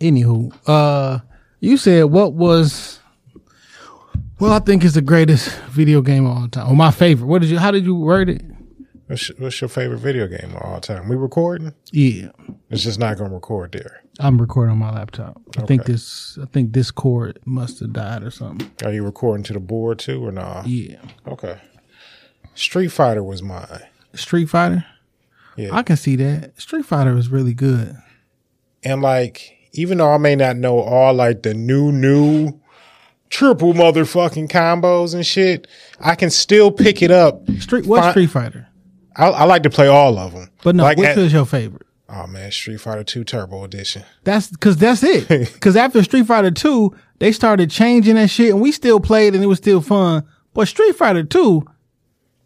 Anywho, uh, you said what was? Well, I think it's the greatest video game of all time, or my favorite. What did you? How did you word it? What's, what's your favorite video game of all time? We recording? Yeah, It's just not gonna record there. I'm recording on my laptop. I think this. I think this cord must have died or something. Are you recording to the board too or nah? Yeah, Okay. Street Fighter was mine. Street Fighter. Yeah. I can see that. Street Fighter is really good. And like, even though I may not know all like the new new triple motherfucking combos and shit, I can still pick it up. Street. What Fi- Street Fighter? I, I like to play all of them. But no, like which at- is your favorite? oh man, Street Fighter Two Turbo Edition. That's because that's it. Because after Street Fighter Two, they started changing that shit, and we still played, and it was still fun. But Street Fighter Two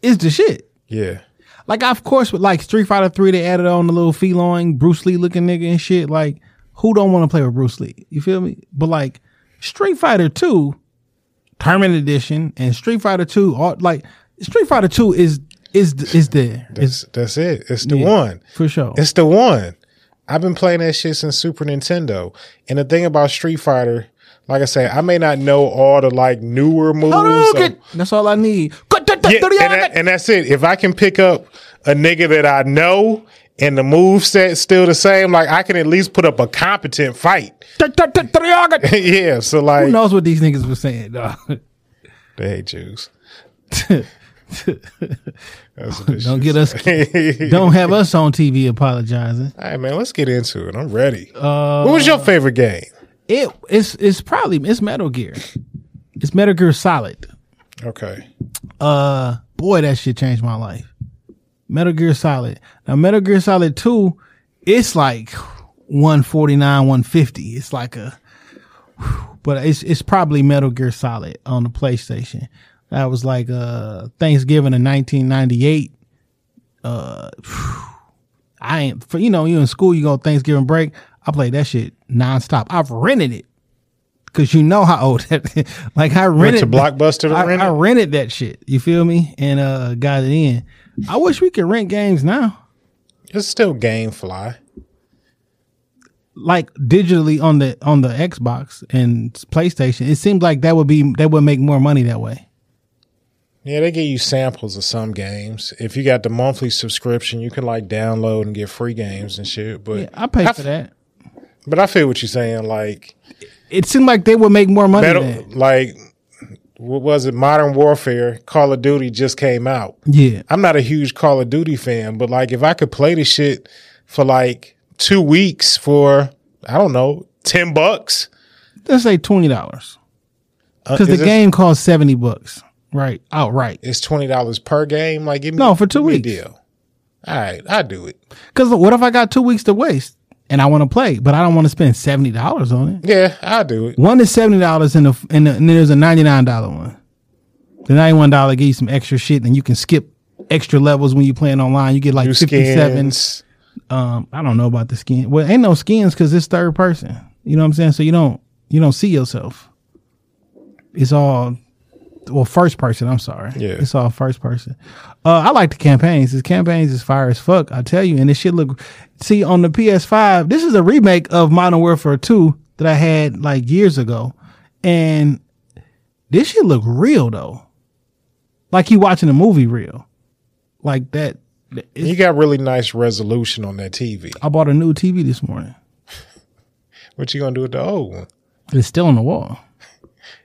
is the shit. Yeah, Like, of course, with like Street Fighter Three, they added on the little Fei Long Bruce Lee looking nigga and shit. Like, who don't want to play with Bruce Lee? You feel me? But like Street Fighter Two, Tournament Edition, and Street Fighter Two, all, like Street Fighter Two is is is there. It's that's that's it. It's the Yeah. one. for sure. It's the one. I've been playing that shit since Super Nintendo. And the thing about Street Fighter, like I say, I may not know all the like newer moves. Hadouken! That's all I need. Yeah, and, that- and that's it. If I can pick up a nigga that I know and the move set still the same, like I can at least put up a competent fight. yeah, so like Who knows what these niggas were saying, dog? they hate Jews. Don't get us, don't have us on TV apologizing. All right, man, let's get into it. I'm ready. Uh, what was your favorite game? It it's it's probably it's Metal Gear. It's Metal Gear Solid. Okay. Uh, boy, that shit changed my life. Metal Gear Solid. Now, Metal Gear Solid Two, it's like one forty nine, one fifty. It's like a, but it's it's probably Metal Gear Solid on the PlayStation. That was like uh Thanksgiving ninety eight. Uh, I ain't for you know you in school you go Thanksgiving break. I played that shit nonstop. I've rented it because you know how old that. like I Went rented to Blockbuster to I, rent I rented that shit. You feel me? And uh got it in. I wish we could rent games now, It's still GameFly. like digitally on the on the Xbox and PlayStation. It seems like that would be that would make more money that way. Yeah, they give you samples of some games. If you got the monthly subscription, you can like download and get free games and shit. But Yeah, I pay I for that. But I feel what you're saying. Like It seemed like they would make more money. than like what was it? Modern Warfare, Call of Duty just came out. Yeah, I'm not a huge Call of Duty fan, but like if I could play the shit for like two weeks for I don't know ten bucks, let's say twenty dollars uh, because the game costs seventy bucks. Right, outright. It's twenty dollars per game. Like give me No, for two give me a weeks. deal. All right, I do it. Because what if I got two weeks to waste and I want to play, but I don't want to spend seventy dollars on it? Yeah, I do it. One is seventy dollars, and the and, the, and then there's a ninety nine dollar one. The ninety one dollar give you some extra shit, and you can skip extra levels when you're playing online. You get like fifty seven. Um, I don't know about the skin. Well, ain't no skins because it's third person. You know what I'm saying? So you don't you don't see yourself. It's all well first person. I'm sorry. Yeah. it's all first person. Uh, I like the campaigns. His campaigns is fire as fuck. I tell you, and this shit look. See on the PS5, this is a remake of Modern Warfare 2 that I had like years ago, and this shit look real though. Like you watching a movie real, like that. You got really nice resolution on that TV. I bought a new TV this morning. What you gonna do with the old one? It's still on the wall.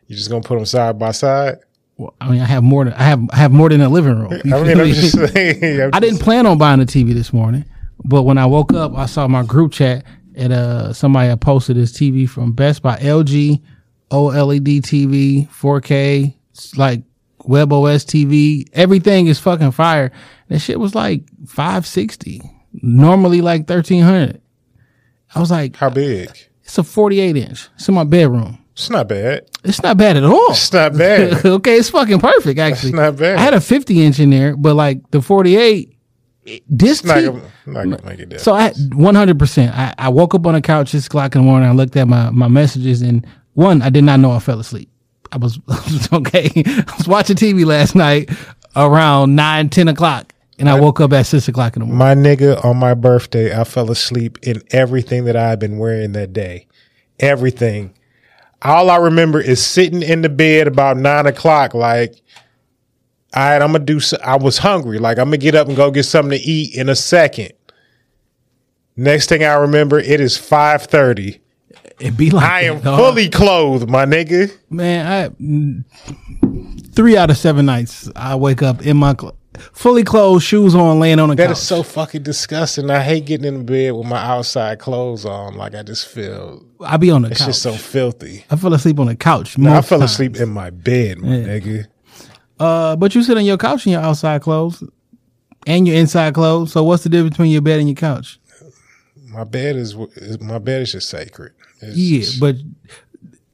You just gonna put them side by side? Well, I mean, I have more than I have I have more than a living room. I mean, I'm just saying. I'm I didn't plan on buying a TV this morning, but when I woke up, I saw my group chat and uh somebody had posted this TV from Best Buy, LG OLED TV, 4K, it's like WebOS TV. Everything is fucking fire. That shit was like 560, normally like 1300. I was like, How big? it's a 48 inch. It's in my bedroom. It's not bad. It's not bad at all. It's not bad. okay, it's fucking perfect actually. It's not bad. I had a 50 inch in there, but like the 48, this not gonna, not gonna make it so I 100%. I, I woke up on the couch six o'clock in the morning. I looked at my, my messages and one, I did not know I fell asleep. I was, I was okay. I was watching TV last night around nine, 10 o'clock and I woke up at six o'clock in the morning. my nigga, on my birthday, I fell asleep in everything that I had been wearing that day. everything. All I remember is sitting in the bed about nine o'clock, like, all right, I'm gonna do. So, I was hungry, like I'm gonna get up and go get something to eat in a second. Next thing I remember, it is five thirty. It be like I that, am dog. fully clothed, my nigga. man. I three out of seven nights I wake up in my cl- fully clothed, shoes on, laying on the That couch. That is so fucking disgusting. I hate getting in the bed with my outside clothes on. Like I just feel I be on the couch. it's couch. just so filthy. I fell asleep on the couch. No, I fell times. asleep in my bed, my nigga. Uh, but you sit on your couch in your outside clothes and your inside clothes. So what's the difference between your bed and your couch? My bed is is- my bed is just sacred. It's Yeah, just- but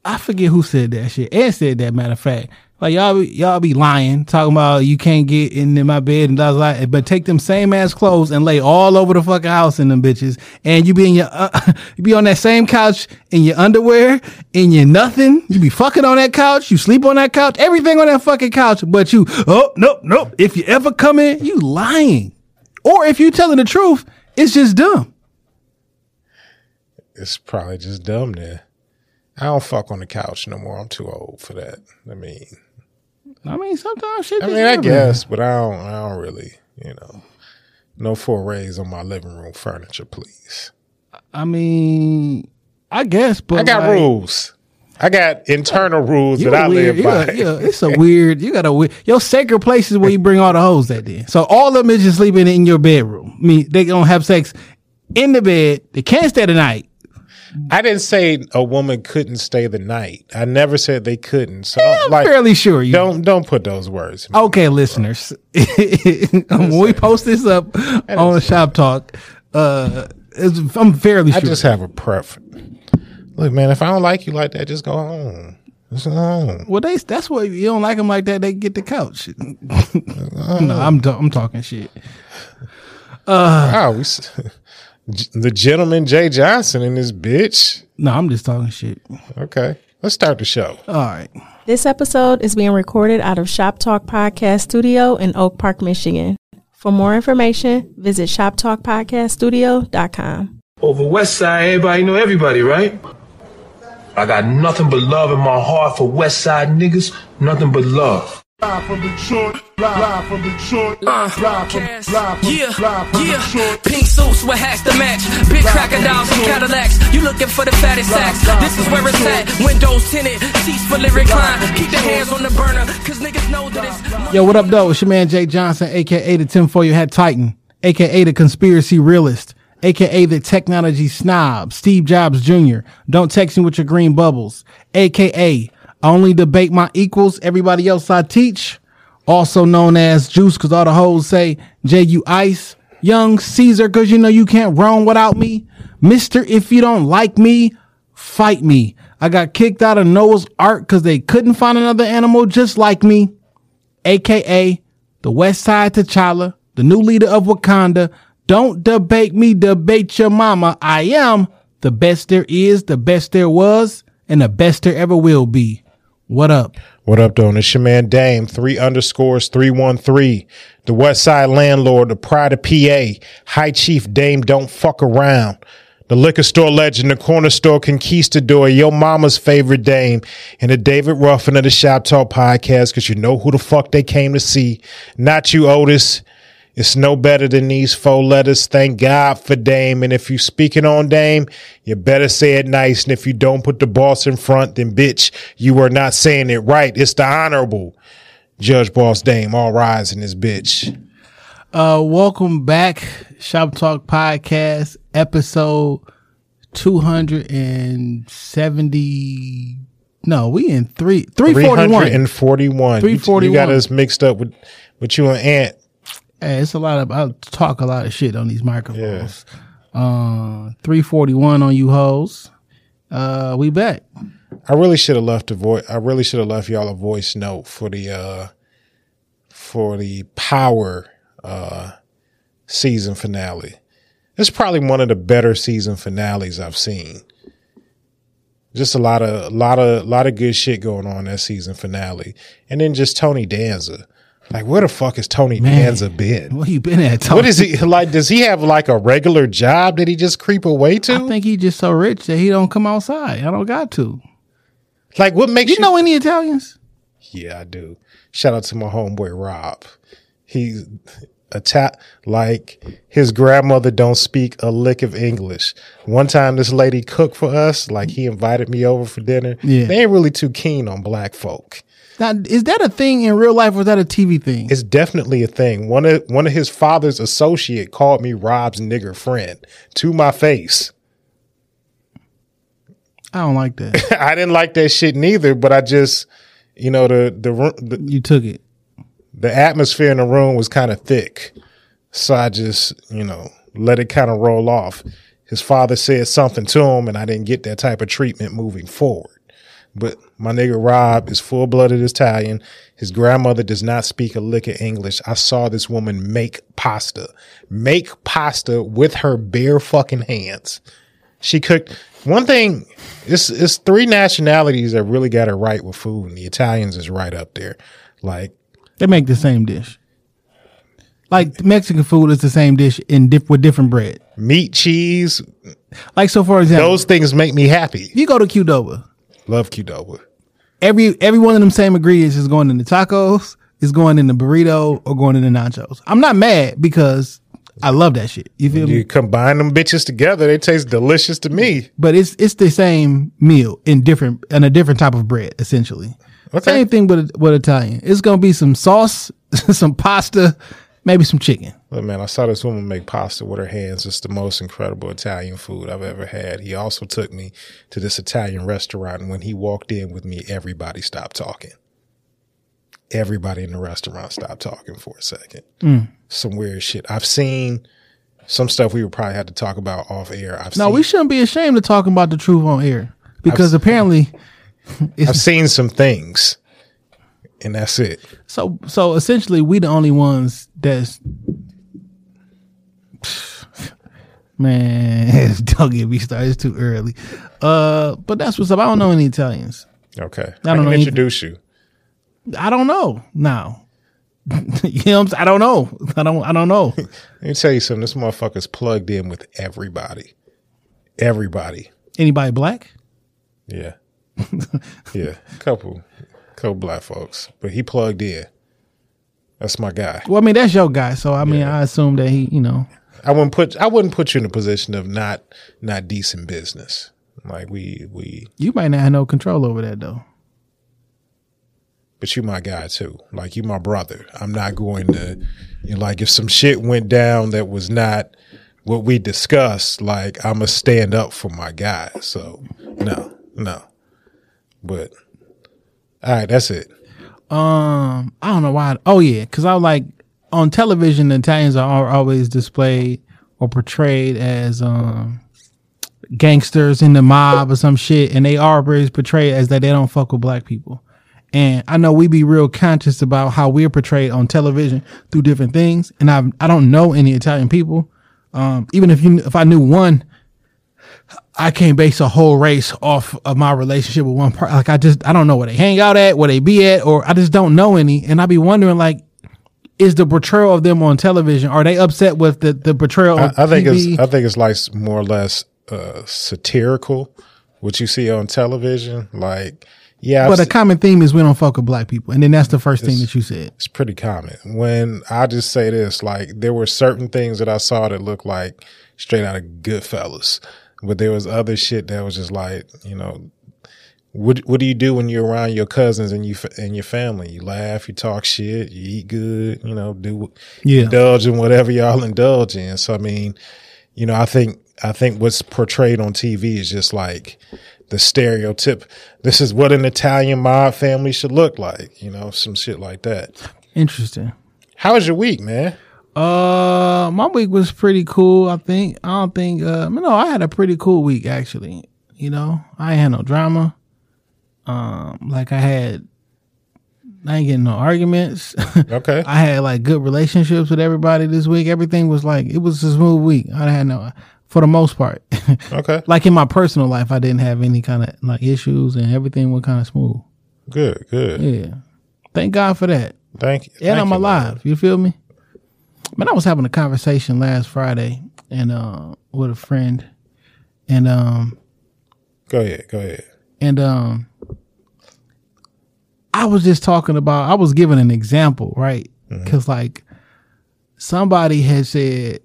I forget who said that shit. Ed said that. Matter of fact, like y'all, be, y'all be lying, talking about you can't get in, my bed and blah blah. blah, But take them same ass clothes and lay all over the fucking house in them bitches, and you be in your, uh, you be on that same couch in your underwear, in your nothing. You be fucking on that couch. You sleep on that couch. Everything on that fucking couch. But you, oh nope, nope. If you ever come in, you lying, or if you telling the truth, it's just dumb. it's probably just dumb then. I don't fuck on the couch no more. I'm too old for that. I mean, I mean, sometimes shit. I mean, I guess, but I don't. I don't really, you know, no forays on my living room furniture, please. I mean, I guess, but I got like, rules. I got internal rules that I weird, live by. a- it's a weird. You got a weird. Your sacred place is where you bring all the hoes that then. So all of them is just sleeping in your bedroom. I mean, they don't have sex in the bed. They can't stay the night. I didn't say a woman couldn't stay the night. I never said they couldn't. So I'm like, fairly sure you. don't don't put those words. Okay, listeners, when we post this up on shop talk, uh, I'm fairly sure. I just have a preference. Look, man, if I don't like you like that, just go home. Just go home. well, they that's what you don't like them like that. They get the couch. no, I'm I'm talking shit. Wow, we, the gentleman Jay Johnson and this bitch. No, I'm just talking shit. Okay, let's start the show. All right. This episode is being recorded out of Shop Talk Podcast Studio in Oak Park, Michigan. For more information, visit shoptalkpodcaststudio.com. Over West Side, everybody know everybody, right? I got nothing but love in my heart for West Side niggas, nothing but love. Live from Detroit, live, live from Detroit, live, uh, live from, live from, Yeah, live from yeah. Detroit. Pink suits with hats to match. Big crocodiles and Cadillacs. You looking for the fattest sacks. This is where it's at. Windows tinted, seats fully reclined. Keep the hands on the burner, cause niggas know that it's. Yo, what up, though? It's your man Jay Johnson, aka the tinfoil hat titan, aka the conspiracy realist, aka the technology snob, Steve Jobs Jr. Don't text me with your green bubbles, aka I only debate my equals, everybody else I teach. Also known as Juice, cause all the hoes say J U Ice. Young Caesar, cause you know you can't roam without me. Mister, if you don't like me, fight me. I got kicked out of Noah's Ark cause they couldn't find another animal just like me aka the West Side T'Challa, the new leader of Wakanda. Don't debate me, debate your mama. I am the best there is, the best there was, and the best there ever will be. What up? What up, though? It's your man Dame, three underscores, 313. The West Side Landlord, the Pride of PA, High Chief Dame, don't fuck around. The liquor store legend, the corner store conquistador, your mama's favorite dame, and the David Ruffin of the Shop Talk podcast, because you know who the fuck they came to see. Not you, Otis. It's no better than these four letters. Thank God for Dame. And if you speaking on Dame, you better say it nice. And if you don't put the boss in front, then bitch, you are not saying it right. It's the honorable Judge Boss Dame. All rise in this bitch. Uh, welcome back, Shop Talk Podcast, episode 270. No, we in three, 341. 341. You- 341. You got us mixed up with, with you and Ant. Hey, it's a lot of, I talk a lot of shit on these microphones. Uh, 341 on you hoes. Uh, we back. I really should have left a voice. I really should have left y'all a voice note for the uh for the power uh season finale. It's probably one of the better season finales I've seen. Just a lot of a lot of a lot of good shit going on that season finale, and then just Tony Danza. Like, where the fuck has Tony Man. Danza been? Where you been at? What is he like? Does he have like a regular job that he just creep away to? I think he just so rich that he don't come outside. I don't got to. like, what makes You know any Italians? Yeah, I do. Shout out to my homeboy Rob. He's a ta- like his grandmother don't speak a lick of English. One time this lady cooked for us, like he invited me over for dinner. Yeah. They ain't really too keen on black folk. Now, is that a thing in real life or is that a TV thing? It's definitely a thing. One of one of his father's associate called me Rob's nigger friend to my face. I don't like that. I didn't like that shit neither, but I just you know the the the, you took it. the atmosphere in the room was kind of thick. So I just, you know, let it kind of roll off. His father said something to him, and I didn't get that type of treatment moving forward. But my nigga Rob is full blooded Italian. His grandmother does not speak a lick of English. I saw this woman make pasta, make pasta with her bare fucking hands. She cooked one thing. It's it's three nationalities that really got it right with food, and the Italians is right up there. Like They make the same dish. Like Mexican food is the same dish in dip, with different bread. meat, cheese, Like so, for example, those things make me happy. you go to Qdoba. Love Qdoba. Every every one of them same ingredients is going in the tacos, is going in the burrito, or going in the nachos. I'm not mad because I love that shit. You feel You me? combine them bitches together, they taste delicious to me. But it's it's the same meal in different in a different type of bread, essentially. Okay. Same thing with with Italian. It's gonna be some sauce, some pasta, maybe some chicken. Look, man, I saw this woman make pasta with her hands. It's the most incredible Italian food I've ever had. He also took me to this Italian restaurant, and when he walked in with me, everybody stopped talking. Everybody in the restaurant stopped talking for a second. Mm. Some weird shit. I've seen some stuff we would probably have to talk about off air. I've No, seen, we shouldn't be ashamed of talking about the truth on air because apparently, I've seen some things, and that's it. so so essentially, we the only ones that's. Man, don't get me started. It's too early. Uh, but that's what's up. I don't know any Italians. Okay, I, don't can know anything. introduce you. I don't know now. you know I'm saying? I don't know. I don't. I don't know. Let me tell you something. This motherfucker's plugged in with everybody. Everybody. Anybody black? Yeah. yeah. Couple couple black folks. But he plugged in. That's my guy. Well, I mean that's your guy, so I mean I assume that he, you know, I wouldn't put I wouldn't put you in a position of not not decent business. Like we we you might not have no control over that though. but you my guy too. Like you my brother. I'm not going to you know, like if some shit went down that was not what we discussed, like I'ma stand up for my guy. So no, no. But all right, that's it. Um, I don't know why. Oh yeah, because I like on television, Italians are always displayed or portrayed as um gangsters in the mob or some shit, and they are always portrayed as that they don't fuck with black people. And I know we be real conscious about how we're portrayed on television through different things. And I I don't know any Italian people. Um, even if you if I knew one, I can't base a whole race off of my relationship with one part. Like I just I don't know where they hang out at, where they be at, or I just don't know any. And I be wondering like, is the portrayal of them on television? Are they upset with the the portrayal? I, Of I think TV? it's I think it's like more or less uh, satirical. What you see on television, like yeah, I've but a se- common theme is we don't fuck with black people, and then that's the first thing that you said. it's pretty common. When I just say this, like there were certain things that I saw that looked like straight out of Goodfellas, but there was other shit that was just like you know. What what do you do when you're around your cousins and you and your family? You laugh, you talk shit, you eat good, you know, do Yeah. indulge in whatever y'all indulge in. So I mean, you know, I think I think what's portrayed on TV is just like the stereotype. This is what an Italian mob family should look like. You know, some shit like that. Interesting. How was your week, man? Uh, my week was pretty cool. I think. I don't think. Uh, no, I had a pretty cool week actually. You know, I ain't had no drama. Um, like I had, I ain't getting no arguments. Okay. I had like good relationships with everybody this week. Everything was like it was a smooth week. I had no, for the most part. Okay. like in my personal life, I didn't have any kind of like issues, and everything went kind of smooth. Good. Good. Yeah, thank God for that. Thank you. and Thank I'm you, Lord. alive. You feel me? Man, I was having a conversation last Friday and uh with a friend, and um Go ahead. Go ahead. and um I was just talking about I was giving an example, right? Mm-hmm. Cuz like somebody had said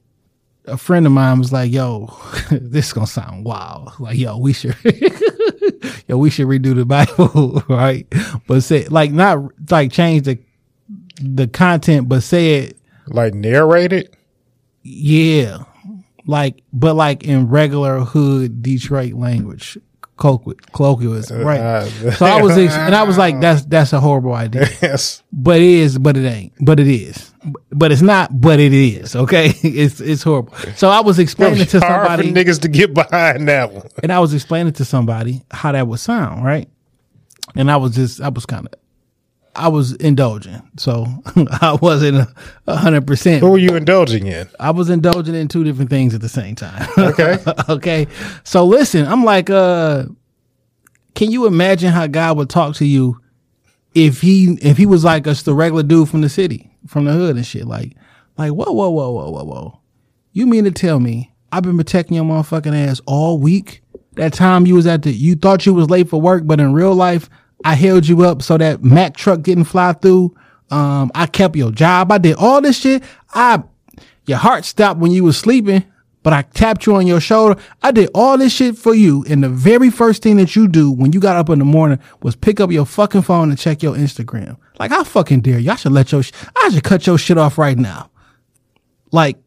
a friend of mine was like, "Yo, this is to sound wild. Like, yo, we should yo, we should redo the Bible, right? But say like not like change the the content, but say it Like narrated. yeah. Like, but like in regular hood Detroit language, colloquialism, right? Uh, so I was, ex- and I was like, that's, that's a horrible idea. yes. But it is, but it ain't, but it is. But it's not, but it is, okay? It's, it's horrible. So I was explaining to Hard for somebody, niggas to get behind that one. and I was explaining to somebody how that would sound, right? And I was just, I was kind of, I was indulging. So I wasn't a hundred percent. Who were you indulging in? I was indulging in two different things at the same time. Okay. okay. So listen, I'm like, uh, can you imagine how God would talk to you if he if he was like us the regular dude from the city, from the hood and shit? Like, like, whoa, whoa, whoa, whoa, whoa, whoa. You mean to tell me I've been protecting your motherfucking ass all week? That time you was at the you thought you was late for work, but in real life, I held you up so that Mack truck didn't fly through. Um, I kept your job. I did all this shit. I your heart stopped when you was sleeping, but I tapped you on your shoulder. I did all this shit for you. And the very first thing that you do when you got up in the morning was pick up your fucking phone and check your Instagram. Like, I fucking dare you. I should let your, sh- I should cut your shit off right now. Like,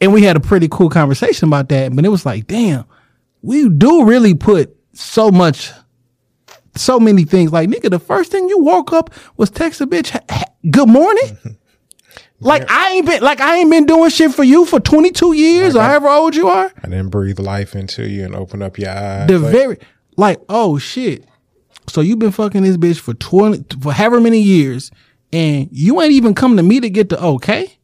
and we had a pretty cool conversation about that. But it was like, damn, we do really put so much, so many things. Like, nigga, the first thing you woke up was text a bitch, "Ha- ha- good morning. Like I ain't been like I ain't been doing shit for you for 22 years or however old you are. I didn't breathe life into you and open up your eyes. The Like, very like oh shit. So you've been fucking this bitch for 20 for however many years and you ain't even come to me to get the okay?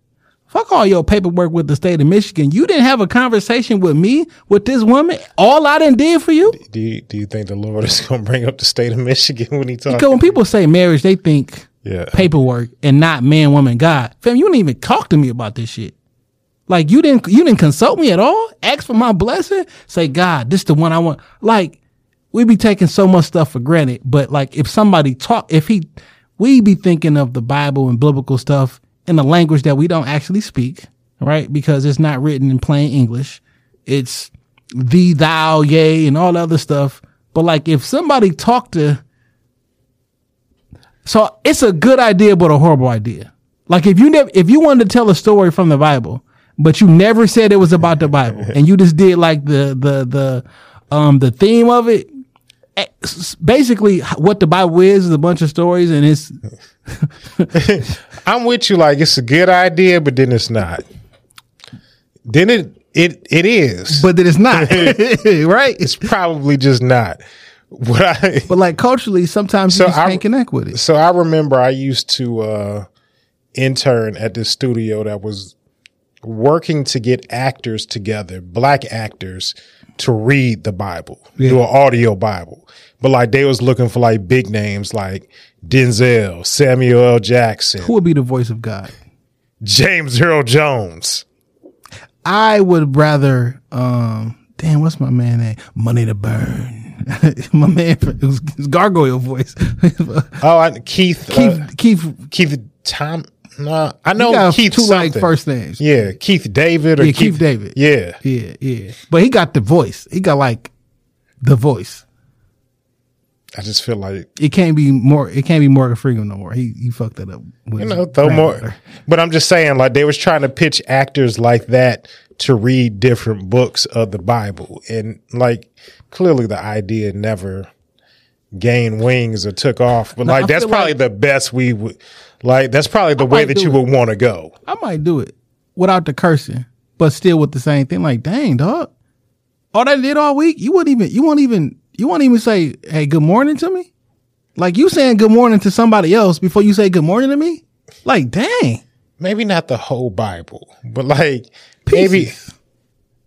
Fuck all your paperwork with the state of Michigan. You didn't have a conversation with me with this woman. All I done did for you. do you do you think the Lord is going to bring up the state of Michigan when he talks? Because when people say marriage, they think Yeah. paperwork and not man, woman, God. Fam, you didn't even talk to me about this shit. Like you didn't you didn't consult me at all? Ask for my blessing? Say, God, this the one I want. Like, we be taking so much stuff for granted. But like if somebody talk if he we be thinking of the Bible and biblical stuff in a language that we don't actually speak, right? Because it's not written in plain English. It's thee, thou, yea, and all the other stuff. But like if somebody talked to so it's a good idea, but a horrible idea. Like if you never, if you wanted to tell a story from the Bible, but you never said it was about the Bible, and you just did like the the the um the theme of it. Basically, what the Bible is is a bunch of stories, and it's I'm with you. Like it's a good idea, but then it's not. Then it it it is, but then it's not right. it's probably just not. What I But like culturally, sometimes So you just I- can't connect with it. so I remember I used to uh, intern at this studio that was working to get actors together, black actors, to read the Bible, do an audio Bible. But like they was looking for like big names like Denzel, Samuel L. Jackson, Who would be the voice of God? James Earl Jones. I would rather, um, damn, what's my man name? Money to Burn. my man, it was his gargoyle voice. Oh, I, Keith. Keith, uh, Keith, Keith Tom. No, I know Keith two like something. first names. Yeah, Keith David or Yeah, Keith David. Yeah, Yeah, yeah. But he got the voice. He got like the voice. I just feel like It can't be more. It can't be Morgan Freeman no more. He he fucked that up. With you know throw more. But I'm just saying, like they was trying to pitch actors like that to read different books of the Bible, and like clearly the idea never gained wings or took off. But No, like I that's probably like- the best we would. Like that's probably the way that you do would want to go. I might do it without the cursing, but still with the same thing. Like, dang, dog. All that did all week, you wouldn't even. You won't even. You won't even say, "Hey, good morning" to me. Like you saying good morning to somebody else before you say good morning to me. Like, dang. Maybe not the whole Bible, but like maybe Pieces.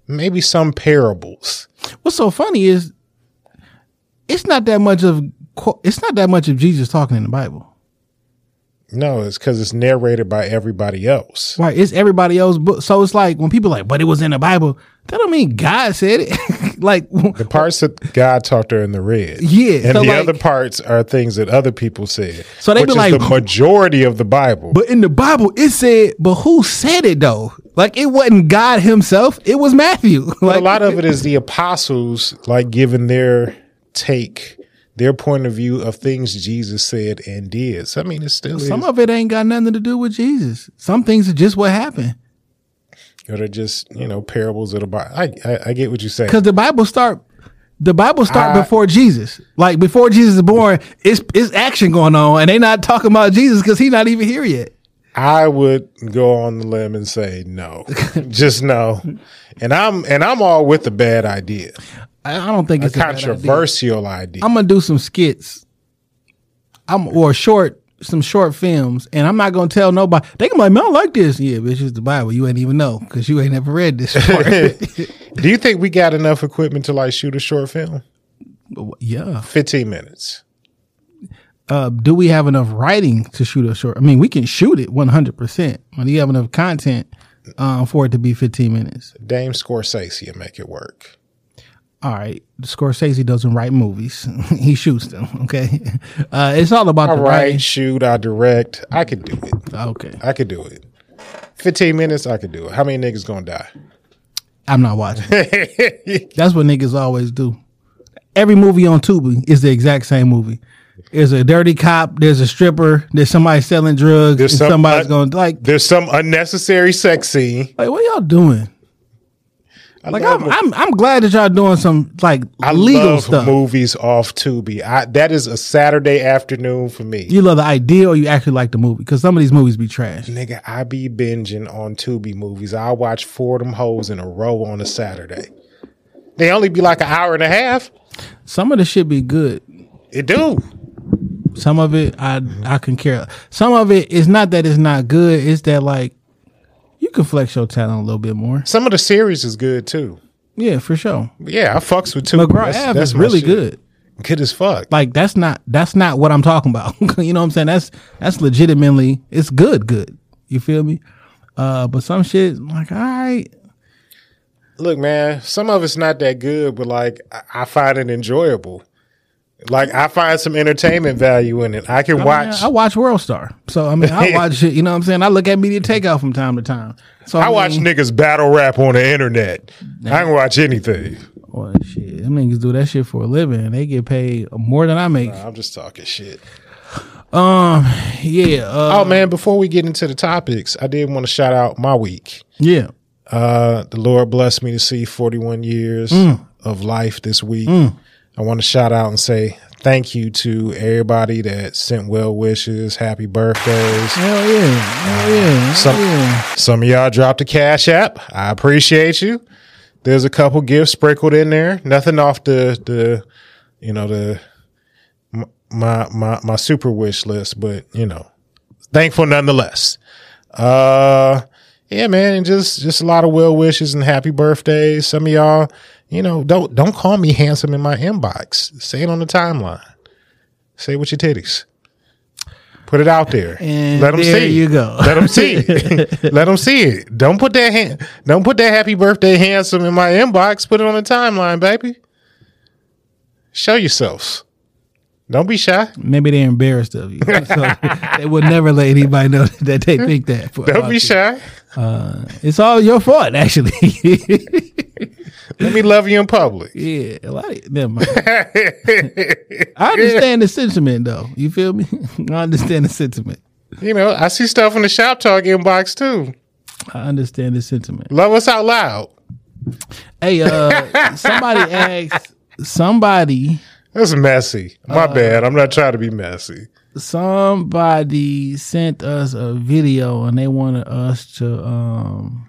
maybe some parables. What's so funny is it's not that much of it's not that much of Jesus talking in the Bible. No, it's because it's narrated by everybody else. Right. It's everybody else. book. So it's like when people are like, but it was in the Bible. That don't mean God said it. like The parts that God talked are in the red. Yeah, And so the like- other parts are things that other people said. So they be like- the majority of the Bible. But in the Bible, it said, but who said it though? Like it wasn't God himself. It was Matthew. But like a lot of it is the apostles like giving their take, their point of view of things Jesus said and did. So I mean, it still some is. of it ain't got nothing to do with Jesus. Some things are just what happened. or they're just you know parables of the Bible. I, I I get what you're saying. Because the Bible start the Bible start I- before Jesus. Like before Jesus is born, it's it's action going on, and they not talking about Jesus because he not even here yet. I would go on the limb and say no, just no. And I'm and I'm all with the bad idea, I, I don't think a it's a idea. controversial idea. I'm gonna do some skits. I'm or short some short films, and I'm not gonna tell nobody. They can be like, "Man, I like this." Yeah, but it's just the Bible. You ain't even know because you ain't never read this. Do you think we got enough equipment to like shoot a short film? yeah. 15 minutes. Uh, do we have enough writing to shoot a short? I mean, we can shoot it 100. percent Do you have enough content um, for it to be 15 minutes? Dame Scorsese and make it work. All right, Scorsese doesn't write movies; he shoots them. Okay, uh, it's all about I the write, writing. shoot, I direct. I could do it. Okay, I could do it. 15 minutes, I could do it. How many niggas gonna die? I'm not watching. That's what niggas always do. Every movie on Tubi is the exact same movie. There's a dirty cop. There's a stripper. There's somebody selling drugs. There's and some- somebody's uh, going like, There's some unnecessary sex scene. like, what y'all doing? I Like, I'm, I'm, I'm glad that y'all doing some like I legal stuff. movies off Tubi. I, that is a Saturday afternoon for me. You love the idea, or you actually like the movie? Because some of these movies be trash. Nigga, I be binging on Tubi movies. I watch four of them hoes in a row on a Saturday. They only be like an hour and a half. Some of the shit be good. It do. Some of it I I can care. Some of it is not that it's not good. It's that like can flex your talent a little bit more. Some of the series is good too. Yeah, for sure. Yeah, I fucks with Tubi. McGraw Ave is my really shit. good. Good as fuck. Like that's not that's not what I'm talking about. you know what I'm saying? That's that's legitimately it's good, good. You feel me? Uh, but some shit like all right, Look, man, some of it's not that good, but like I, I find it enjoyable. Like I find some entertainment value in it. I can I, watch. mean, I watch World Star, so I mean I watch it. You know what I'm saying? I look at Media Takeout from time to time. So I watch mean, niggas battle rap on the internet. I can watch anything. Well, shit, them niggas do that shit for a living. They get paid more than I make. I'm just talking shit. Um, yeah, uh, Oh man, before we get into the topics, I did want to shout out my week. yeah. Uh, the Lord blessed me to see 41 years Mm. of life this week. I want to shout out and say thank you to everybody that sent well wishes, happy birthdays. Hell yeah, hell yeah, hell Some- yeah. Some of y'all dropped a cash app. I appreciate you. There's a couple gifts sprinkled in there. Nothing off the the you know the my my my super wish list, but you know, thankful nonetheless. Uh yeah, man, and just just a lot of well wishes and happy birthdays. Some of y'all, you know, don't don't call me handsome in my inbox. Say it on the timeline. Say it with your titties. Put it out there. And Let them there see. you go. Let them see. it. Let them see it. Don't put that hand, don't put that happy birthday handsome in my inbox. Put it on the timeline, baby. Show yourselves. Don't be shy. Maybe they're embarrassed of you, so they would never let anybody know that they think that. Don't be shy. It's all your fault, actually. Let me love you in public. yeah, a lot of, never mind. I understand the sentiment, though. You feel me? I understand the sentiment. You know, I see stuff in the shop talk inbox too. I understand the sentiment. Love us out loud. Hey, uh, somebody asked somebody That's messy. My Uh, bad. I'm not trying to be messy. somebody sent us a video and they wanted us to um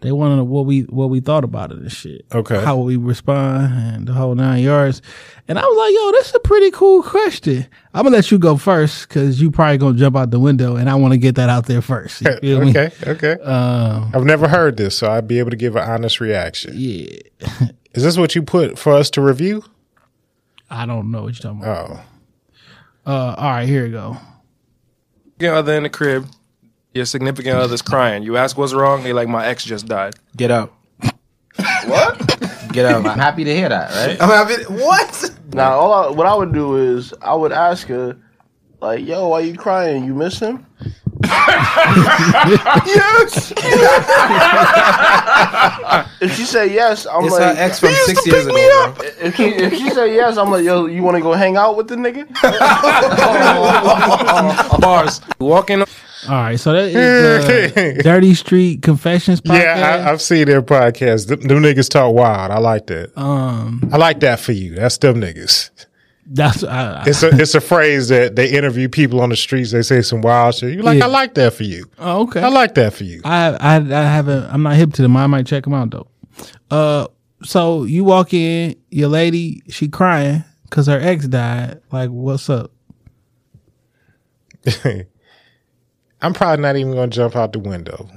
they wanted to what we what we thought about it and shit. Okay. How we respond and the whole nine yards. And I was like, yo, that's a pretty cool question. I'm gonna let you go first because you probably gonna jump out the window and I wanna get that out there first. Feel me? okay, okay. Um I've never heard this, so I'd be able to give an honest reaction. yeah. Is this what you put for us to review? I don't know what you're talking about. Oh, Uh all right, here we go. significant other in the crib. Your significant other's crying. You ask what's wrong. They like my ex just died. Get out. What? Get out. I'm happy to hear that, right? I'm happy. What? Now, all I, what I would do is I would ask her, like, "Yo, why you crying? You miss him?" Yes. if she say yes, I'm It's like, her ex from "He used six to years pick me ago, up." If she if she say yes, I'm like, "Yo, you want to go hang out with the nigga?" Bars. Walking. All right, so that is the Dirty Street Confessions podcast. Yeah, I, I've seen their podcast. Them, them niggas talk wild. I like that. um, I like that for you. That's them niggas. That's I, It's a it's a phrase that they interview people on the streets. They say some wild shit. You like? Yeah. I like that for you. oh, okay. I like that for you. I I I haven't. I'm not hip to them. I might check them out though. Uh, so you walk in, your lady, she crying because her ex died. Like, what's up? I'm probably not even going to jump out the window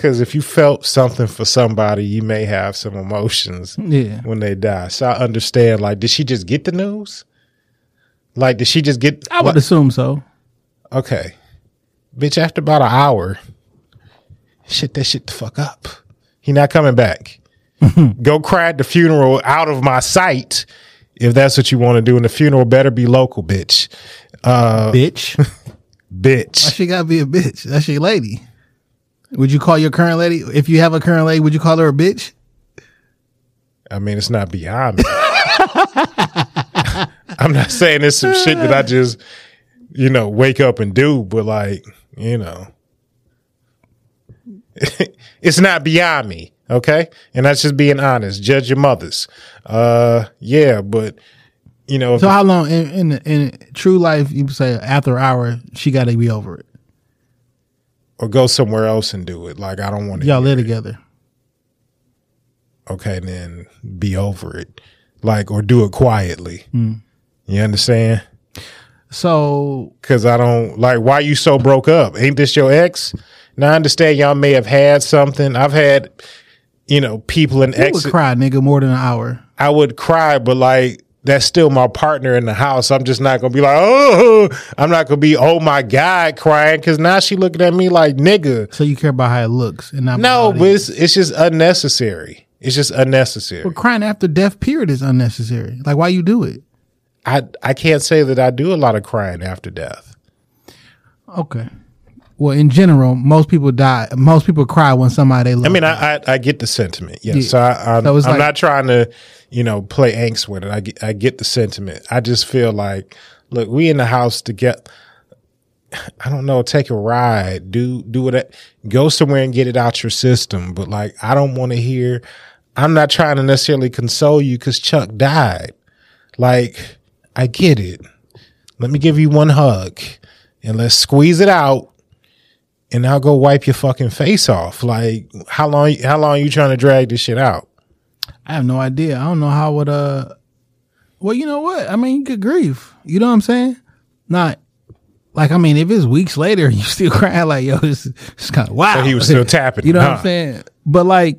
because if you felt something for somebody, you may have some emotions Yeah. when they die. So I understand. Like, did she just get the news? Like, did she just get? I would assume so. Okay, bitch. After about an hour, shit that shit the fuck up. He not coming back. Go cry at the funeral out of my sight. If that's what you want to do, and the funeral better be local, bitch. Uh, Bitch. bitch. Why she gotta be a bitch? That's your lady. Would you call your current lady if you have a current lady? Would you call her a bitch? I mean, it's not beyond me. I'm not saying it's some shit that I just, you know, wake up and do, but like, you know, it's not beyond me. Okay. And that's just being honest. Judge your mothers. Uh, yeah, but you know, So how long in in, in true life you say after hour she got to be over it? Or go somewhere else and do it. Like, I don't want to. Y'all live together. okay, then be over it. Like, or do it quietly. Hmm. You understand? So Cause I don't like why you so broke up. Ain't this your ex? Now I understand y'all may have had something. I've had, you know, people in you ex. would cry, nigga, more than an hour. I would cry, but like that's still my partner in the house. I'm just not gonna be like, oh, I'm not gonna be, oh my god, crying because now she looking at me like nigga. So you care about how it looks and not No, but it. it's it's just unnecessary. It's just unnecessary. But crying after death period is unnecessary. Like why you do it? I I can't say that I do a lot of crying after death. Okay. Well, in general, most people die. Most people cry when somebody they love. I mean, I, I I get the sentiment. Yes, Yeah. so I, I'm, So I'm like- not trying to, you know, play angst with it. I get, I get the sentiment. I just feel like, look, we in the house to get. I don't know. Take a ride. Do do it. Go somewhere and get it out your system. But like, I don't want to hear. I'm not trying to necessarily console you because Chuck died. Like, I get it. Let me give you one hug and let's squeeze it out and I'll go wipe your fucking face off. Like, how long? How long are you trying to drag this shit out? I have no idea. I don't know how would uh. Well, you know what? I mean, you could grieve. You know what I'm saying? Not like I mean, if it's weeks later, and you still crying like yo, it's, it's kind of wow. So he was still tapping you know it, what? I'm saying? But like,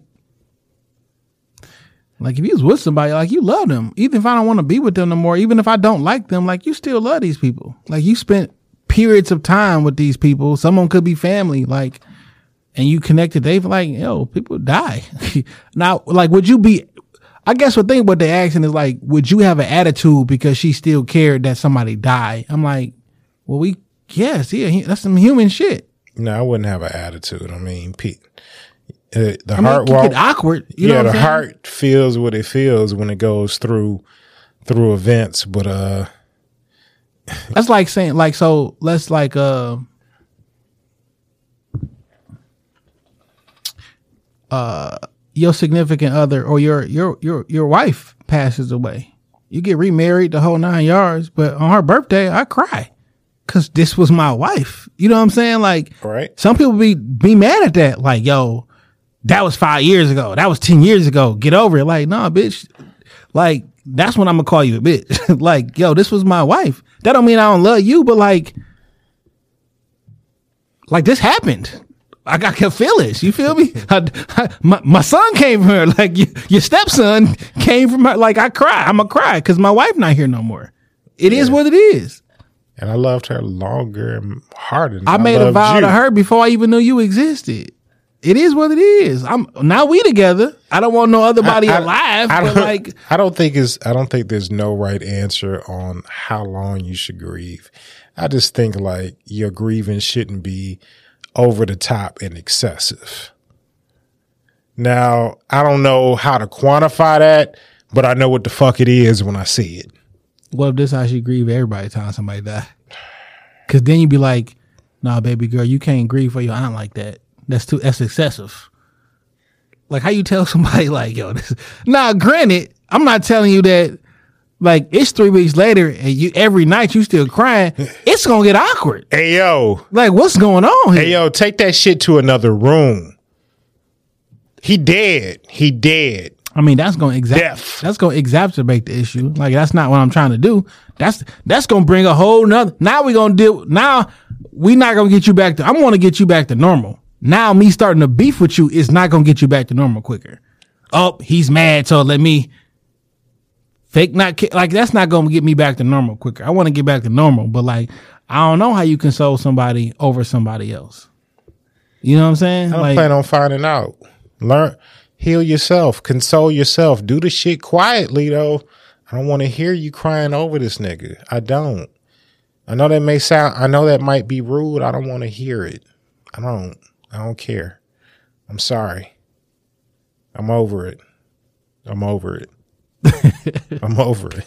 like if you was with somebody, like you love them, even if I don't want to be with them no more, even if I don't like them, like you still love these people. Like you spent periods of time with these people. Someone could be family, like, and you connected. They've like, yo, people die. now, like, would you be? I guess what thing what they asking is like, would you have an attitude because she still cared that somebody died? I'm like, well, we yes, yeah, that's some human shit. No, I wouldn't have an attitude. I mean, Pete, uh, the I mean, heart walk. awkward. You yeah, know the heart feels what it feels when it goes through through events. But uh, That's like saying like so. Let's like uh uh your significant other or your your your your wife passes away. You get remarried the whole nine yards, but on her birthday I cry because this was my wife. You know what I'm saying? Like right? some people be be mad at that. Like yo, that was five years ago. That was ten years ago. Get over it. Like nah, bitch. Like that's when I'm gonna call you a bitch. like yo, this was my wife. That don't mean I don't love you, but like, like this happened. I got can feel it. You feel me? I, I- my, my son came from her. Like your, your stepson came from her. Like I cry. I'm a cry because my wife not here no more. It is what it is. and I loved her longer and harder. Than I made a vow you. to her before I even knew you existed. It is what it is. I'm now we together. I don't want no other body I- I- alive. I but don't, like I don't think is I don't think there's no right answer on how long you should grieve. I just think like your grieving shouldn't be over the top and excessive. Now, I don't know how to quantify that, but I know what the fuck it is when I see it. what if this how she grieve everybody time somebody die? Cause then you'd be like, nah, baby girl, you can't grieve for your aunt like that. That's too that's excessive. Like how you tell somebody like, yo, this now granted, I'm not telling you that like it's three weeks later and you every night you still crying, it's gonna get awkward. Hey yo, Like what's going on here? hey yo, take that shit to another room. He dead. He dead. I mean, that's going to exact that's going to exacerbate the issue. Like that's not what I'm trying to do. That's that's going to bring a whole nother. Now we're going to deal. Now we not going to get you back to. I'm going to get you back to normal. Now me starting to beef with you is not going to get you back to normal quicker. Oh, he's mad, so let me fake not ki- like that's not going to get me back to normal quicker. I want to get back to normal, but like I don't know how you console somebody over somebody else. You know what I'm saying? I don't Like plan on finding out. Learn, heal yourself, console yourself, do the shit quietly though. I don't want to hear you crying over this nigga. I don't. I know that may sound. I know that might be rude. I don't want to hear it. I don't. I don't care. I'm sorry. I'm over it. I'm over it. I'm over it.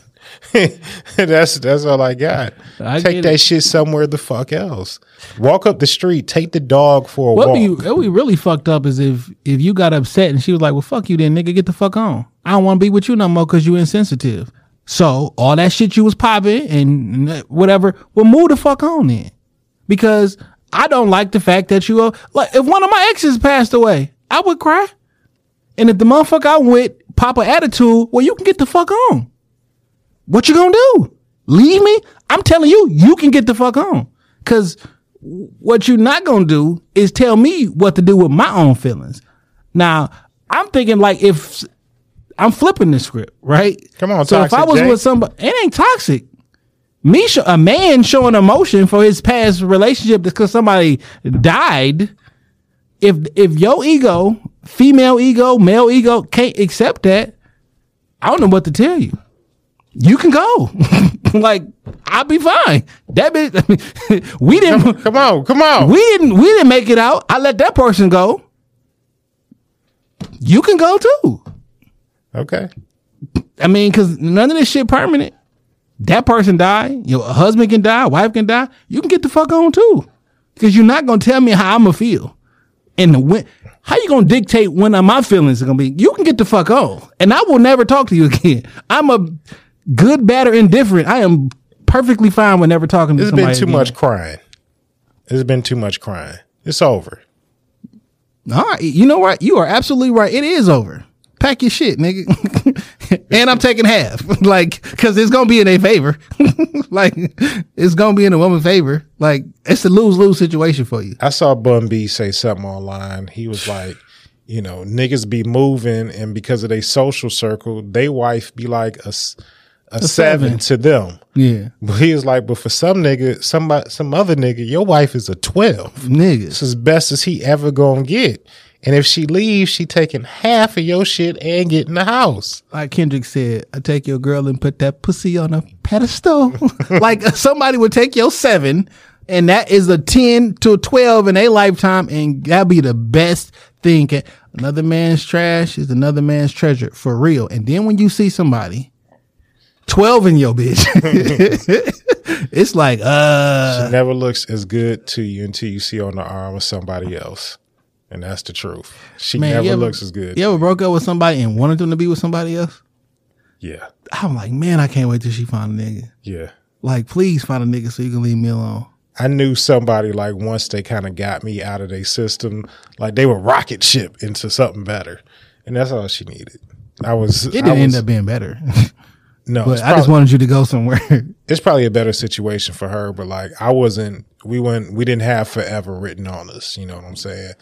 that's that's all I got. I take that it. shit somewhere the fuck else. Walk up the street. Take the dog for a What walk. be what we really fucked up is if if you got upset and she was like, "Well, fuck you, then nigga, get the fuck on. I don't want to be with you no more because you insensitive." So all that shit you was popping and whatever, well, move the fuck on then, because I don't like the fact that you are like if one of my exes passed away, I would cry, and if the motherfucker I went pop a attitude, well, you can get the fuck on. What you gonna do? Leave me? I'm telling you, you can get the fuck on. Cause what you're not gonna do is tell me what to do with my own feelings. Now, I'm thinking like if I'm flipping the script, right? Come on, So if I was Jay. with somebody, it ain't toxic. Me, show, a man showing emotion for his past relationship because somebody died. If if your ego, female ego, male ego, can't accept that, I don't know what to tell you. You can go. like I'll be fine. That bitch. I mean, we didn't. Come on, come on. We didn't. We didn't make it out. I let that person go. You can go too. okay. I mean, because none of this shit permanent. That person died. Your husband can die. Wife can die. You can get the fuck on too. Because you're not gonna tell me how I'm gonna feel. And when, how you gonna dictate when my feelings are gonna be? You can get the fuck on, and I will never talk to you again. I'm a good, bad, or indifferent. I am perfectly fine with never talking to It's somebody. There's been too again. much crying. It's been too much crying. It's over. All right, you know what? You are absolutely right. It is over. Pack your shit, nigga. and I'm taking half, like, cause it's gonna be in a favor. like, it's gonna be in a woman's favor. Like, it's a lose lose situation for you. I saw Bun B say something online. He was like, you know, niggas be moving, and because of their social circle, they wife be like a seven. seven. to them. Yeah, But he was like, but for some nigga, somebody, some other nigga, your wife is a twelve. It's niggas. as best as he ever gonna get. And if she leaves, she taking half of your shit and getting the house. Like Kendrick said, I take your girl and put that pussy on a pedestal. like somebody would take your seven, and that is a ten to a twelve in a lifetime, and that'd be the best thing. Another man's trash is another man's treasure for real. And then when you see somebody twelve in your bitch, it's like uh, She never looks as good to you until you see her on the arm of somebody else. And that's the truth. She man, never ever- looks as good. You ever broke up with somebody and wanted them to be with somebody else? Yeah. I'm like, man, I can't wait till she find a nigga. Yeah. Like, please find a nigga so you can leave me alone. I knew somebody like once they kind of got me out of their system, like they were rocket ship into something better. And that's all she needed. I was It didn't end up being better. no, but it's I just wanted you to go somewhere. it's probably a better situation for her, but like I wasn't we went we didn't have forever written on us, you know what I'm saying?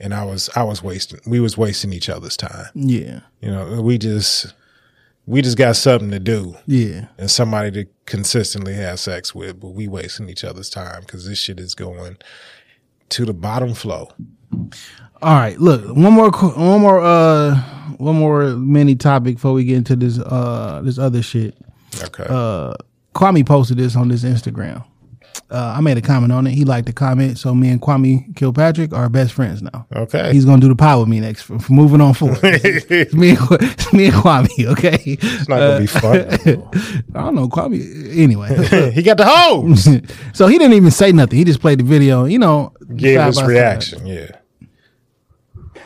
And I was I was wasting we was wasting each other's time. yeah. You know, we just We just got something to do Yeah. and somebody to consistently have sex with, but we wasting each other's time because this shit is going to the bottom flow. All right, look, one more, one more, uh, one more mini topic before we get into this, uh, this other shit. Okay. Uh, Kwame posted this on his Instagram. Uh, I made a comment on it. He liked the comment, so me and Kwame Kilpatrick are best friends now. Okay. he's gonna do the pie with me next for, for moving on forward. It's me, and, Kwa- it's me and Kwame. Okay, it's not gonna be fun. I don't know Kwame. Anyway, he got the hose. so he didn't even say nothing. He just played the video. You know, Gave side his by side. reaction. Yeah.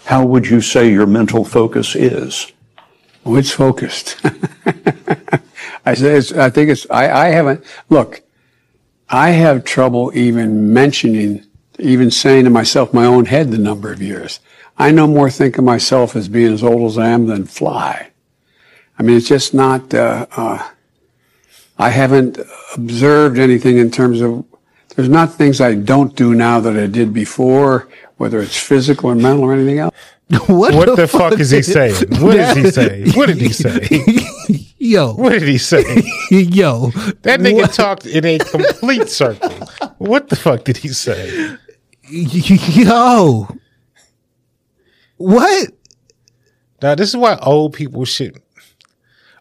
How would you say your mental focus is? Oh, it's focused. I say it's, I think it's, I, I haven't, look, I have trouble even mentioning, even saying to myself, my own head, the number of years. I no more think of myself as being as old as I am than fly. I mean, it's just not, uh, uh, I haven't observed anything in terms of, there's not things I don't do now that I did before, whether it's physical or mental or anything else. what, What the fuck is he saying? What did he saying? What did he say? Yo, What did he say? yo, That nigga what- talked in a complete circle. What the fuck did he say? yo, what? Now this is why old people should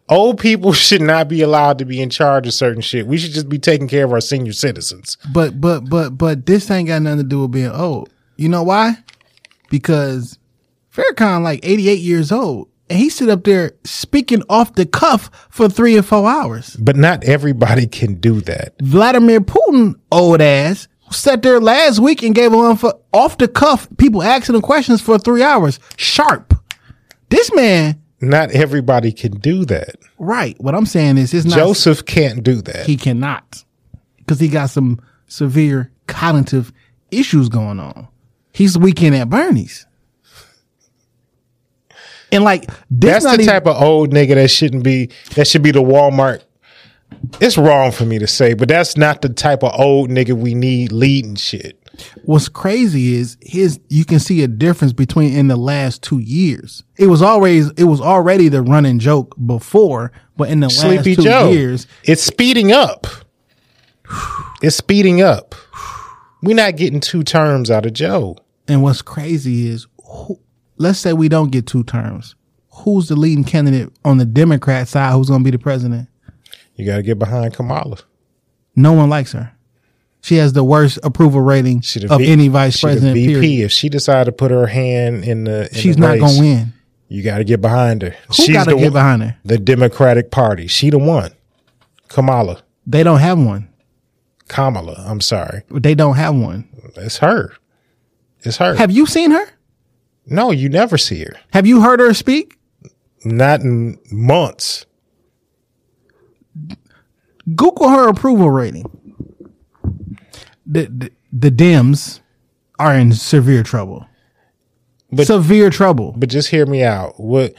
old people should not be allowed to be in charge of certain shit. We should just be taking care of our senior citizens. But but but but this ain't got nothing to do with being old. You know why? Because Farrakhan like 88 years old and he sit up there speaking off the cuff for three or four hours. But not everybody can do that. Vladimir Putin, old ass, sat there last week and gave one for off the cuff people asking him questions for three hours. Sharp. This man, Not everybody can do that. right? What I'm saying is, it's not. Joseph can't do that. He cannot because he got some severe cognitive issues going on. He's weekend at Bernie's. And like That's the even- type of old nigga that shouldn't be that should be the Walmart. It's wrong for me to say, but that's not the type of old nigga we need leading shit. What's crazy is his you can see a difference between in the last two years. It was always it was already the running joke before, but in the Sleepy last two Joe. years, It's speeding up. It's speeding up. We're not getting two terms out of Joe. and what's crazy is who, let's say we don't get two terms. Who's the leading candidate on the Democrat side who's going to be the president? You got to get behind Kamala. No one likes her. She has the worst approval rating of V- any vice president. VP. Period. If she decided to put her hand in the, in She's the not going to win. You got to get behind her. Who got to the get one- behind her? The Democratic Party. She the one. Kamala. They don't have one. Kamala. I'm sorry. They don't have one. It's her. It's her. Have you seen her? No, you never see her. Have you heard her speak? Not in months. Google her approval rating. The the, the Dems are in severe trouble. But- severe trouble. But just hear me out. What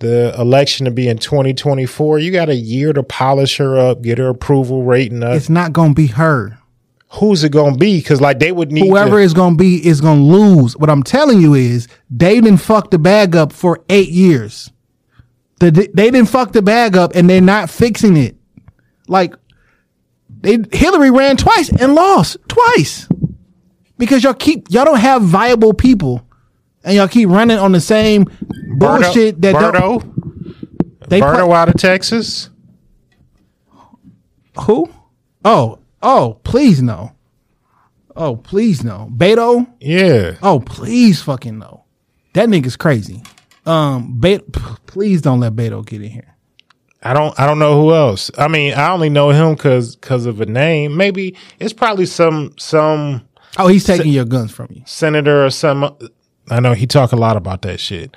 the election to be in 2024, you got a year to polish her up, get her approval rating up. It's not going to be her. Who's it going to be? Because like they would need Whoever to, is going to be is going to lose. What I'm telling you is they didn't fuck the bag up for eight years. The, they didn't fuck the bag up and they're not fixing it. Like they Hillary ran twice and lost twice because y'all keep y'all don't have viable people and y'all keep running on the same bullshit that Beto, don't. They Beto put- out of Texas. who? Oh, oh, please no. Oh, please no. Beto? Yeah. Oh, please fucking no. That nigga's crazy. Um, Beto, please don't let Beto get in here. I don't. I don't know who else. I mean, I only know him because because of a name. Maybe it's probably some some Oh, he's taking your guns from you. senator or some. I know he talk a lot about that shit.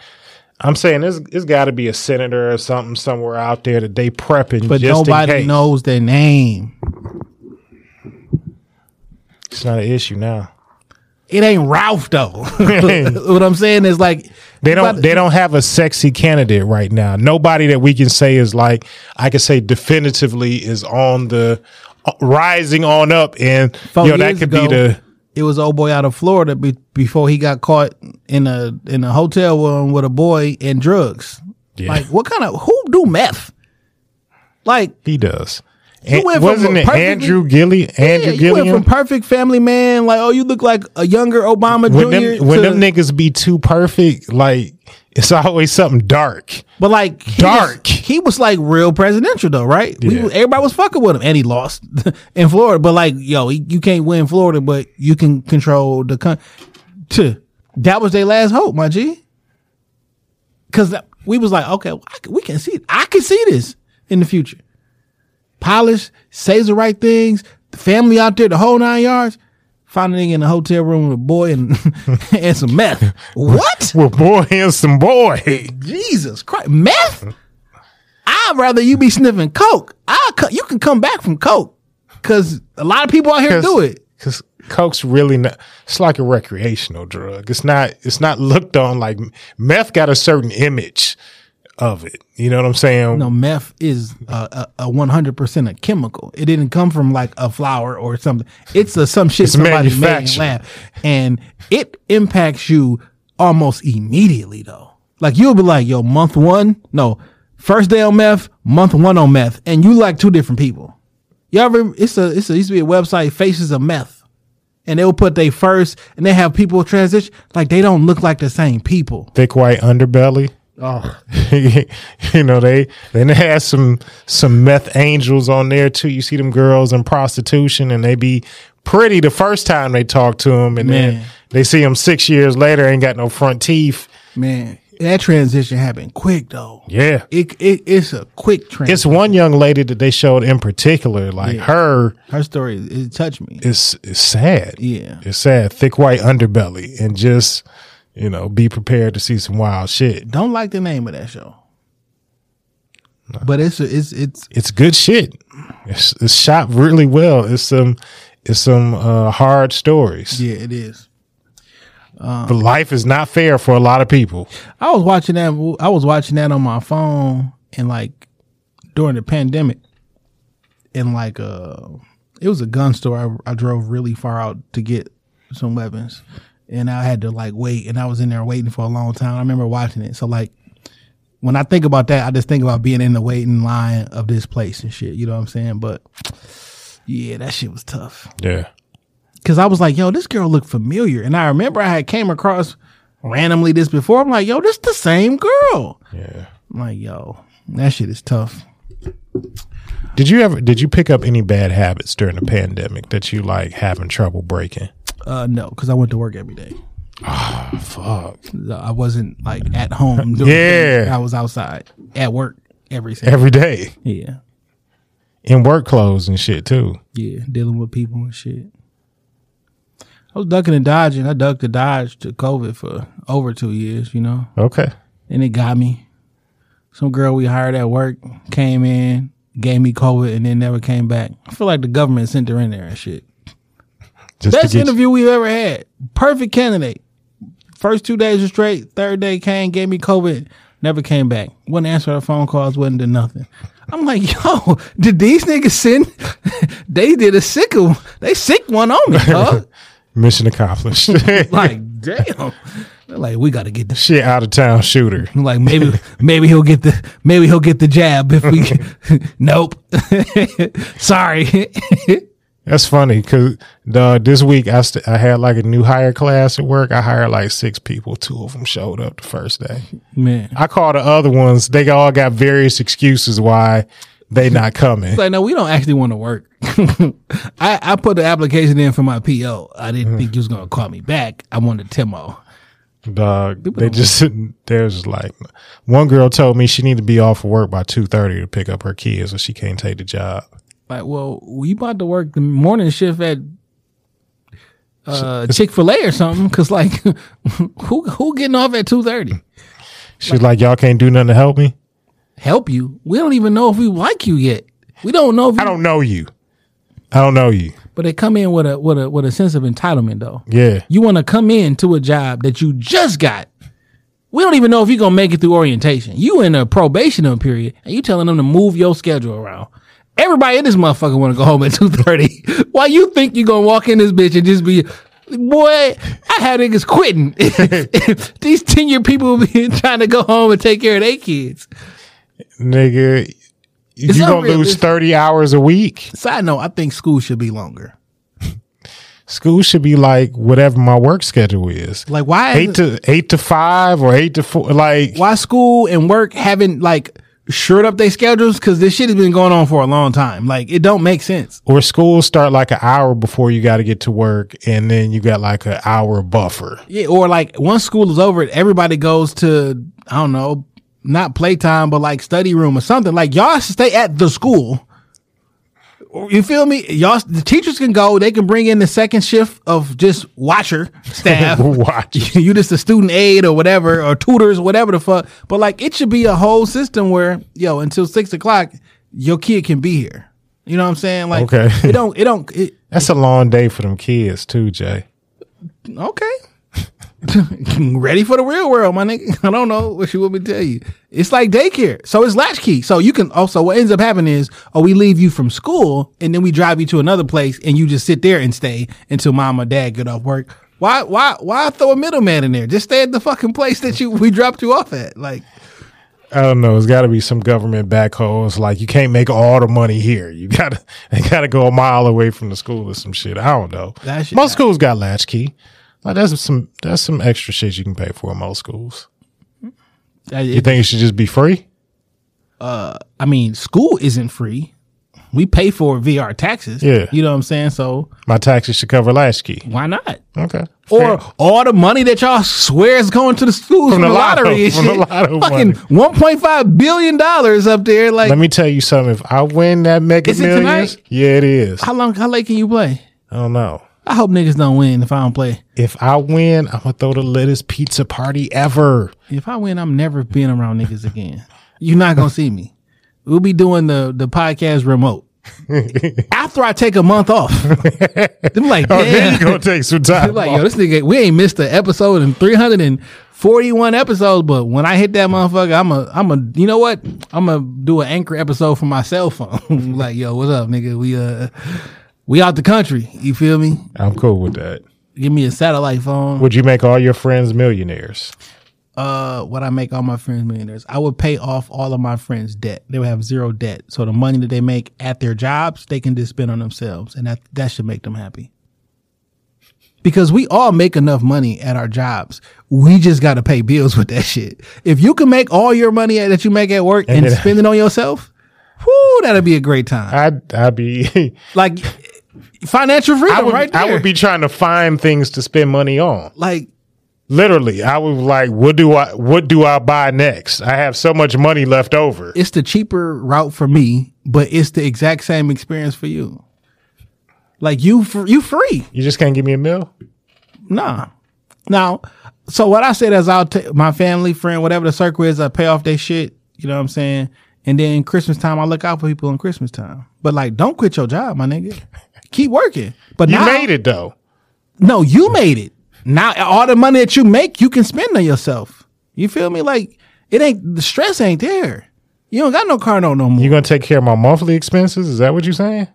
I'm saying there's it's got to be a senator or something somewhere out there that they prepping, But nobody knows their name. It's not an issue now. It ain't Ralph though. what I'm saying is like They don't. They don't have a sexy candidate right now. Nobody that we can say is like I can say definitively is on the uh, rising on up, and you know that could ago, be the It was old boy out of Florida be, before he got caught in a in a hotel room with a boy and drugs. Yeah. Like what kind of who do meth? Like He does. You went from wasn't it Andrew Gilly? Andrew yeah, you went Gillum? from perfect family man, like oh, you look like a younger Obama when Jr. them, when to- them niggas be too perfect, like it's always something dark. But like he Dark. was, he was like real presidential though, right? We, everybody was fucking with him, and he lost in Florida. But like, yo, you can't win Florida, but you can control the country. That was their last hope, my G. Because we was like, okay, I can- we can see it. I can see this in the future. Polish, says the right things, the family out there, the whole nine yards. Found a nigga in a hotel room with a boy and and some meth. What? With boy and some boy. Jesus Christ, meth? I'd rather you be sniffing coke. I you can come back from coke because a lot of people out here do it. Because coke's really not. It's like a recreational drug. It's not. It's not looked on like meth. Got a certain image of it. You know what I'm saying? No, meth is a a one hundred percent a chemical. It didn't come from like a flower or something. It's a some shit It's somebody made in manufactured. lab, and it impacts you almost immediately though. Like you'll be like, yo, month one, no, first day on meth, month one on meth, and you like two different people. Y'all ever? It's a it's a it used to be a website, Faces of Meth, and they will put they first, and they have people transition like they don't look like the same people. Thick white underbelly. Oh, you know they then they had some some meth angels on there too. You see them girls in prostitution, and they be pretty the first time they talk to them, and Man. then they see them six years later ain't got no front teeth. man, that transition happened quick though. Yeah, It, it it's a quick transition. it's one young lady that they showed in particular, like Yeah. her. Her story it touched me. It's it's sad. Yeah. it's sad. Thick white underbelly, and just you know be prepared to see some wild shit. Don't like the name of that show, but it's it's it's It's good shit. It's, it's shot really well. It's some it's some uh, hard stories. yeah, it is. But life is not fair for a lot of people. I was watching that. I was watching that on my phone, and like during the pandemic, and like uh, it was a gun store. I, I drove really far out to get some weapons, and I had to like wait, and I was in there waiting for a long time. I remember watching it. So like when I think about that, I just think about being in the waiting line of this place and shit. You know what I'm saying? But yeah, that shit was tough. Yeah. Cause I was like, yo, this girl looked familiar. And I remember I had came across randomly this before. I'm like, yo, this the same girl. Yeah. I'm like, yo, that shit is tough. Did you ever did you pick up any bad habits during the pandemic that you like having trouble breaking? Uh, no, because I went to work every day. Ah, fuck. I wasn't like at home doing Yeah. I was outside at work every single Every day. Yeah. In work clothes and shit too. Yeah. Dealing with people and shit. I was ducking and dodging. I ducked and dodged to COVID for over two years, you know? Okay. and it got me. Some girl we hired at work came in, gave me COVID, and then never came back. I feel like the government sent her in there and shit. Just Best interview we've ever had. Perfect candidate. First two days were straight. Third day came, gave me COVID, never came back. Wouldn't answer her phone calls, wouldn't do nothing. I'm like, yo, did these niggas send? they did a sick one. They sick one on me, dog. mission accomplished. like, damn. They're like, we got to get the shit out of town shooter. Like maybe maybe he'll get the maybe he'll get the jab if we nope. Sorry. That's funny because this week I st- I had like a new hire class at work. I hired like six people. Two of them showed up the first day. Man. I called the other ones. They all got various excuses why they not coming. It's like no, we don't actually want to work. I, I put the application in for my PO. I didn't mm-hmm. think you was gonna call me back. I wanted Timo. Dog, they just there's like one girl told me she need to be off of work by two thirty to pick up her kids, or she can't take the job. Like, well, we about to work the morning shift at uh, Chick Fil A or something. Cause like, who who getting off at two thirty? She's like, y'all can't do nothing to help me. Help you? We don't even know if we like you yet. We don't know if I don't know you. I don't know you. But they come in with a with a with a sense of entitlement though. Yeah. You want to come in to a job that you just got. We don't even know if you're gonna make it through orientation. You in a probational period and you telling them to move your schedule around. Everybody in this motherfucker want to go home at two thirty. Why you think you gonna walk in this bitch and just be, boy? I had niggas quitting. These tenure people be trying to go home and take care of their kids. nigga, It's you're gonna lose thirty hours a week. Side note, I think school should be longer. School should be like whatever my work schedule is. Like why eight to eight to five or eight to four. Like why school and work haven't like shored up their schedules because this shit has been going on for a long time. Like it don't make sense. or schools start like an hour before you got to get to work, and then you got like an hour buffer. Yeah, or like once school is over, everybody goes to I don't know, not playtime, but like study room or something. Like y'all stay at the school. You feel me? Y'all, the teachers can go. They can bring in the second shift of just watcher staff. Watch. you just a student aide or whatever, or tutors, whatever the fuck. But like, it should be a whole system where yo, until six o'clock, your kid can be here. You know what I'm saying? Like, Okay. it don't, it don't, it, That's a long day for them kids too, Jay. okay. Ready for the real world, my nigga. I don't know what you want me to tell you. It's like daycare. So it's latchkey. So you can oh, also, what ends up happening is, oh, we leave you from school and then we drive you to another place and you just sit there and stay until mom or dad get off work. Why, why, why throw a middleman in there? Just stay at the fucking place that you, we dropped you off at. Like, I don't know. It's got to be some government backhoe. It's like you can't make all the money here. You gotta, you gotta go a mile away from the school or some shit. I don't know. Most schools got latchkey. Like that's some that's some extra shit you can pay for in most schools. You think it should just be free? uh, I mean, school isn't free. We pay for it via our taxes. Yeah. You know what I'm saying? So My taxes should cover latchkey. why not? Okay. Or all the money that y'all swear is going to the schools From from, the lotto, lottery and from the shit. lotto Fucking one point five billion dollars up there. Like, Let me tell you something. If I win that mega Is it millions, tonight? yeah, it is. how long? How late can you play? I don't know. I hope niggas don't win if I don't play. If I win, I'm gonna throw the littest pizza party ever. If I win, I'm never being around niggas again. You're not gonna see me. We'll be doing the the podcast remote. After I take a month off, them like, Oh, then you gonna take some time. They're like, yo, this nigga, we ain't missed an episode in 341 episodes, but when I hit that motherfucker, I'm a, I'm a, you know what? I'm gonna do an anchor episode for my cell phone. like, yo, what's up, nigga? We, uh, we out the country. You feel me? I'm cool with that. Give me a satellite phone. Would you make all your friends millionaires? uh would I make all my friends millionaires. I would pay off all of my friends' debt. They would have zero debt. So the money that they make at their jobs, they can just spend on themselves. And that that should make them happy. Because we all make enough money at our jobs. We just gotta pay bills with that shit. If you can make all your money that you make at work and, And spend it on yourself, whoo, that'd be a great time. I'd I'd be like financial freedom I would, right there. I would be trying to find things to spend money on. like Literally, I would like, what do I what do I buy next? I have so much money left over. it's the cheaper route for me, but it's the exact same experience for you. Like you, you free. You just can't give me a meal. Nah. Now, so what I said is I'll take my family, friend, whatever the circle is, I pay off their shit. You know what I'm saying? And then Christmas time, I look out for people in Christmas time. But like, don't quit your job, my nigga. Keep working. But You now, made it though. No, you made it. Now all the money that you make, you can spend on yourself. You feel me? Like it ain't the stress ain't there. You don't got no car note no more. You gonna take care of my monthly expenses? Is that what you're saying?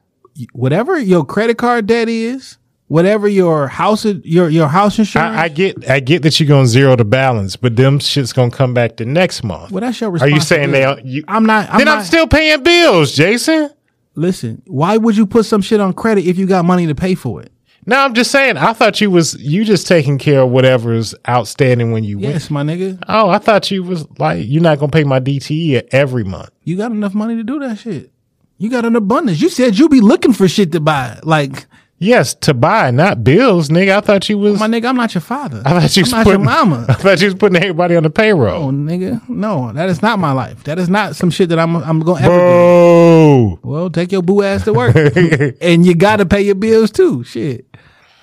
Whatever your credit card debt is, whatever your house your your house insurance. I, I get I get that you're gonna zero the balance, but them shit's gonna come back the next month. well, that's your Are you saying they? You, I'm not. I'm then I'm still paying bills, Jason. Listen, why would you put some shit on credit if you got money to pay for it? No, I'm just saying. I thought you was you just taking care of whatever's outstanding when you. Yes, my nigga. Oh, I thought you was like you're not gonna pay my DTE every month. You got enough money to do that shit. You got an abundance. You said you be looking for shit to buy. Like, Yes, to buy, not bills, nigga. I thought you was. Oh, my nigga, I'm not your father. I thought you I'm was not putting, your mama. I thought you was putting everybody on the payroll. Oh, nigga, no, that is not my life. That is not some shit that I'm I'm gonna ever do. Boo. Well, take your boo ass to work, and you got to pay your bills too. Shit,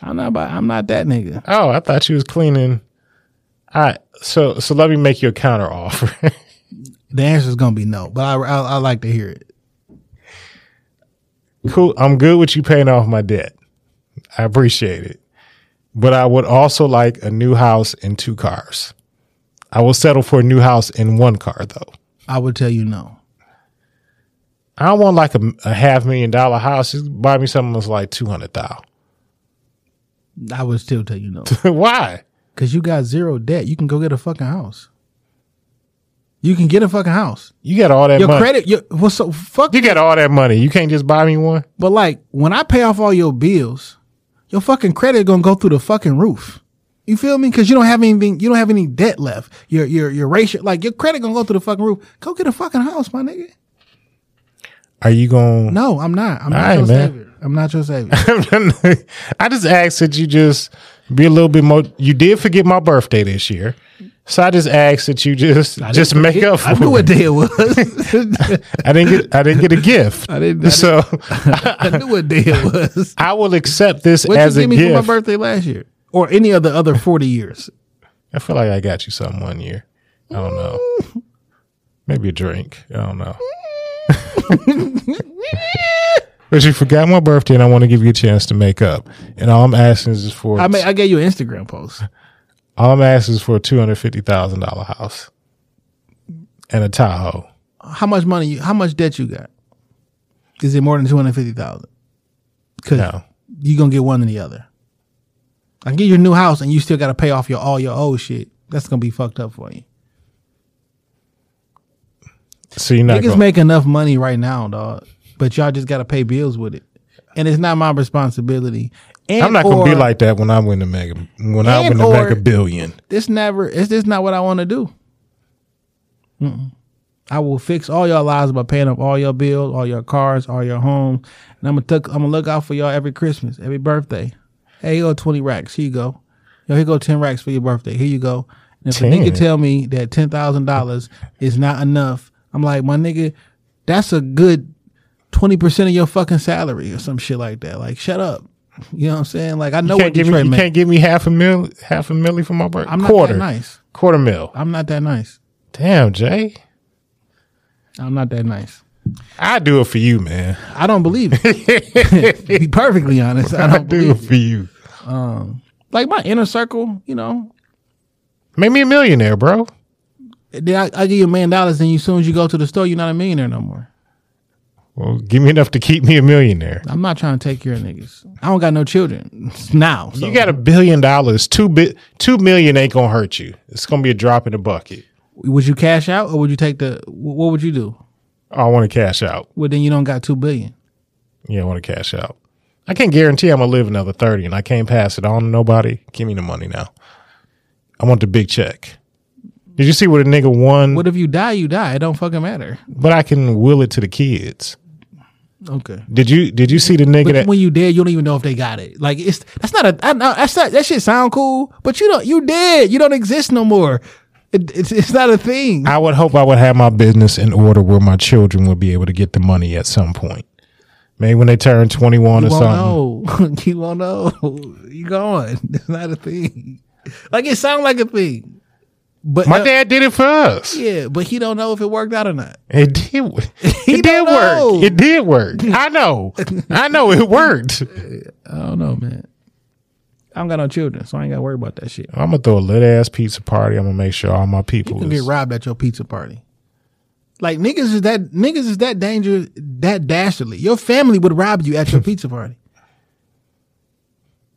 I'm not. About, I'm not that nigga. Oh, I thought you was cleaning. All right, so so let me make you a counter offer. The answer is gonna be no, but I, I I like to hear it. cool. I'm good with you paying off my debt. I appreciate it, but I would also like a new house and two cars. I will settle for a new house and one car though. I would tell you no. I don't want like a, a half million dollar house. Just buy me something that's like two hundred thousand. I would still tell you no, Why? because you got zero debt. You can go get a fucking house. You can get a fucking house. You got all that Your money. credit, your what's so fuck. You got all that money. You can't just buy me one. But like when I pay off all your bills, your fucking credit gonna go through the fucking roof. You feel me? Because you don't have anything. You don't have any debt left. Your your your ratio, like your credit, gonna go through the fucking roof. Go get a fucking house, my nigga. Are you gonna? No, I'm not. I'm All not right, your man. savior. I'm not your savior. I just asked that you just be a little bit more. You did forget my birthday this year, so I just asked that you just I just make forget- up for I knew it. what day it was. I didn't get. I didn't get a gift. I didn't. I so I knew what day it was. I will accept this What as you a me for my birthday last year, or any of the other forty years? I feel like I got you something one year. I don't know. Maybe a drink. I don't know. but you forgot my birthday, and I want to give you a chance to make up. And all I'm asking is for I mean, I gave you an Instagram post. All I'm asking is for a two hundred fifty thousand dollar house and a Tahoe. How much money? You, how much debt you got? Is it more than two hundred fifty thousand? Because No. you gonna get one or the other. I can get you a new house, and you still got to pay off your all your old shit. That's gonna be fucked up for you. So you're not Niggas gonna, make enough money right now, dog. But y'all just got to pay bills with it, and it's not my responsibility. And I'm not gonna be like that when I win the mega when I win the mega billion. This never. is this not what I want to do. Mm-mm. I will fix all your lives by paying up all your bills, all your cars, all your homes, and I'm gonna tuck, I'm gonna look out for y'all every Christmas, every birthday. Hey, here go twenty racks. Here you go. Yo, here go ten racks for your birthday. Here you go. And if a 10. nigga tell me that ten thousand dollars is not enough, I'm like, my nigga, that's a good twenty percent of your fucking salary or some shit like that. Like, shut up. You know what I'm saying? Like, I know You what can't give me you make. can't give me half a mil half a milli for my birthday. I'm not quarter that nice. quarter mil. I'm not that nice. Damn, Jay. I'm not that nice. I do it for you, man. I don't believe it. to be perfectly honest, I I, don't do believe it for you. Um, like my inner circle, you know. Make me a millionaire, bro. Then I, I give you a million dollars, and you, as soon as you go to the store, you're not a millionaire no more. Well, give me enough to keep me a millionaire. I'm not trying to take care of niggas. I don't got no children now. So. You got a billion dollars. Two bit two million ain't gonna hurt you. It's gonna be a drop in the bucket. Would you cash out, or would you take the? What would you do? I want to cash out. Well, then you don't got two billion. Yeah, I want to cash out. I can't guarantee I'm gonna live another thirty, and I can't pass it on to nobody. Give me the money now. I want the big check. Did you see what a nigga won? What if you die? You die. It don't fucking matter. but I can will it to the kids. Okay. Did you Did you see the nigga But that? when you dead, you don't even know if they got it. Like it's that's not a I, know- that's not that shit sound cool, but you don't you dead. You don't exist no more. It, it's it's not a thing. I would hope I would have my business in order where my children would be able to get the money at some point. Maybe when they turn twenty one You or won't something. know. you won't know. You going? It's not a thing. Like it sounds like a thing, but My dad did it for us. yeah, but he don't know if it worked out or not. It did. He It did don't know. work. It did work. I know. I know it worked. I don't know, man. I don't got no children, so I ain't got to worry about that shit. I'm gonna throw a lit ass pizza party. I'm gonna make sure all my people You can is- get robbed at your pizza party. Like niggas is that niggas is that dangerous, that dastardly. Your family would rob you at your pizza party.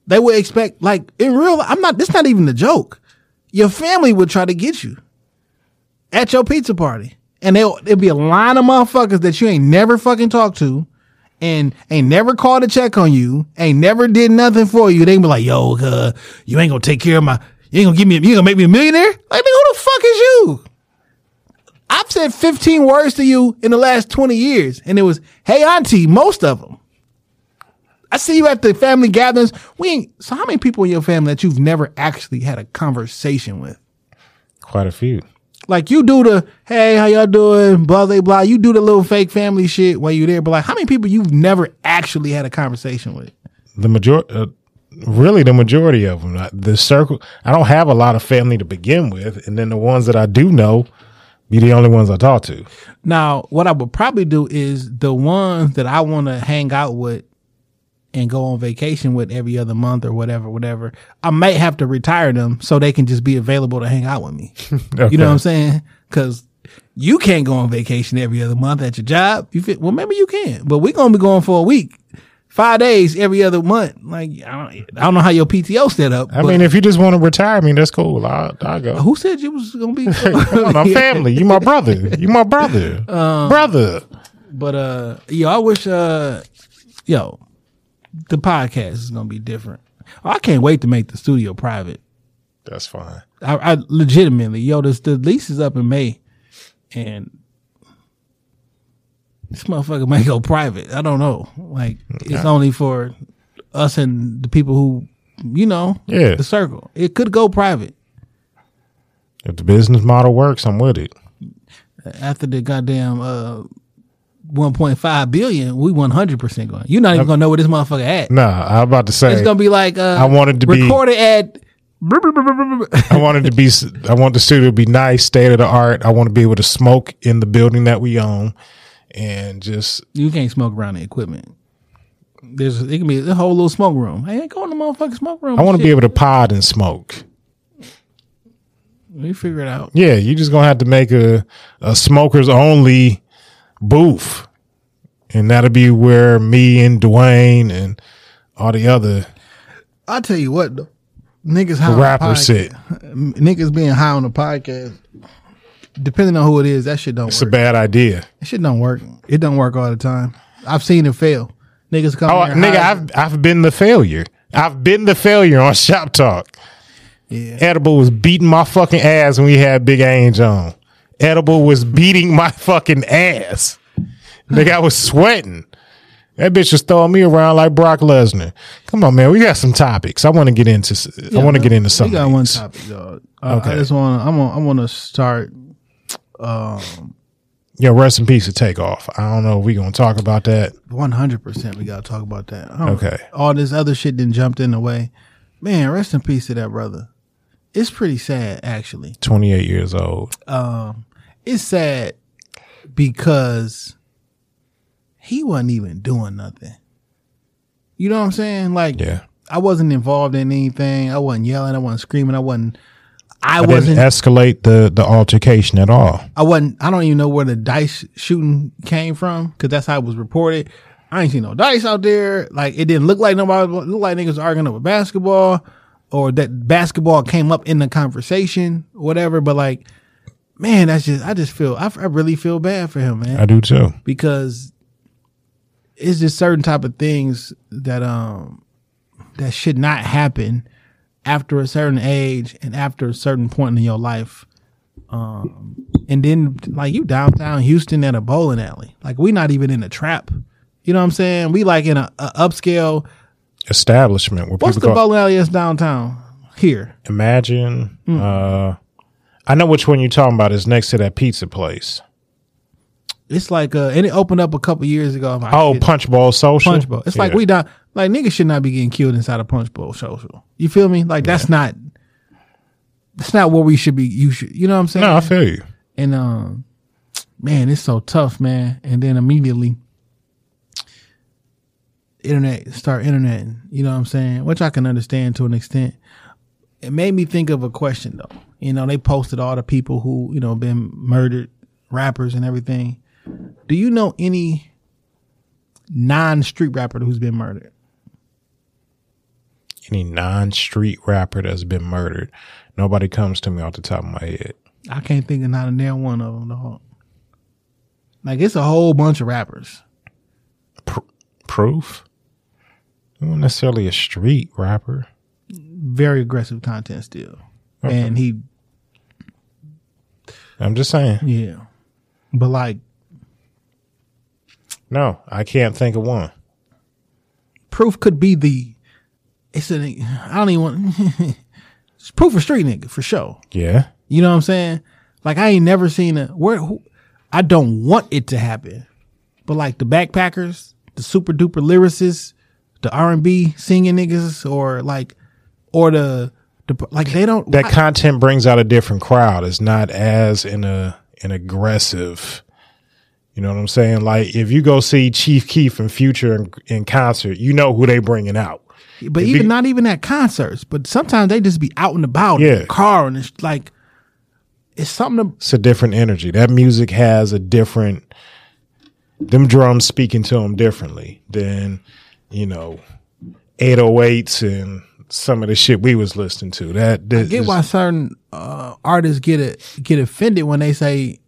They would expect like in real. I'm not. This not even a joke. Your family would try to get you at your pizza party, and they'll there'll be a line of motherfuckers that you ain't never fucking talked to, and ain't never called a check on you, ain't never did nothing for you. They be like, "Yo, uh, you ain't gonna take care of my. You ain't gonna give me. You gonna make me a millionaire. Like, who the fuck is you? I've said 15 words to you in the last 20 years, and it was, hey, auntie, most of them. I see you at the family gatherings. We ain't, so how many people in your family that you've never actually had a conversation with? quite a few. Like you do the, hey, how y'all doing? Blah, blah, blah. You do the little fake family shit while you're there. But like, how many people you've never actually had a conversation with? The majority, uh, really, the majority of them. The circle. I don't have a lot of family to begin with, and then the ones that I do know, be the only ones I talk to. Now, what I would probably do is the ones that I want to hang out with and go on vacation with every other month or whatever, whatever. I might have to retire them so they can just be available to hang out with me. You know what I'm saying? Because you can't go on vacation every other month at your job. You fit, well, maybe you can, but we're gonna be going for a week. five days every other month. Like I don't, I don't know how your PTO set up. I mean, if you just want to retire, I mean, that's cool. I'll, I'll go. who said you was gonna be? On, I'm family. You my brother. You my brother. Um, brother. But uh, yo, I wish uh, yo, the podcast is gonna be different. I can't wait to make the studio private. That's fine. I, I legitimately, yo, this the lease is up in May, and this motherfucker might go private. I don't know. Like it's only for us and the people who, you know, Yeah. the circle. It could go private If the business model works, I'm with it. after the goddamn uh. 1.5 billion, we 100% going. You're not even gonna know where this motherfucker at. Nah, I'm about to say. It's gonna be like uh, I wanted to be- recorded at. I wanted to be. I want the studio to be nice, state of the art. I want to be able to smoke in the building that we own, and just You can't smoke around the equipment. There's it can be a whole little smoke room. I ain't going to motherfucking smoke room. I want to be able to pod and smoke. We figure it out. Yeah, you just gonna have to make a a smokers only booth, and that'll be where me and Dwayne and all the other I'll tell you what, though. niggas high on the rappers podcast- sit. Niggas being high on the podcast, depending on who it is, that shit don't It's a work. bad idea. That shit don't work. It don't work all the time. I've seen it fail. Niggas come Oh, nigga, high- I've I've been the failure. I've been the failure on Shop Talk. Yeah. Edible was beating my fucking ass when we had Big Ange on. Edible was beating my fucking ass. nigga, I was sweating. That bitch was throwing me around like Brock Lesnar. Come on, man. We got some topics. I want to get into. I want to get into something. We got one topic, dog. Uh, Okay. I just want to. I'm gonna. I'm gonna start. Um, Yeah, rest in peace to Takeoff. I don't know if we gonna talk about that. one hundred percent. We gotta talk about that. I Okay. All this other shit then jumped in the way. Man, rest in peace to that brother. It's pretty sad, actually. Twenty eight years old. Um, it's sad because he wasn't even doing nothing. You know what I'm saying? Like, Yeah. I wasn't involved in anything. I wasn't yelling. I wasn't screaming. I wasn't. I, I, wasn't. didn't escalate the the altercation at all. I wasn't. I don't even know where the dice shooting came from because that's how it was reported. I ain't seen no dice out there. Like it didn't look like nobody. Looked like niggas arguing over basketball, or that basketball came up in the conversation, whatever. But like, man, that's just. I just feel. I, I really feel bad for him, man. I do too. because it's just certain type of things that um that should not happen after a certain age and after a certain point in your life. Um, and then like you downtown Houston at a bowling alley, like we not even in a trap. You know what I'm saying? We like in a, a upscale. Establishment where What's the people go. bowling alley that's downtown here? Imagine. Hmm. Uh, I know which one you're talking about. Is next to that pizza place. It's like uh, and it opened up a couple years ago. I Oh, kid- Punch Bowl Social. Punch Bowl. It's like Yeah. we down like niggas should not be getting killed inside a Punch Bowl social. You feel me? Like that's not that's not what we should be. You should. You know what I'm saying? No, I feel you. And um, man, it's so tough, man. And then immediately, internet start internet. You know what I'm saying? Which I can understand to an extent. It made me think of a question though. You know, they posted all the people who you know been murdered, rappers and everything. Do you know any non-street rapper who's been murdered? Any non-street rapper that's been murdered. Nobody comes to me off the top of my head. I can't think of not a damn one of them. Dog. Like it's a whole bunch of rappers. Proof. Not necessarily a street rapper. Very aggressive content still, and he I'm just saying. yeah, but like No, I can't think of one. proof could be the. It's an. I don't even want. it's proof of street nigga for sure. Yeah. You know what I'm saying? Like I ain't never seen a where. Who, I don't want it to happen, but like the backpackers, the super duper lyricists, the R and B singing niggas, or like, or the the like they don't. That I- content brings out a different crowd. It's not as in a an aggressive. You know what I'm saying? Like if you go see Chief Keef and Future in, in concert, you know who they bringing out. But If even you- not even at concerts, but sometimes they just be out and about in Yeah. the car and it's like it's something to It's a different energy. That music has a different. Them drums speaking to them differently than you know, 808s and some of the shit we was listening to. That, I get is- why certain uh, artists get it get offended when they say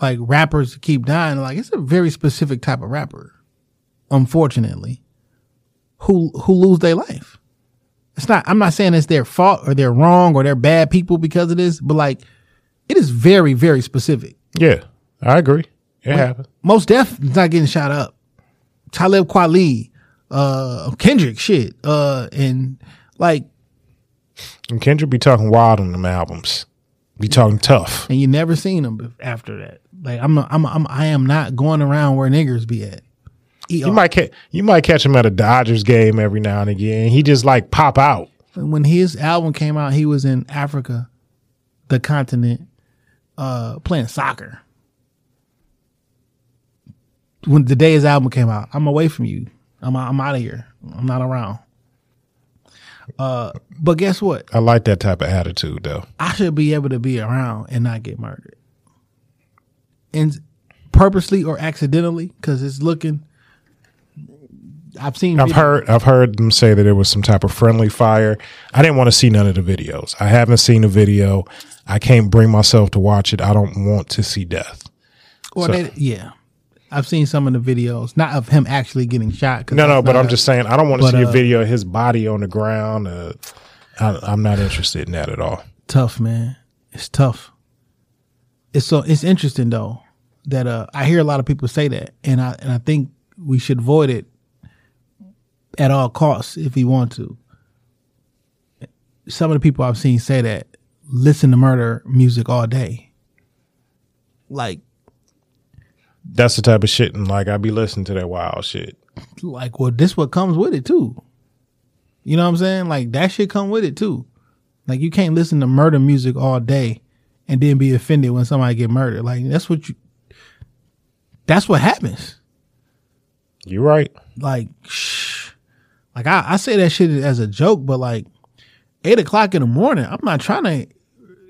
like rappers keep dying. Like it's a very specific type of rapper, unfortunately, who who lose their life. It's not. I'm not saying it's their fault or they're wrong or they're bad people because of this, but like it is very very specific. yeah, I agree. It happened. Mos Def is not getting shot up. Talib Kweli, uh, Kendrick, shit, uh, and like, And Kendrick be talking wild on them albums. Be talking tough. and you never seen him after that. Like, I'm, I'm, I'm, I am not going around where niggers be at. You might ca- you might catch him at a Dodgers game every now and again. He just like pop out. when his album came out, he was in Africa, the continent, uh, playing soccer. When the day his album came out, I'm away from you. I'm I'm out of here. I'm not around. Uh, but guess what? I like that type of attitude though. I should be able to be around and not get murdered, and purposely or accidentally, because it's looking. I've seen. I've video- heard I've heard them say that there was some type of friendly fire. I didn't want to see none of the videos. I haven't seen the video. I can't bring myself to watch it. I don't want to see death. Or So- they, yeah, I've seen some of the videos, not of him actually getting shot. No, no, but I'm just saying I don't want to but, see a uh, video of his body on the ground. Uh, I, I'm not interested in that at all. Tough man, it's tough. It's so it's interesting though that uh I hear a lot of people say that, and I and I think we should avoid it at all costs if we want to. Some of the people I've seen say that listen to murder music all day. Like That's the type of shit, and like I be listening to that wild shit. like well this what comes with it too you know what i'm saying like that shit come with it too like you can't listen to murder music all day and then be offended when somebody get murdered like that's what you that's what happens You're right? like shh. like I, I say that shit as a joke but like eight o'clock in the morning i'm not trying to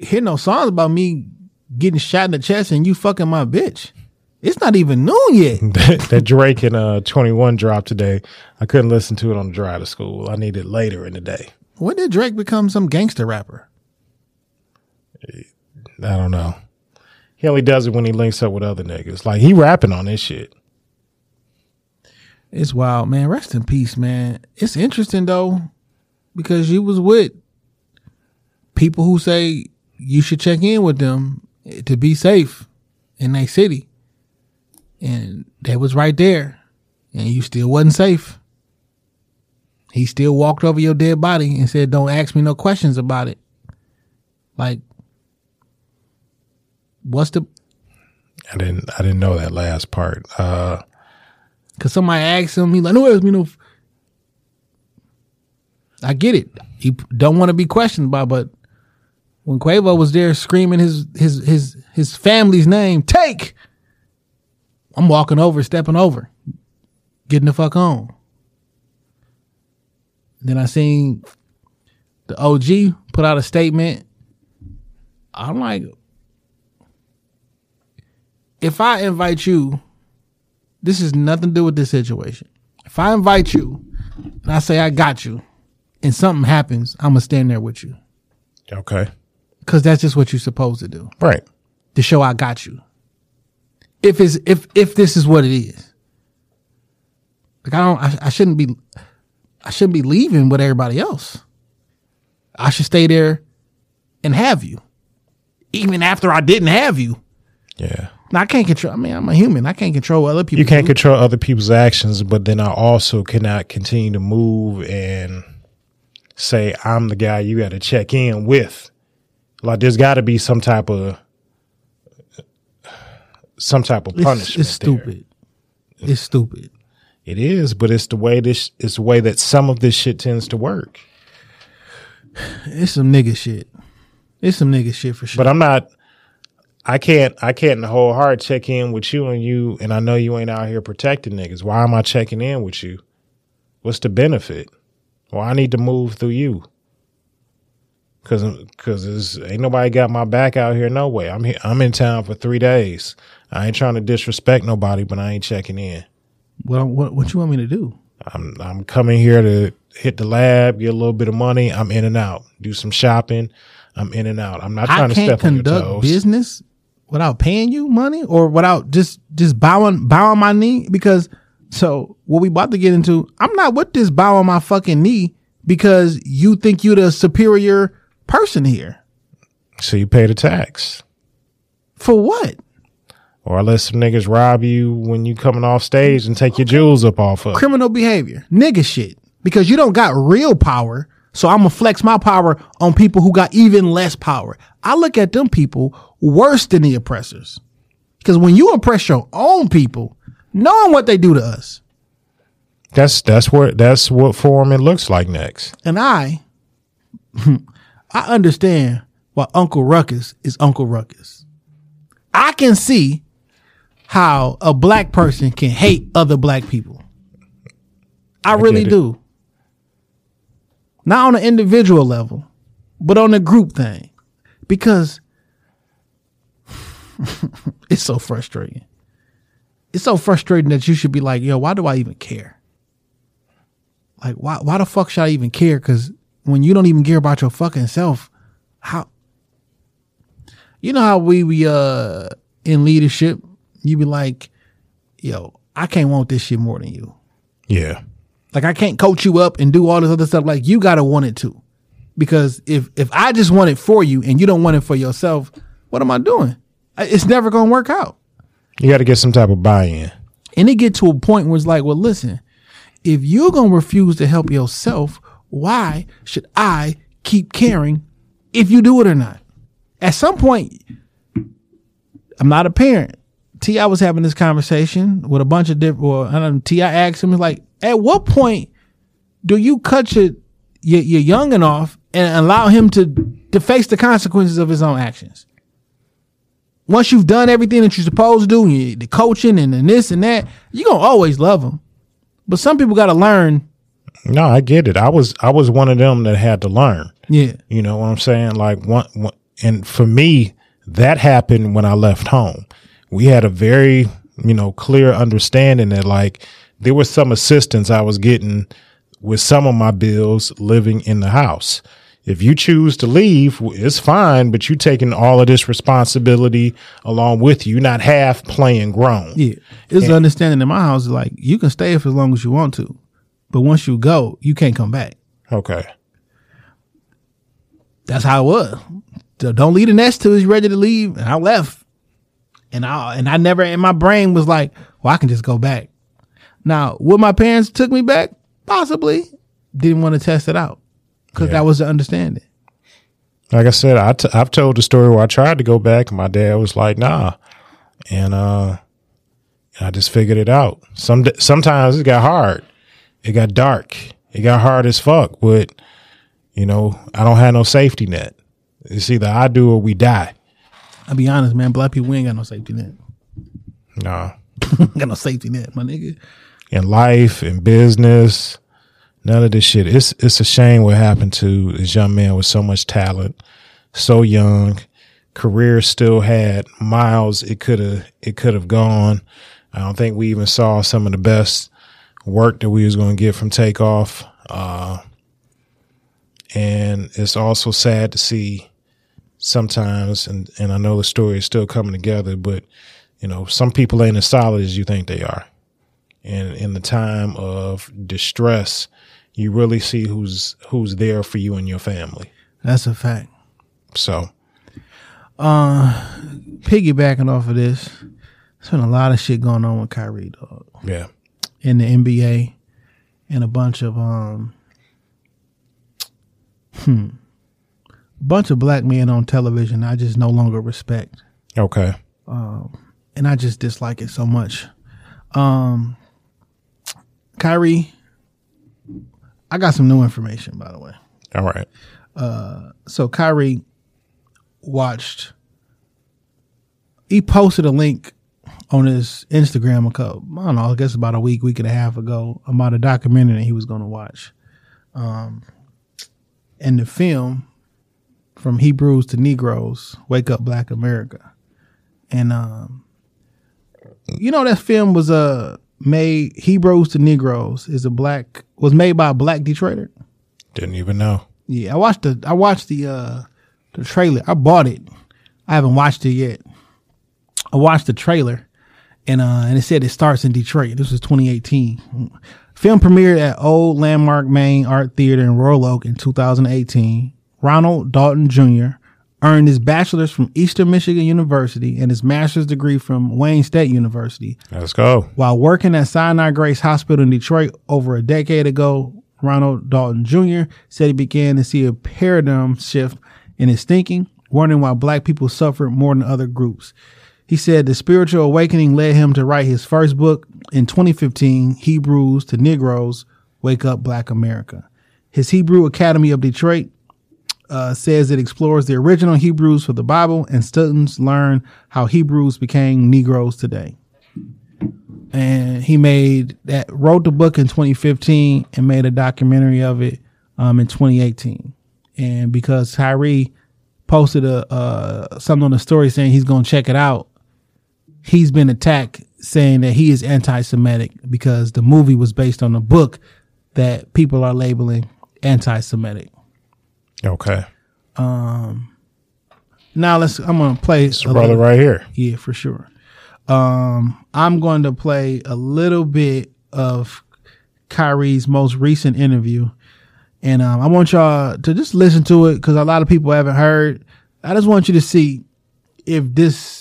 hear no songs about me getting shot in the chest and you fucking my bitch it's not even noon yet that, that Drake and uh 21 dropped today. I couldn't listen to it on the drive to school. I need it later in the day. when did drake become some gangster rapper I don't know. He only does it when he links up with other niggas. Like he rapping on this shit. It's wild, man. Rest in peace, man. It's interesting though, because you was with people who say you should check in with them to be safe in their city. And they was right there. And you still wasn't safe. He still walked over your dead body and said, Don't ask me no questions about it. Like what's the I didn't I didn't know that last part. Uh Cause somebody asked him, he like, no, ask me no. f-" I get it. He don't want to be questioned by, but when Quavo was there screaming his his his his family's name, take. I'm walking over, stepping over, getting the fuck on. Then I seen the OG put out a statement. I'm like, if I invite you this has nothing to do with this situation. If I invite you and I say I got you and something happens, I'm gonna stand there with you. okay. Cause that's just what you're supposed to do. Right. To show I got you. If it's if if this is what it is. Like I don't I, I shouldn't be I shouldn't be leaving with everybody else. I should stay there and have you. Even after I didn't have you. Yeah. Now I can't control I mean, I'm a human. I can't control other people. You can't control other people's actions, but then I also cannot continue to move and say I'm the guy you got to check in with. Like there's got to be some type of some type of It's- punishment. It's, there. stupid. It's stupid. It is, but it's the way this it's the way that some of this shit tends to work. It's some nigga shit. It's some nigga shit for sure. But I'm not. I can't. I can't in the whole heart check in with you and you, and I know you ain't out here protecting niggas. Why am I checking in with you? What's the benefit? Well, I need to move through you. Cause, cause ain't nobody got my back out here. No way. I'm here. I'm in town for three days. I ain't trying to disrespect nobody, but I ain't checking in. What what what you want me to do? I'm I'm coming here to hit the lab, get a little bit of money. I'm in and out. Do some shopping. I'm in and out. I'm not I trying to step on your toes. business without paying you money or without just just bowing bowing my knee because so what we about to get into i'm not with this bowing my fucking knee because you think you're the superior person here So you pay the tax. for what Or let some niggas rob you when you coming off stage and take your jewels up off of. criminal behavior nigga shit because you don't got real power so i'm gonna flex my power on people who got even less power i look at them people worse than the oppressors because when you oppress your own people knowing what they do to us That's that's what that's what form it looks like next. And I, I understand why Uncle Ruckus is Uncle Ruckus. I can see how a black person can hate other black people. I, really do. Not on an individual level, but on a group thing. Because it's so frustrating. It's so frustrating that you should be like, yo, why do I even care? Like, why why the fuck should I even care? Because when you don't even care about your fucking self, how you know how we we uh in leadership, you be like, yo, I can't want this shit more than you. Yeah. Like I can't coach you up and do all this other stuff. Like you gotta want it too. Because if if I just want it for you and you don't want it for yourself, what am I doing? It's never gonna work out. You got to get some type of buy-in. And it get to a point where it's like, well, listen, if you're gonna refuse to help yourself, why should I keep caring if you do it or not? At some point, I'm not a parent. Ti was having this conversation with a bunch of different. Well, I know. Ti asked him, like, at what point do you cut your your, your youngin off and allow him to to face the consequences of his own actions? Once you've done everything that you're supposed to do, the coaching and, and this and that, you're gonna always love him. But some people got to learn. No, I get it. I was I was one of them that had to learn. Yeah. You know what I'm saying? Like one, one and for me, that happened when I left home. We had a very, you know, clear understanding that like there was some assistance I was getting with some of my bills living in the house. If you choose to leave, it's fine, but you taking all of this responsibility along with you. Not half playing grown. Yeah, it's the understanding in my house. Like you can stay for as long as you want to, but once you go, you can't come back. Okay. That's how it was. So don't leave the nest till he's ready to leave. And I left, and I and I never in my brain was like, well, I can just go back. Now, would my parents took me back? Possibly. Didn't want to test it out because that was the understanding. Like I said, I t- I've told the story where I tried to go back and my dad was like, nah. And, uh, I just figured it out. Some, sometimes it got hard. It got dark. It got hard as fuck, but you know, I don't have no safety net. It's either I do or we die. I'll be honest, man. Black people we ain't got no safety net. Nah. got no safety net, my nigga. In life, in business, none of this shit. It's it's a shame what happened to this young man with so much talent, so young, career still had miles it could have it could have gone. I don't think we even saw some of the best work that we was going to get from Takeoff. Uh, and it's also sad to see sometimes, and, and I know the story is still coming together, but you know, some people ain't as solid as you think they are. And in the time of distress, you really see who's who's there for you and your family. That's a fact. So, uh, piggybacking off of this, there's been a lot of shit going on with Kyrie, dog. Yeah. In the NBA, and a bunch of um, hmm, bunch of black men on television. I just no longer respect. Okay. Um, and I just dislike it so much. Um, Kyrie, I got some new information, by the way. All right. Uh, so Kyrie watched. He posted a link on his Instagram a couple, I don't know, I guess about a week, week and a half ago about a documentary that he was going to watch. Um, and the film from Hebrews to Negroes, Wake Up Black America. And, um, you know, that film was, uh, made Hebrews to Negroes is a black was made by a black Detroiter. Didn't even know. Yeah, I watched the I watched the uh the trailer. I bought it. I haven't watched it yet. I watched the trailer and uh and it said it starts in Detroit. This was 2018. Film premiered at Old Landmark Main Art Theater in Royal Oak in 2018. Ronald Dalton Jr. earned his bachelor's from Eastern Michigan University and his master's degree from Wayne State University. Let's go. While working at Sinai Grace Hospital in Detroit over a decade ago, Ronald Dalton Jr. said he began to see a paradigm shift in his thinking, wondering why black people suffered more than other groups. He said the spiritual awakening led him to write his first book in 2015, Hebrews to Negroes, Wake Up Black America. His Hebrew Academy of Detroit uh, says it explores the original Hebrews for the Bible and students learn how Hebrews became Negroes today. And he made that, wrote the book in 2015 and made a documentary of it um, in 2018. And because Kyrie posted a uh, something on the story saying he's going to check it out, he's been attacked saying that he is anti-Semitic because the movie was based on a book that people are labeling anti-Semitic. Okay. Um, now let's. I'm gonna play. It's brother right here. Yeah, for sure. Um, I'm going to play a little bit of Kyrie's most recent interview, and um, I want y'all to just listen to it because a lot of people haven't heard. I just want you to see if this,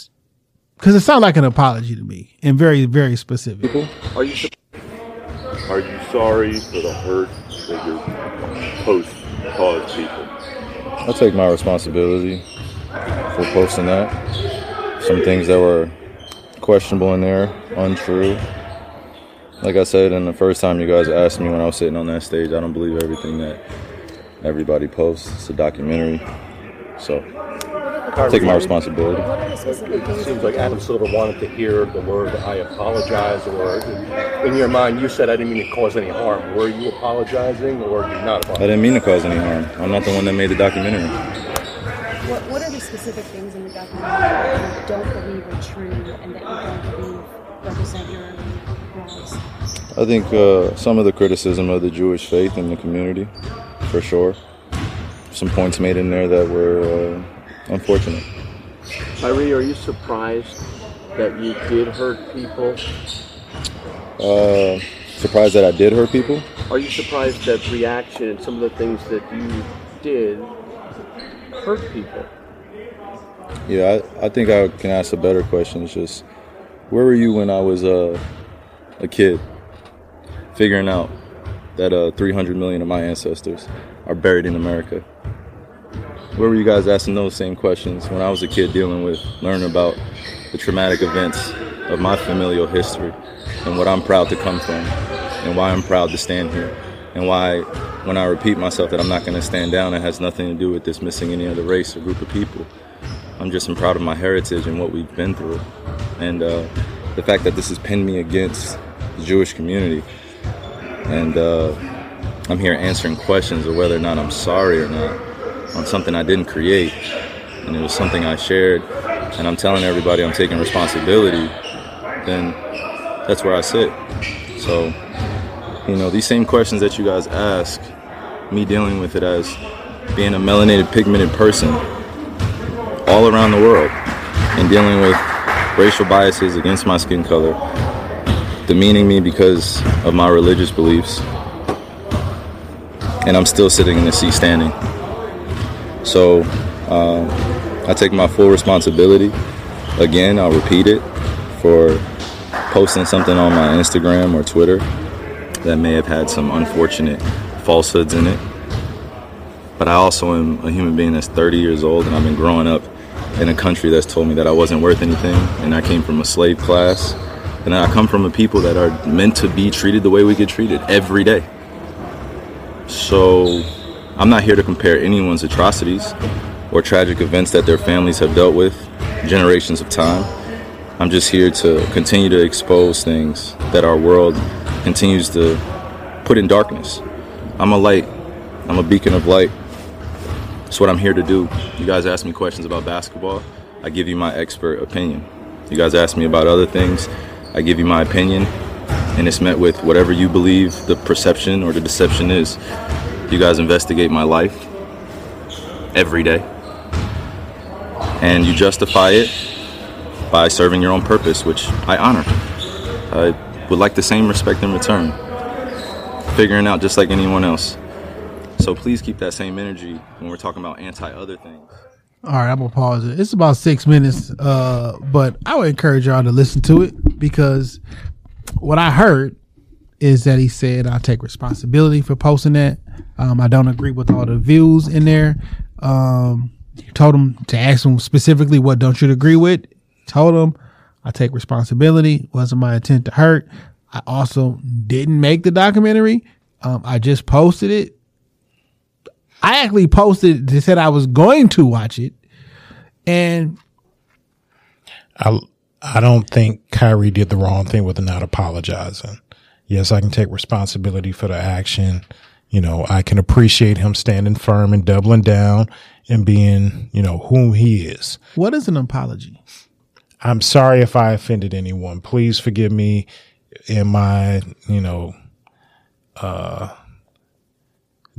because it sounds like an apology to me and very, very specific. Are you are you sorry for the hurt that your post caused people? I'll take my responsibility for posting that. Some things that were questionable in there, untrue. Like I said, in the first time you guys asked me when I was sitting on that stage, I don't believe everything that everybody posts. It's a documentary. So, I'm taking my responsibility. It seems like Adam Silver wanted to hear the word "I apologize," or in, in your mind, you said, "I didn't mean to cause any harm." Were you apologizing, or did you not I didn't mean to cause any harm. I'm not the one that made the documentary. What, what are the specific things in the documentary that you don't believe are true and that you don't believe represent your wrongs? I think uh, some of the criticism of the Jewish faith in the community, for sure. Some points made in there that were uh, unfortunate. Kyrie, are you surprised that you did hurt people? Uh, surprised that I did hurt people. Are you surprised that reaction and some of the things that you did hurt people? Yeah, I, I think I can ask a better question. It's just, where were you when I was uh, a kid, figuring out that uh, 300 million of my ancestors are buried in America? Where were you guys asking those same questions when I was a kid dealing with learning about the traumatic events of my familial history and what I'm proud to come from and why I'm proud to stand here and why when I repeat myself that I'm not going to stand down, it has nothing to do with dismissing any other race or group of people. I'm just proud of my heritage and what we've been through, and uh, the fact that this has pinned me against the Jewish community, and uh, I'm here answering questions of whether or not I'm sorry or not on something I didn't create, and it was something I shared, and I'm telling everybody I'm taking responsibility. Then that's where I sit. So, you know, these same questions that you guys ask, me dealing with it as being a melanated, pigmented person all around the world and dealing with racial biases against my skin color, demeaning me because of my religious beliefs, and I'm still sitting in the seat standing. So um, I take my full responsibility. Again, I'll repeat it for posting something on my Instagram or Twitter that may have had some unfortunate falsehoods in it. But I also am a human being that's 30 years old and I've been growing up in a country that's told me that I wasn't worth anything and I came from a slave class. And I come from a people that are meant to be treated the way we get treated every day. So I'm not here to compare anyone's atrocities or tragic events that their families have dealt with generations of time. I'm just here to continue to expose things that our world continues to put in darkness. I'm a light, I'm a beacon of light. That's what I'm here to do. You guys ask me questions about basketball, I give you my expert opinion. You guys ask me about other things, I give you my opinion. and it's met with whatever you believe the perception or the deception is. You guys investigate my life every day, and you justify it by serving your own purpose, which I honor. I would like the same respect in return, figuring out just like anyone else. So please keep that same energy when we're talking about anti other things. All right, I'm gonna pause it. It's about six minutes, uh, but I would encourage y'all to listen to it because what I heard is that he said I take responsibility for posting that. Um, I don't agree with all the views in there. Um, told him to ask him specifically what don't you agree with. Told him I take responsibility. Wasn't my intent to hurt. I also didn't make the documentary. Um, I just posted it. I actually posted to said I was going to watch it, and I I don't think Kyrie did the wrong thing with not apologizing. Yes, I can take responsibility for the action. You know, I can appreciate him standing firm and doubling down and being, you know, whom he is. what is an apology? I'm sorry if I offended anyone. Please forgive me in my, you know, uh,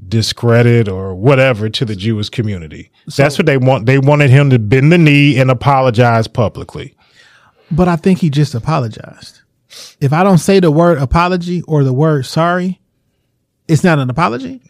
discredit or whatever to the Jewish community. That's what they want. They wanted him to bend the knee and apologize publicly. But I think he just apologized. If I don't say the word apology or the word sorry, it's not an apology.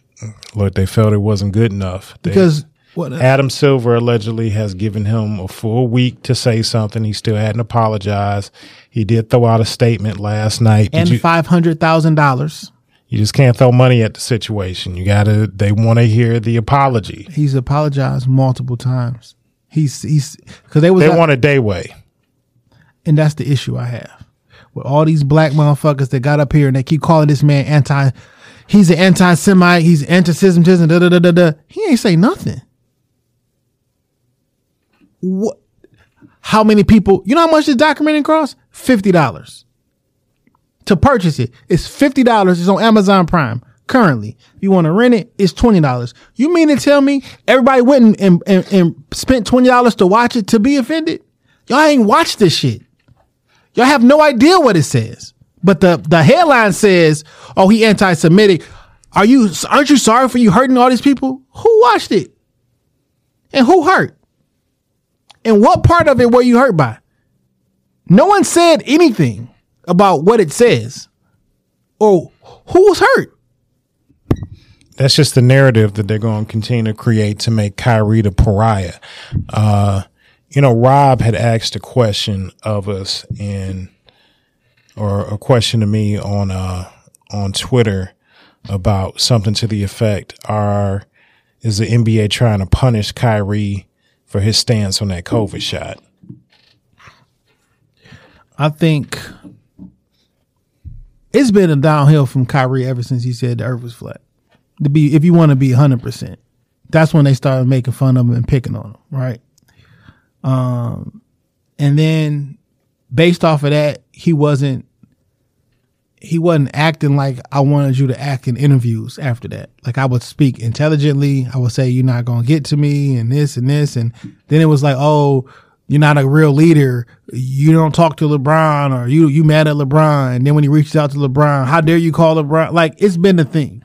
Look, they felt it wasn't good enough. They- Because what Adam Silver allegedly has given him a full week to say something. He still hadn't apologized. He did throw out a statement last night. Did and five hundred thousand dollars. you just can't throw money at the situation. You gotta. They want to hear the apology. He's apologized multiple times. He's he's because they was They want a day way. and that's the issue I have with all these black motherfuckers that got up here and they keep calling this man anti. He's an anti-Semite. He's anti-Semitism. Da da da da da. He ain't say nothing. What? How many people? You know how much this documentary costs? Fifty dollars to purchase it. It's fifty dollars. It's on Amazon Prime currently. If you want to rent it, it's twenty dollars. You mean to tell me everybody went and, and, and, and spent twenty dollars to watch it to be offended? Y'all ain't watched this shit. Y'all have no idea what it says. But the the headline says, "Oh, he anti-Semitic." Are you aren't you sorry for you hurting all these people? Who watched it? And who hurt? And what part of it were you hurt by? No one said anything about what it says. Or who was hurt? That's just the narrative that they're going to continue to create to make Kyrie the pariah. Uh, you know, Rob had asked a question of us and, or a question to me on, uh, on Twitter about something to the effect, are, is the NBA trying to punish Kyrie for his stance on that COVID shot? I think it's been a downhill from Kyrie ever since he said the earth was flat. To be if you want to be 100%. That's when they started making fun of him and picking on him, right? Um and then based off of that, he wasn't he wasn't acting like I wanted you to act in interviews after that. Like I would speak intelligently. I would say, you're not going to get to me and this and this. And then it was like, oh, you're not a real leader. You don't talk to LeBron or you, you mad at LeBron. And then when he reaches out to LeBron, how dare you call LeBron? Like it's been the thing.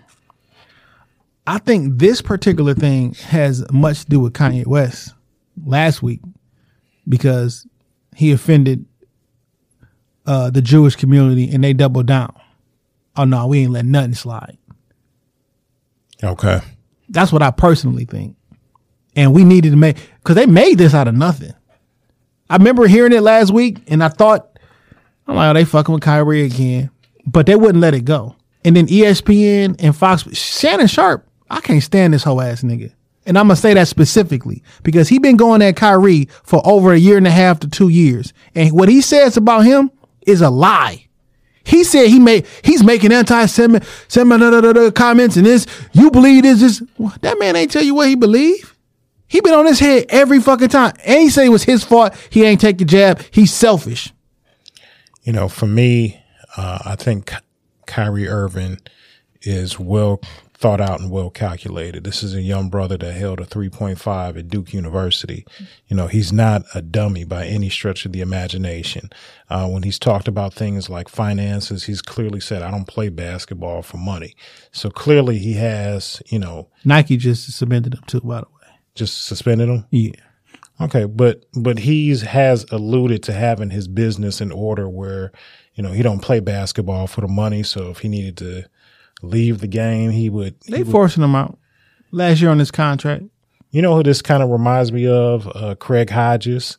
I think this particular thing has much to do with Kanye West last week because he offended uh, the Jewish community and they doubled down. Oh no, we ain't letting nothing slide. Okay. That's what I personally think. And we needed to make because they made this out of nothing. I remember hearing it last week and I thought, I'm like, oh, they fucking with Kyrie again. But they wouldn't let it go. And then ESPN and Fox, Shannon Sharpe, I can't stand this whole ass nigga. And I'm gonna say that specifically because he been going at Kyrie for over a year and a half to two years. And what he says about him is a lie. He said he made he's making anti-Semitic comments and this. You believe this? This that man ain't tell you what he believe. He been on his head every fucking time, and he said it was his fault. He ain't take the jab. He's selfish. You know, for me, uh, I think Kyrie Irving is well thought out and well calculated. This is a young brother that held a 3.5 at Duke University. You know, he's not a dummy by any stretch of the imagination. Uh, when he's talked about things like finances, he's clearly said, I don't play basketball for money. So clearly he has, you know, Nike just suspended him too, by the way. just suspended him. Yeah. Okay, but but he's has alluded to having his business in order where, you know, he don't play basketball for the money. So if he needed to leave the game, he would. he They would- forcing him out last year on his contract. You know who this kind of reminds me of? Uh, Craig Hodges,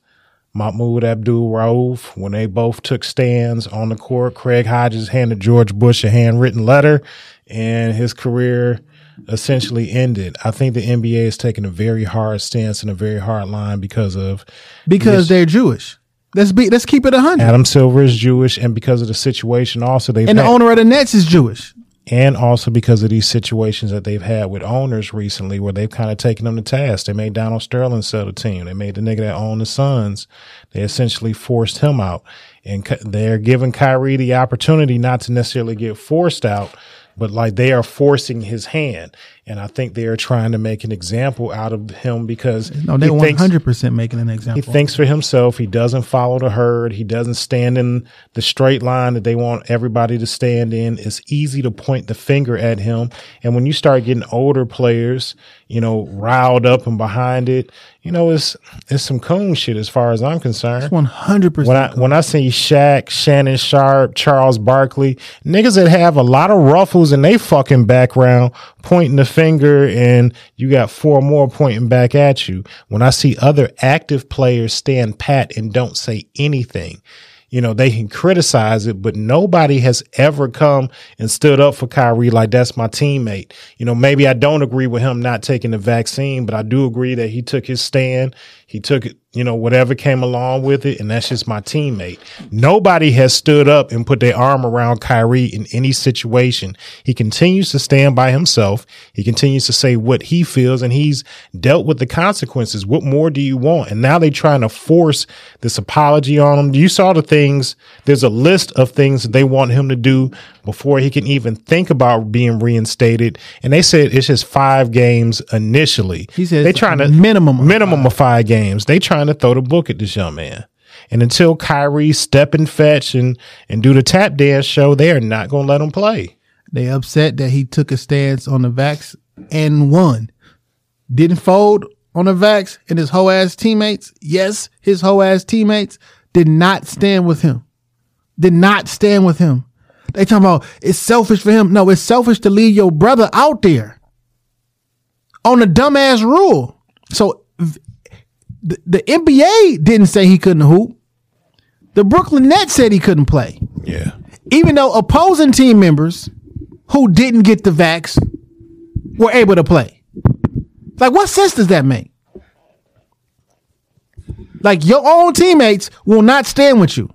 Mahmoud Abdul Rauf. When they both took stands on the court, Craig Hodges handed George Bush a handwritten letter, and his career essentially ended. I think the NBA is taking a very hard stance and a very hard line because of Because they're Jewish. Let's be let's keep it a hundred. Adam Silver is Jewish, and because of the situation, also they've And the had- owner of the Nets is Jewish. And also because of these situations that they've had with owners recently where they've kind of taken them to task. They made Donald Sterling sell the team. They made the nigga that owned the Suns. They essentially forced him out. And they're giving Kyrie the opportunity not to necessarily get forced out, but like they are forcing his hand. And I think they are trying to make an example out of him because No, they he thinks- hundred percent making an example. he thinks for himself. He doesn't follow the herd. He doesn't stand in the straight line that they want everybody to stand in. It's easy to point the finger at him. And when you start getting older players, you know, riled up and behind it, you know, it's it's some coon shit as far as I'm concerned. One hundred percent. When I when I see Shaq, Shannon Sharpe, Charles Barkley, niggas that have a lot of ruffles in they fucking background, pointing the finger, and you got four more pointing back at you. When I see other active players stand pat and don't say anything, you know, they can criticize it, but nobody has ever come and stood up for Kyrie like that's my teammate. You know, maybe I don't agree with him not taking the vaccine, but I do agree that he took his stand. He took it, you know, whatever came along with it, and that's just my teammate. Nobody has stood up and put their arm around Kyrie in any situation. He continues to stand by himself. He continues to say what he feels, and he's dealt with the consequences. What more do you want? And now they're trying to force this apology on him. You saw the things. There's a list of things that they want him to do before he can even think about being reinstated. And they said it's just five games initially. He said they're trying to minimum of minimum of five games. They trying to throw the book at this young man. And until Kyrie step and fetch and and do the tap dance show, they are not going to let him play. They upset that he took a stance on the vax and won. Didn't fold on the vax and his whole ass teammates. Yes, his whole ass teammates did not stand with him. Did not stand with him. They talking about it's selfish for him. No, it's selfish to leave your brother out there on a dumbass rule. So the, the NBA didn't say he couldn't hoop. The Brooklyn Nets said he couldn't play. Yeah. Even though opposing team members who didn't get the vax were able to play. Like, what sense does that make? Like, your own teammates will not stand with you.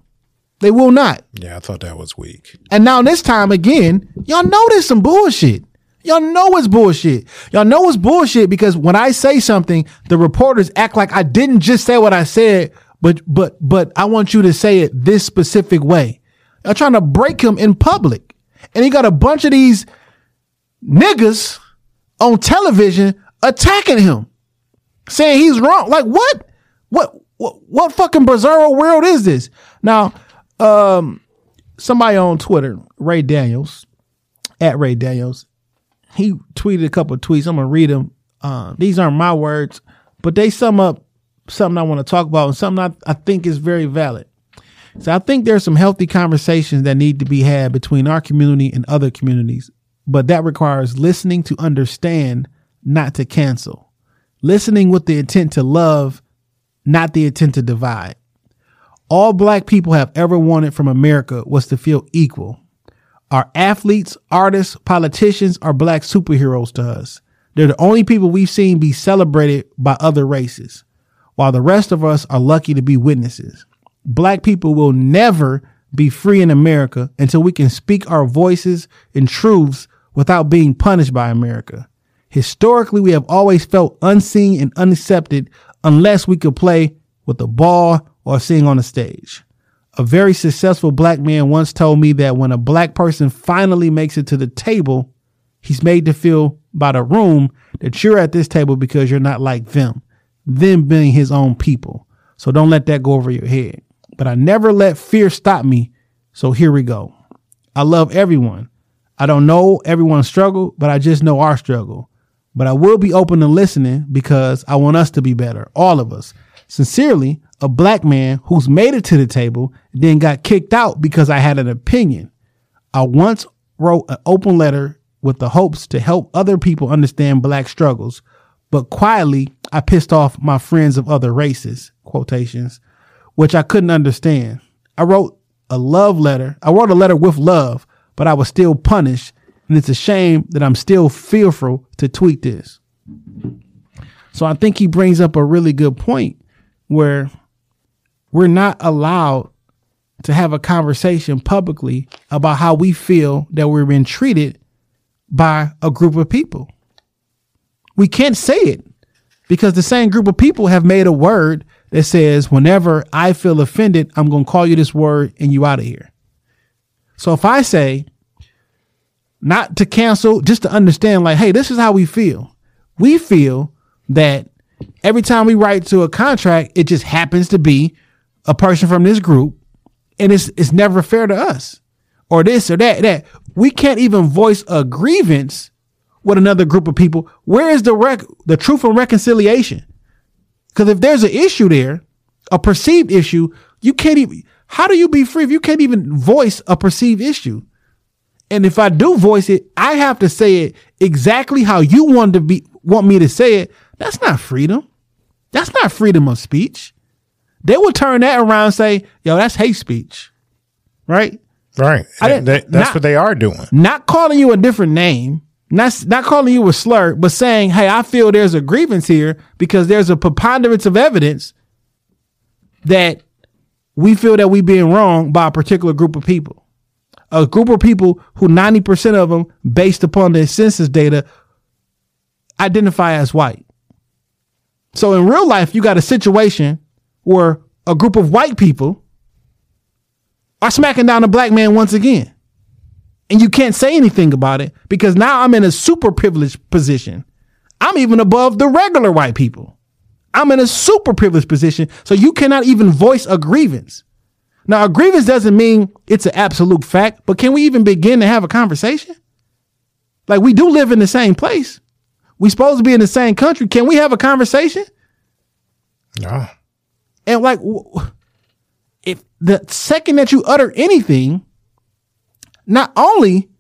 They will not. Yeah, I thought that was weak. And now this time again, y'all know there's some bullshit. Y'all know it's bullshit. Y'all know it's bullshit because when I say something, the reporters act like I didn't just say what I said, but but but I want you to say it this specific way. Y'all trying to break him in public. And he got a bunch of these niggas on television attacking him. Saying he's wrong. Like what? What what what fucking bizarro world is this? Now, um somebody on Twitter, Ray Daniels, at Ray Daniels, he tweeted a couple of tweets. I'm gonna read them. Uh, these aren't my words, but they sum up something I want to talk about and something I, I think is very valid. So I think there's some healthy conversations that need to be had between our community and other communities, but that requires listening to understand, not to cancel. Listening with the intent to love, not the intent to divide. All black people have ever wanted from America was to feel equal. Our athletes, artists, politicians are black superheroes to us. They're the only people we've seen be celebrated by other races, while the rest of us are lucky to be witnesses. Black people will never be free in America until we can speak our voices and truths without being punished by America. Historically, we have always felt unseen and unaccepted unless we could play with the ball or sing on a stage. A very successful black man once told me that when a black person finally makes it to the table, He's made to feel by the room that you're at this table because you're not like them, them being his own people. So don't let that go over your head. But I never let fear stop me. So here we go. I love everyone. I don't know everyone's struggle, but I just know our struggle. But I will be open to listening because I want us to be better, all of us. Sincerely, a black man who's made it to the table, then got kicked out because I had an opinion. I once wrote an open letter with the hopes to help other people understand black struggles, but quietly I pissed off my friends of other races, quotations, which I couldn't understand. I wrote a love letter. I wrote a letter with love, but I was still punished. And it's a shame that I'm still fearful to tweet this. So I think he brings up a really good point where we're not allowed to have a conversation publicly about how we feel that we're being treated by a group of people. We can't say it because the same group of people have made a word that says, whenever I feel offended, I'm going to call you this word and you out of here. So if I say, not to cancel, just to understand, like, hey, this is how we feel. We feel that every time we write to a contract, it just happens to be a person from this group, and it's it's never fair to us, or this or that. That we can't even voice a grievance with another group of people. Where is the rec- the truth and reconciliation? Because if there's an issue there, a perceived issue, you can't even. How do you be free if you can't even voice a perceived issue? And if I do voice it, I have to say it exactly how you want to be want me to say it. That's not freedom. That's not freedom of speech. They will turn that around and say, yo, that's hate speech. Right? Right. I didn't- That- that's not- what they are doing. Not calling you a different name, not, not calling you a slur, but saying, hey, I feel there's a grievance here because there's a preponderance of evidence that we feel that we being wrong by a particular group of people. A group of people who 90% of them, based upon their census data, identify as white. So in real life, you got a situation where a group of white people are smacking down a black man once again. And you can't say anything about it because now I'm in a super privileged position. I'm even above the regular white people. I'm in a super privileged position. So you cannot even voice a grievance. Now, a grievance doesn't mean it's an absolute fact, but can we even begin to have a conversation? Like we do live in the same place. We supposed to be in the same country. Can we have a conversation? No. And like, if the second that you utter anything, not only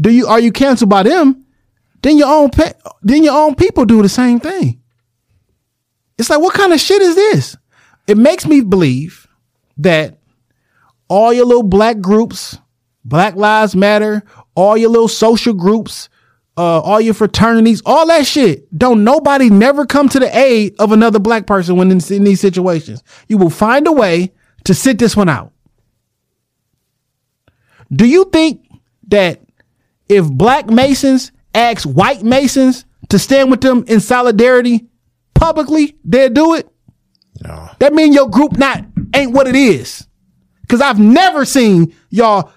do you are you canceled by them, then your own pe- then your own people do the same thing. It's like, what kind of shit is this? It makes me believe that all your little black groups, Black Lives Matter, all your little social groups, uh, all your fraternities, all that shit. Don't nobody never come to the aid of another black person when in, in these situations. You will find a way to sit this one out. Do you think that if black Masons ask white Masons to stand with them in solidarity publicly, they'll do it? No. That mean your group not ain't what it is. Cause I've never seen y'all,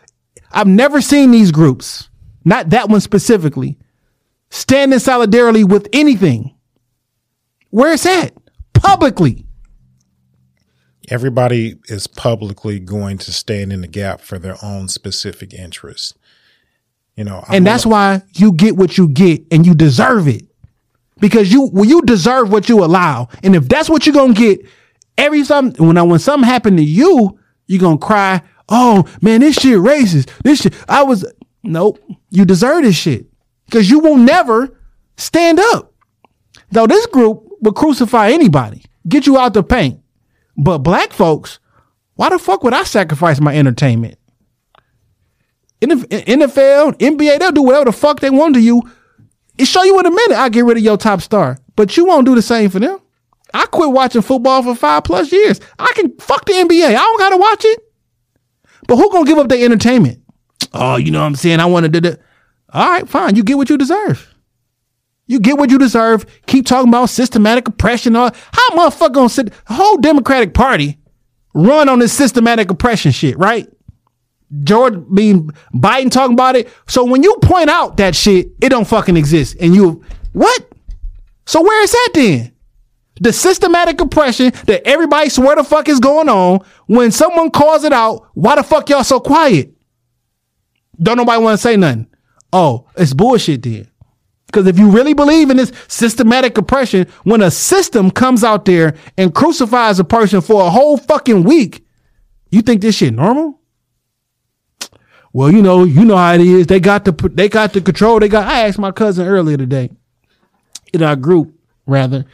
I've never seen these groups, not that one specifically, stand in solidarity with anything. Where it's at? Publicly. Everybody is publicly going to stand in the gap for their own specific interests. You know, I'm and that's why you get what you get and you deserve it. Because you well, you deserve what you allow. And if that's what you're gonna get, every time when I, when something happened to you, you're gonna cry, oh man, this shit racist. This shit I was nope, you deserve this shit. Because you will never stand up. Though this group will crucify anybody, get you out the paint. But black folks, why the fuck would I sacrifice my entertainment? NFL, NBA, they'll do whatever the fuck they want to you. It show you in a minute. I get rid of your top star, but you won't do the same for them. I quit watching football for five plus years. I can fuck the NBA. I don't gotta watch it. But who gonna give up their entertainment? Oh, you know what I'm saying? I want to do that. All right, fine. You get what you deserve. You get what you deserve. Keep talking about systematic oppression. All how motherfucker gonna sit? Whole Democratic Party run on this systematic oppression shit, right? George being Biden talking about it. So when you point out that shit, it don't fucking exist. And you what? So where is that then? The systematic oppression that everybody swear the fuck is going on. When someone calls it out, why the fuck y'all so quiet? Don't nobody want to say nothing. Oh, it's bullshit then. Because if you really believe in this systematic oppression, when a system comes out there and crucifies a person for a whole fucking week, you think this shit normal? Well, you know, you know how it is. They got the they got the control. They got. I asked my cousin earlier today in our group, rather,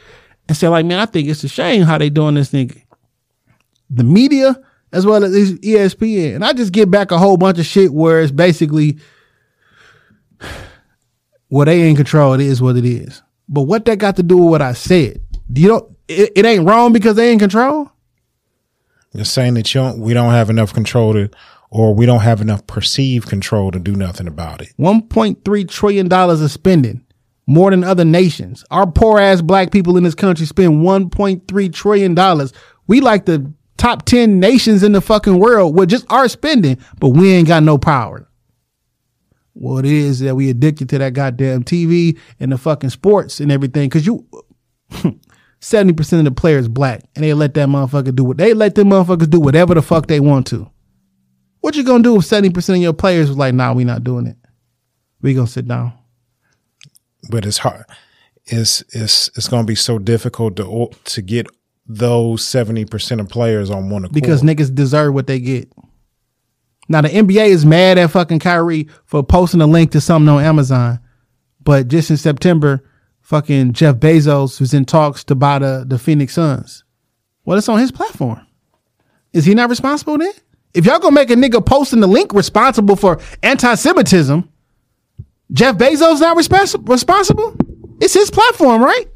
and said, like, man, I think it's a shame how they doing this thing. The media as well as ESPN, and I just get back a whole bunch of shit where it's basically well, they in control. It is what it is. But what that got to do with what I said? You know, it, it ain't wrong because they in control. You're saying that you don't, we don't have enough control to, or we don't have enough perceived control to do nothing about it. One point three trillion dollars of spending, more than other nations. Our poor ass black people in this country spend one point three trillion dollars. We like the top ten nations in the fucking world with just our spending, but we ain't got no power. What it is that we addicted to that goddamn TV and the fucking sports and everything. Cause you, 70% of the players black and they let that motherfucker do what they let them motherfuckers do whatever the fuck they want to. What you gonna do if 70% of your players was like, nah, we not doing it. We gonna sit down. But it's hard. It's, it's, it's to be so difficult to, to get those 70% of players on one accord. Because niggas deserve what they get. Now the NBA is mad at fucking Kyrie for posting a link to something on Amazon. But just in September, fucking Jeff Bezos was in talks to buy the, the Phoenix Suns. Well, it's on his platform. Is he not responsible then? If y'all gonna make a nigga posting the link responsible for anti-Semitism, Jeff Bezos not respons- responsible? It's his platform, right?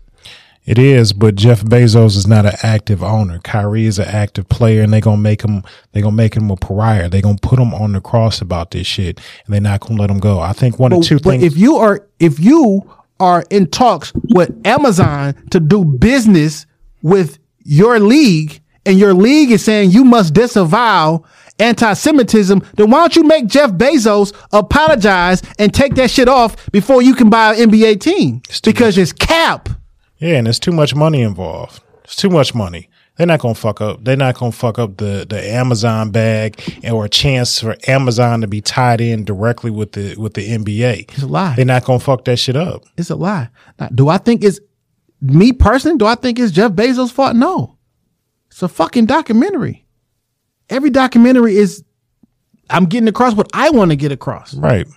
It is, but Jeff Bezos is not an active owner. Kyrie is an active player, and they're gonna make him. They're gonna make him a pariah. They're gonna put him on the cross about this shit, and they're not gonna let him go. I think one But, of two but things. if you are if you are in talks with Amazon to do business with your league, and your league is saying you must disavow anti-Semitism, then why don't you make Jeff Bezos apologize and take that shit off before you can buy an NBA team? Because it's cap. Yeah, and there's too much money involved. It's too much money. They're not gonna fuck up. They're not gonna fuck up the the Amazon bag or a chance for Amazon to be tied in directly with the with the NBA. It's a lie. They're not gonna fuck that shit up. It's a lie. Now, do I think it's me personally? Do I think it's Jeff Bezos' fault? No. It's a fucking documentary. Every documentary is I'm getting across what I want to get across. Right.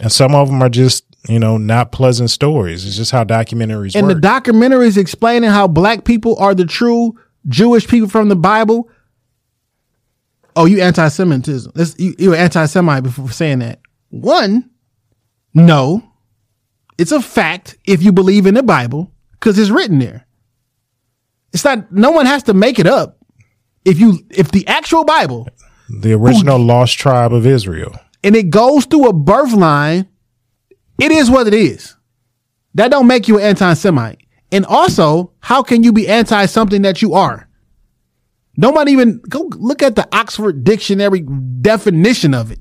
And some of them are just you know not pleasant stories. It's just how documentaries And work. the documentaries explaining how black people are the true Jewish people from the Bible. Oh, you anti-Semitism. This, you, you were anti-Semite before saying that. One, no. It's a fact if you believe in the Bible because it's written there. It's not, no one has to make it up. If you, if the actual Bible the original lost tribe of Israel. and it goes through a birth line, it is what it is. That don't make you an anti-Semite. And also, how can you be anti something that you are? Nobody even go look at the Oxford Dictionary definition of it.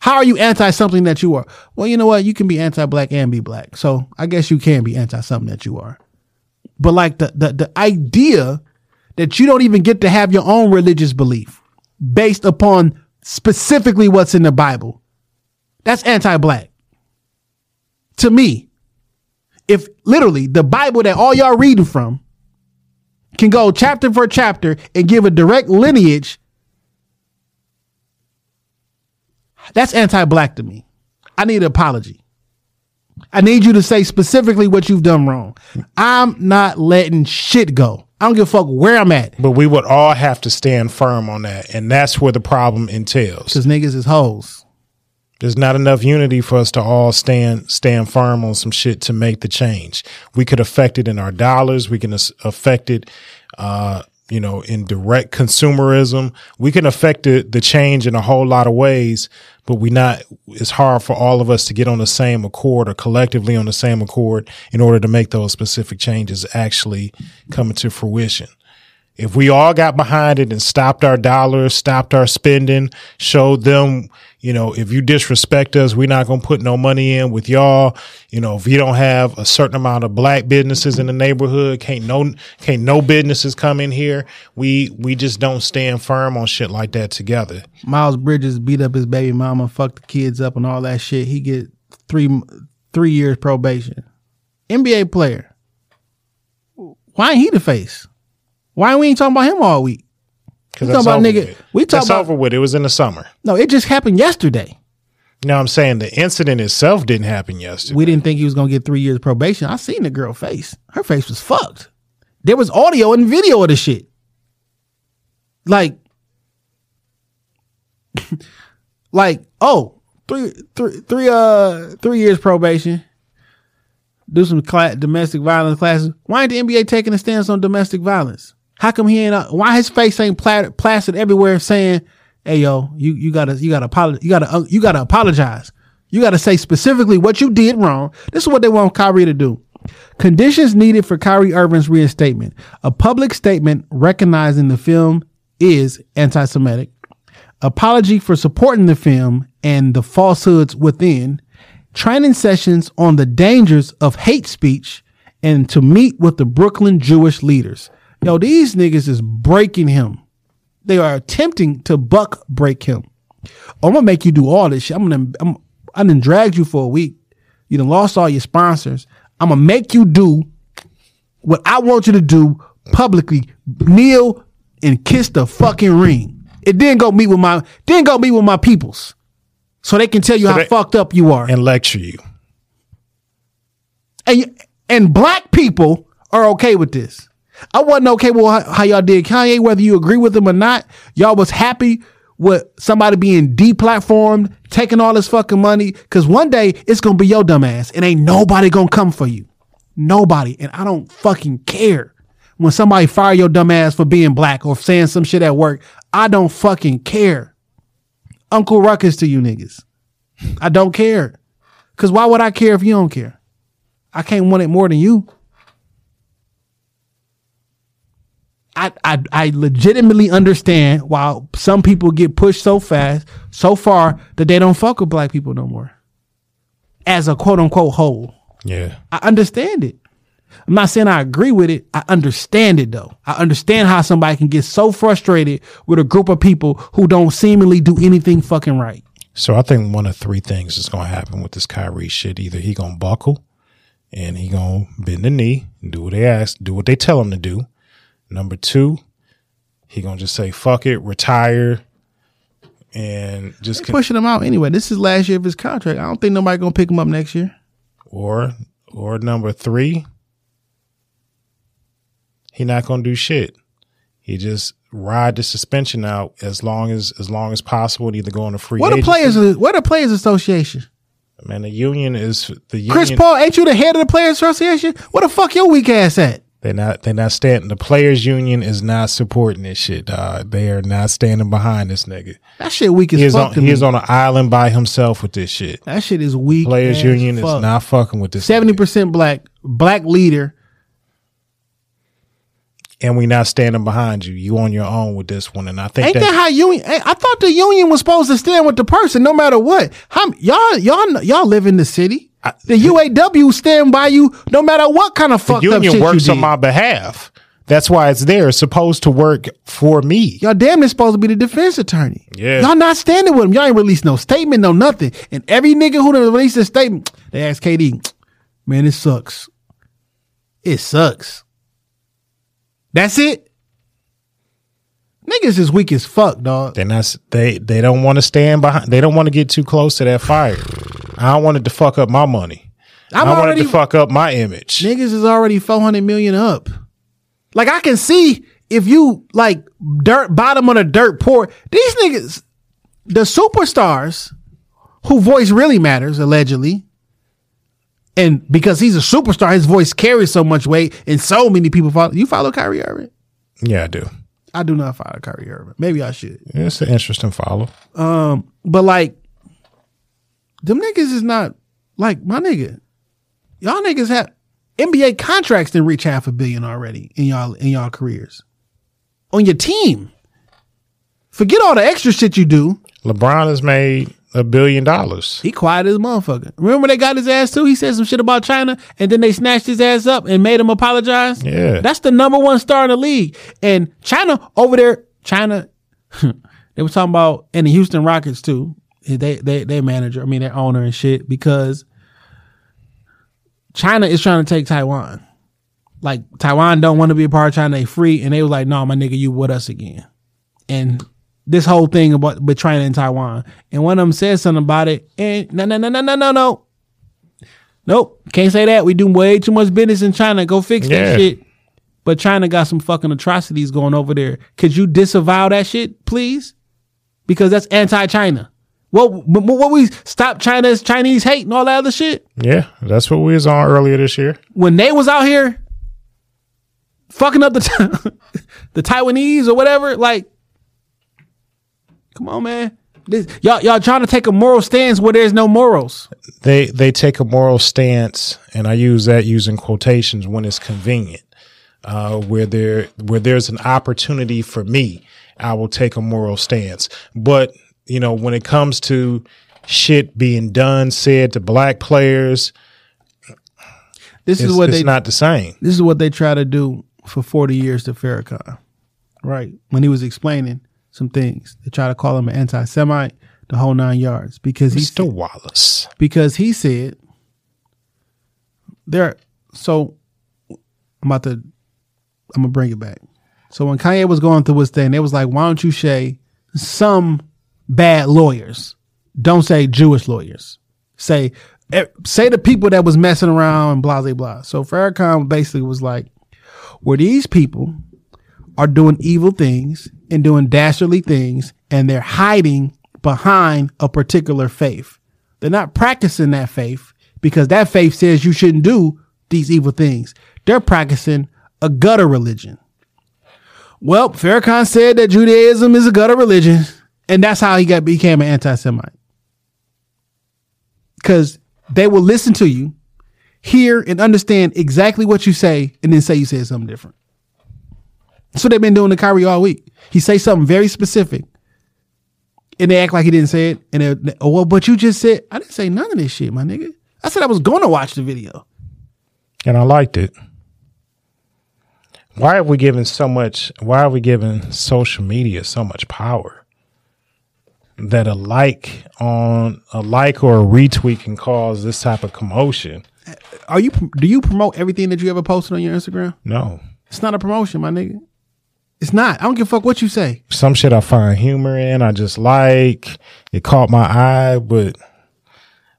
How are you anti something that you are? Well, you know what? You can be anti black and be black. So I guess you can be anti something that you are. But like the, the, the idea that you don't even get to have your own religious belief based upon specifically what's in the Bible, that's anti black. To me, if literally the Bible that all y'all reading from can go chapter for chapter and give a direct lineage, that's anti black to me. I need an apology. I need you to say specifically what you've done wrong. I'm not letting shit go. I don't give a fuck where I'm at. But we would all have to stand firm on that. And that's where the problem entails. Because niggas is hoes. There's not enough unity for us to all stand stand firm on some shit to make the change. We could affect it in our dollars. We can affect it, uh, you know, in direct consumerism. We can affect the, the change in a whole lot of ways, but we not. It's hard for all of us to get on the same accord or collectively on the same accord in order to make those specific changes actually come into fruition. If we all got behind it and stopped our dollars, stopped our spending, showed them, you know, if you disrespect us, we're not going to put no money in with y'all. You know, if you don't have a certain amount of black businesses in the neighborhood, can't no, can't no businesses come in here. We, we just don't stand firm on shit like that together. Miles Bridges beat up his baby mama, fucked the kids up, and all that shit. He get three three years probation. NBA player. Why ain't he the face? Why we ain't talking about him all week? Cause talking that's about nigga. with. We talking about over with. It was in the summer. no. It just happened yesterday. Now I'm saying the incident itself didn't happen yesterday. We didn't think he was gonna get three years probation. I seen the girl face. Her face was fucked. There was audio and video of the shit. Like, like, oh, three, three, three, uh, three years probation. Do some cla- domestic violence classes. Why ain't the NBA taking a stance on domestic violence? How come he ain't? Uh, why his face ain't plastered everywhere saying, "Hey, yo, you you gotta you gotta apologize. You gotta uh, you gotta apologize. You gotta say specifically what you did wrong." This is what they want Kyrie to do. Conditions needed for Kyrie Irving's reinstatement: a public statement recognizing the film is anti-Semitic, apology for supporting the film and the falsehoods within, training sessions on the dangers of hate speech, and to meet with the Brooklyn Jewish leaders. Yo, these niggas is breaking him. They are attempting to buck break him. I'm gonna make you do all this shit. I'm gonna I'm I done dragged you for a week. You done lost all your sponsors. I'm gonna make you do what I want you to do publicly. Kneel and kiss the fucking ring. It didn't go meet with my didn't go meet with my peoples. So they can tell you So how they- fucked up you are. and lecture you. And and black people are okay with this. I wasn't okay with how, y'all did Kanye, whether you agree with him or not. Y'all was happy with somebody being deplatformed, taking all this fucking money. Cause one day it's gonna be your dumb ass and ain't nobody gonna come for you. Nobody. And I don't fucking care. When somebody fire your dumb ass for being black or saying some shit at work, I don't fucking care. Uncle Ruckus to you niggas. I don't care. Cause why would I care if you don't care? I can't want it more than you. I, I I legitimately understand why some people get pushed so fast, so far that they don't fuck with black people no more. As a quote unquote whole. Yeah. I understand it. I'm not saying I agree with it. I understand it though. I understand how somebody can get so frustrated with a group of people who don't seemingly do anything fucking right. So I think one of three things is going to happen with this Kyrie shit. Either he going to buckle and he going to bend the knee and do what they ask, do what they tell him to do. Number two, he going to just say, fuck it, retire and just, They pushing him out anyway. This is last year of his contract. I don't think nobody gonna pick him up next year. or, or number three, he not to do shit. He just ride the suspension out as long as, as long as possible and either go on a free What agency. players? What the players association? Man, the union is the union. Chris Paul, ain't you the head of the players association? What the fuck your weak ass at? They're not. They're not standing. The players' union is not supporting this shit, dog. They are not standing behind this nigga. That shit weak as He fuck on. He is on an island by himself with this shit. That shit is weak. Players' union fuck. is not fucking with this, Seventy percent black, black leader. And we not standing behind you. You on your own with this one, and I think Ain't that, that how union? I I thought the union was supposed to stand with the person no matter what. How y'all y'all y'all live in the city? The UAW stand by you no matter what kind of fucked up union shit works you on my behalf. That's why it's there. It's supposed to work for me. Y'all damn near supposed to be the defense attorney. Yeah. Y'all not standing with him. Y'all ain't released no statement, no nothing. And every nigga who done released a statement, they ask KD, man, it sucks. It sucks. That's it. Niggas is weak as fuck, dog. They're not. They they don't want to stand behind. They don't want to get too close to that fire. I don't want it to fuck up my money. I'm I want already- to fuck up my image. Niggas is already 400 million up. Like I can see if you like dirt bottom of the dirt poor, these niggas, the superstars who voice really matters, allegedly. And because he's a superstar, his voice carries so much weight and so many people follow. You follow Kyrie Irving? Yeah, I do. I do not follow Kyrie Irving. Maybe I should. It's an interesting follow. Um, but like, them niggas is not like my nigga. Y'all niggas have NBA contracts didn't reach half a billion already in y'all in y'all careers. on your team. Forget all the extra shit you do. LeBron has made a billion dollars. He quiet as a motherfucker. Remember they got his ass too? He said some shit about China and then they snatched his ass up and made him apologize. Yeah. That's the number one star in the league. And China over there, China, they were talking about and the Houston Rockets too. They they their manager, I mean their owner and shit, because China is trying to take Taiwan. Like Taiwan don't want to be a part of China, they free, and they was like, no, my nigga, you with us again. And this whole thing about with China and Taiwan. And one of them said something about it. And no, no, no, no, no, no, no. Nope. Can't say that. We do way too much business in China. Go fix Yeah. that shit. But China got some fucking atrocities going over there. Could you disavow that shit, please? Because that's anti-China. What what, what we stop China's Chinese hate and all that other shit? Yeah, that's what we was on earlier this year. When they was out here fucking up the the Taiwanese or whatever, like Come on, man. This, y'all, y'all trying to take a moral stance where there's no morals. They they take a moral stance, and I use that using quotations when it's convenient. Uh, where there where there's an opportunity for me, I will take a moral stance. But you know, when it comes to shit being done, said to black players, This is what it's they not the same. This is what they try to do for 40 years to Farrakhan. Right. When he was explaining some things, they try to call him an anti Semite, the whole nine yards. Because he's Mr. Wallace. Because he said there so I'm about to I'm gonna bring it back. So when Kanye was going through his thing, they was like, why don't you say some bad lawyers? Don't say Jewish lawyers. Say eh, say the people that was messing around and blah blah blah. So Farrakhan basically was like, where these people are doing evil things and doing dastardly things, and they're hiding behind a particular faith. They're not practicing that faith because that faith says you shouldn't do these evil things. They're practicing a gutter religion. Well, Farrakhan said that Judaism is a gutter religion, and that's how he got became an anti-Semite. Because they will listen to you, hear and understand exactly what you say, and then say you said something different. What they've been doing to Kyrie all week. He say something very specific, and they act like he didn't say it. And they, oh, well, but you just said I didn't say none of this shit, my nigga. I said I was going to watch the video. and I liked it. Why are we giving so much? Why are we giving social media so much power? That a like on a like or a retweet can cause this type of commotion. Are you? Do you promote everything that you ever posted on your Instagram? No, It's not a promotion, my nigga. It's not. I don't give a fuck what you say. some shit I find humor in. I just like it caught my eye, but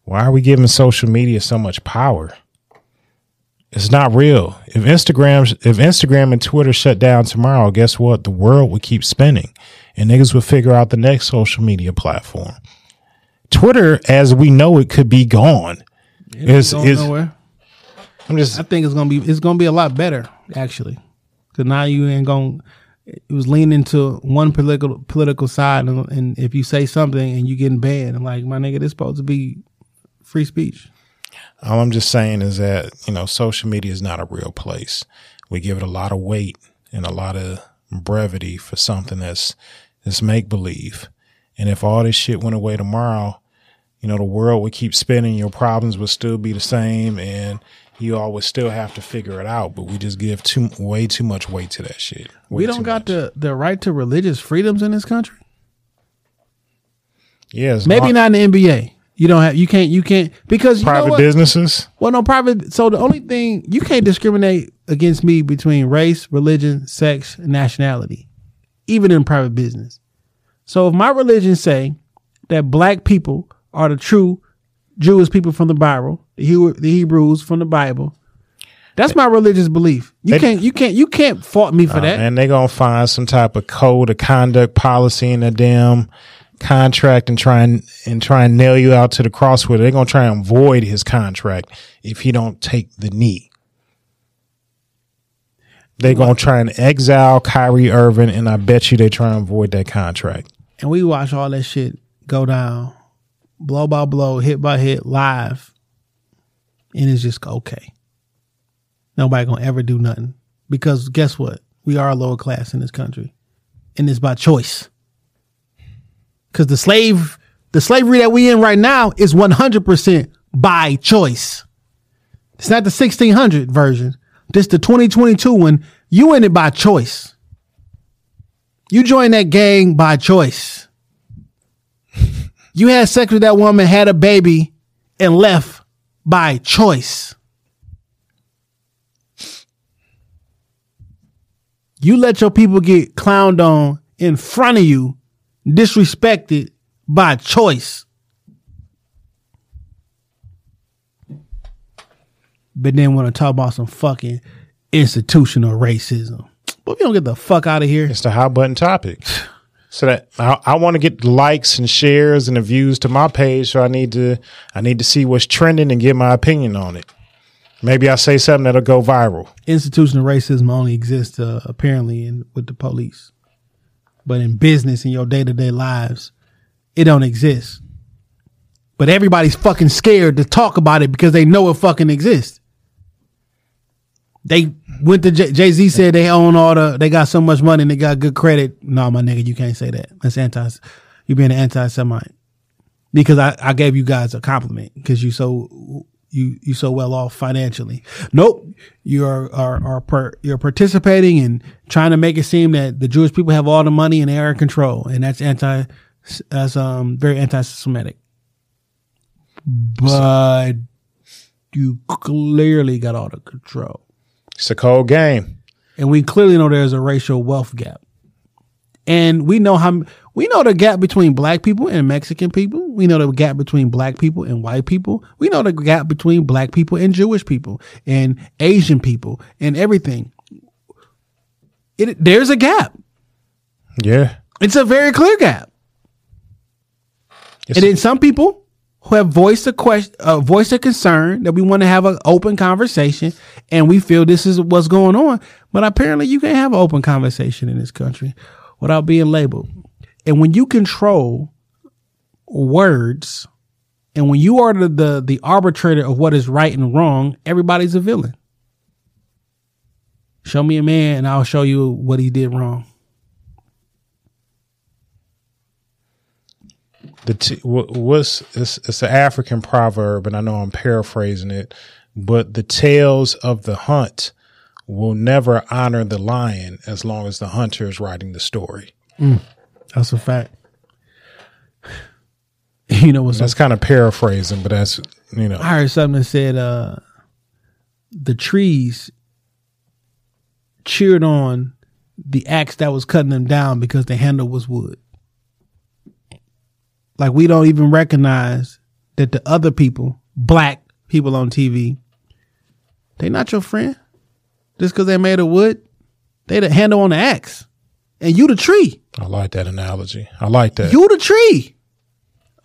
why are we giving social media so much power? It's not real. If Instagram, if Instagram and Twitter shut down tomorrow, guess what? The world would keep spinning, and niggas would figure out the next social media platform. Twitter, as we know it, could be gone. It It's, going it's, nowhere. I'm just. I think it's gonna be. It's gonna be a lot better actually, because now you ain't gonna. It was leaning to one political political side, and, and if you say something and you getting banned, I'm like, my nigga, this supposed to be free speech. All I'm just saying is that, you know, social media is not a real place. We give it a lot of weight and a lot of brevity for something that's, that's make believe. And if all this shit went away tomorrow, you know, the world would keep spinning. Your problems would still be the same and you would still have to figure it out. But we just give too, way too much weight to that shit. Way we don't got the the right to religious freedoms in this country. Yeah, Maybe not in the NBA. You don't have. You can't. You can't because you know private businesses. Well, no private. So the only thing you can't discriminate against me between race, religion, sex, and nationality, even in private business. So if my religion say that black people are the true Jewish people from the Bible, the, Hebrews from the Bible, that's my religious belief. You They- can't. You can't. You can't fault me for Uh, that. And they're gonna find some type of code of conduct policy in a damn contract and try and and try and nail you out to the cross with it. They're gonna try and void his contract if he don't take the knee. They're gonna try and exile Kyrie Irving, and I bet you they try and void that contract. and we watch all that shit go down, blow by blow, hit by hit, live, and it's just okay. Nobody gonna ever do nothing because guess what? We are a lower class in this country. and it's by choice. Cause the slave, the slavery that we in right now is 100% by choice. It's not the 1600 version. This the 2022 one. You in it by choice. You joined that gang by choice. You had sex with that woman, had a baby, and left by choice. You let your people get clowned on in front of you, disrespected by choice. But then want to talk about some fucking institutional racism. But we don't get the fuck out of here. It's the hot button topic. So that I, I want to get likes and shares and the views to my page. So I need to I need to see what's trending and get my opinion on it. Maybe I say something that'll go viral. Institutional racism only exists uh, apparently in with the police, but in business in your day to day lives, it don't exist. But everybody's fucking scared to talk about it because they know it fucking exists. They went to Jay Z said they own all the they got so much money and they got good credit. No, my nigga, you can't say that. That's anti. You being an anti Semite because I, I gave you guys a compliment because you so you you so well off financially. Nope, you are are, are per, you're participating and trying to make it seem that the Jewish people have all the money and they are in control, and that's anti that's um very anti-Semitic. But you clearly got all the control. It's a cold game. And we clearly know there's a racial wealth gap. And we know how we know the gap between black people and Mexican people. We know the gap between black people and white people. We know the gap between black people and Jewish people and Asian people and everything. It, there's a gap. Yeah. It's a very clear gap. and then some people who have voiced a question, uh, voiced a concern that we want to have an open conversation, and we feel this is what's going on. But apparently, you can't have an open conversation in this country without being labeled. And when you control words, and when you are the, the the arbitrator of what is right and wrong, everybody's a villain. Show me a man, and I'll show you what he did wrong. The t- what's it's, it's an African proverb, and I know I'm paraphrasing it, but the tales of the hunt will never honor the lion as long as the hunter is writing the story. Mm, that's a fact. You know what's that's kind of paraphrasing, but that's you know. I heard something that said uh, the trees cheered on the axe that was cutting them down because the handle was wood. Like we don't even recognize that the other people, black people on TV, they not your friend. Just because they made of wood, they the handle on the axe, and you the tree. I like that analogy. I like that. You the tree.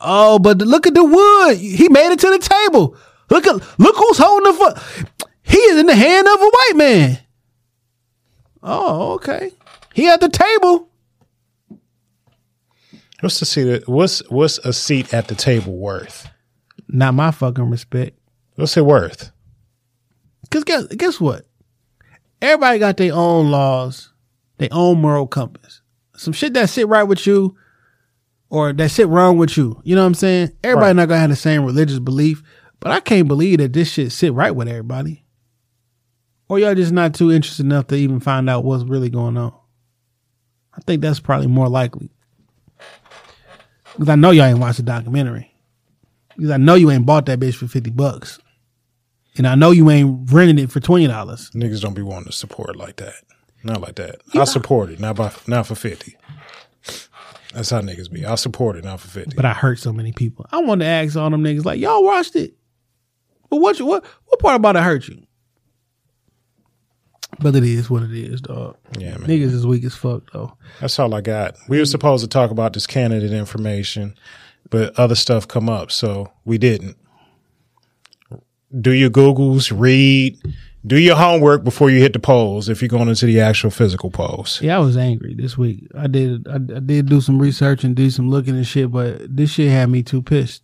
Oh, but look at the wood. He made it to the table. Look at look who's holding the foot. He is in the hand of a white man. Oh, okay. He at the table. What's the seat? What's what's a seat at the table worth? Not my fucking respect. What's it worth? Cause guess guess what? Everybody got their own laws, their own moral compass. Some shit that sit right with you, or that sit wrong with you. You know what I'm saying? Everybody right. not gonna have the same religious belief, but I can't believe that this shit sit right with everybody. Or y'all just not too interested enough to even find out what's really going on. I think that's probably more likely. Because I know y'all ain't watched the documentary. Because I know you ain't bought that bitch for 50 bucks. And I know you ain't renting it for $20. Niggas don't be wanting to support like that. Not like that. Yeah. I support it, not by not for 50. That's how niggas be. I support it, not for 50. But I hurt so many people. I want to ask all them niggas like, y'all watched it. But what what what part about it hurt you? But it is what it is, dog. Yeah, man. Niggas is weak as fuck, though. That's all I got. We were supposed to talk about this candidate information, but other stuff come up, so we didn't. Do your Googles, read, do your homework before you hit the polls if you're going into the actual physical polls. Yeah, I was angry this week. I did I, I did do some research and do some looking and shit, but this shit had me too pissed.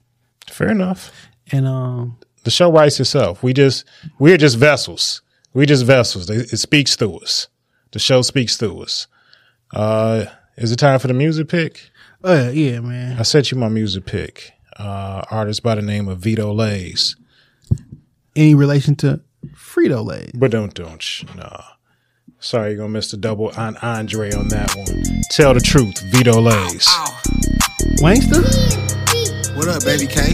Fair enough. And um the show writes itself. We just we're just vessels. We just vessels. It speaks through us. The show speaks through us. Uh, Is it time for the music pick? Uh, yeah, man. I sent you my music pick. Uh, artist by the name of Vito Lays. Any relation to Frito Lay? But don't don't sh- nah. Sorry, you're gonna miss the double on Andre on that one. Tell the truth, Vito Lays. Wangster? What up, baby K?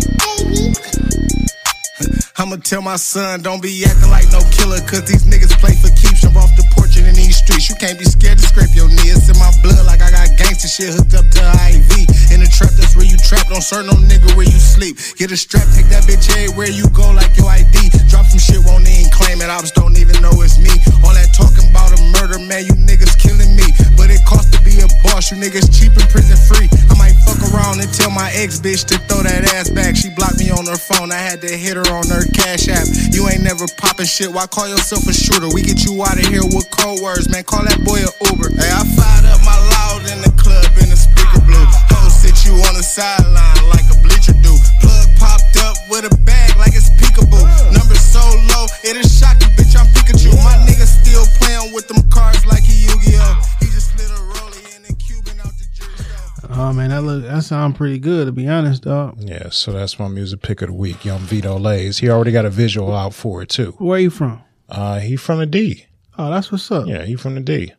I'ma tell my son, don't be acting like no killer, cause these niggas play for keeps. Jump off the porch and in these streets. You can't be scared to scrape your knee. It's in my blood like I got gangster shit hooked up to IV. In the trap, that's where you trap. Don't serve no nigga where you sleep. Get a strap, take that bitch everywhere you go like your ID. Drop some shit, won't even claim it. Ops don't even know it's me. All that talking about a murder, man, you niggas killing me. But it costs a boss, you niggas cheap and prison free. I might fuck around and tell my ex bitch to throw that ass back. She blocked me on her phone, I had to hit her on her cash app. You ain't never popping shit, why call yourself a shooter? We get you out of here with code words, man. Call that boy a Uber. Hey, I fired up my loud in the club in the speaker blue. Ho sit you on the sideline like a bleacher do. Plug popped up with a bag like it's peekaboo. Number so low, it'll shock you, bitch. I'm Pikachu. My nigga still playing with them cards like he Yu-Gi-Oh. He just slid a rollie in and Cuban out the jury Oh man, that look that sound pretty good to be honest, dog. Yeah, so that's my music pick of the week, Young Vito Lays. He already got a visual out for it too. Where are you from? Uh, he from the D. Oh, that's what's up. Yeah, he from the D.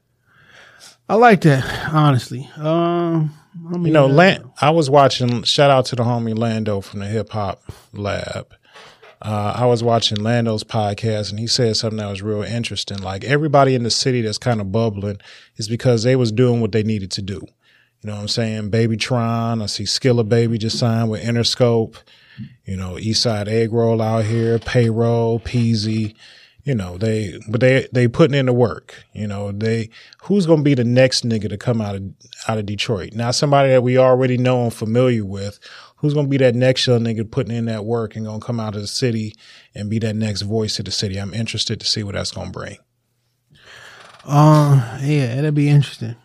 I like that, honestly. Um, I mean, You know, Lan- I was watching. Shout out to the homie Lando from the Hip Hop Lab. Uh, I was watching Lando's podcast, and he said something that was real interesting. Like everybody in the city that's kind of bubbling is because they was doing what they needed to do. You know what I'm saying? BabyTron, I see Skilla Baby just signed with Interscope. You know, Eastside Egg Roll out here, Payroll, Peezy. You know, they but they they putting in the work. You know, they who's gonna be the next nigga to come out of out of Detroit? Now somebody that we already know and familiar with, who's gonna be that next young nigga putting in that work and gonna come out of the city and be that next voice of the city. I'm interested to see what that's gonna bring. Uh, yeah, it'll be interesting.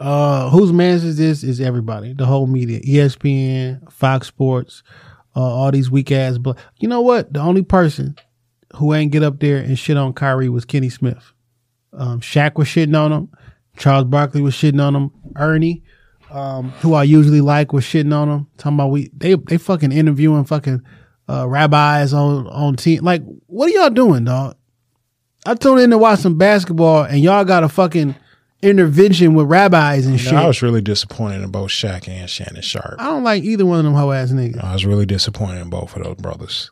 Uh, whose man's is this? Is everybody, the whole media, ESPN, Fox Sports, uh, all these weak ass. Bl- you know what? The only person who ain't get up there and shit on Kyrie was Kenny Smith. Um, Shaq was shitting on him. Charles Barkley was shitting on him. Ernie, um, who I usually like, was shitting on them, Talking about we they they fucking interviewing fucking uh, rabbis on on team. Like, what are y'all doing, dog? I tuned in to watch some basketball, and y'all got a fucking intervention with rabbis and shit. I was really disappointed in both Shaq and Shannon Sharpe. I don't like either one of them hoe ass niggas. I was really disappointed in both of those brothers.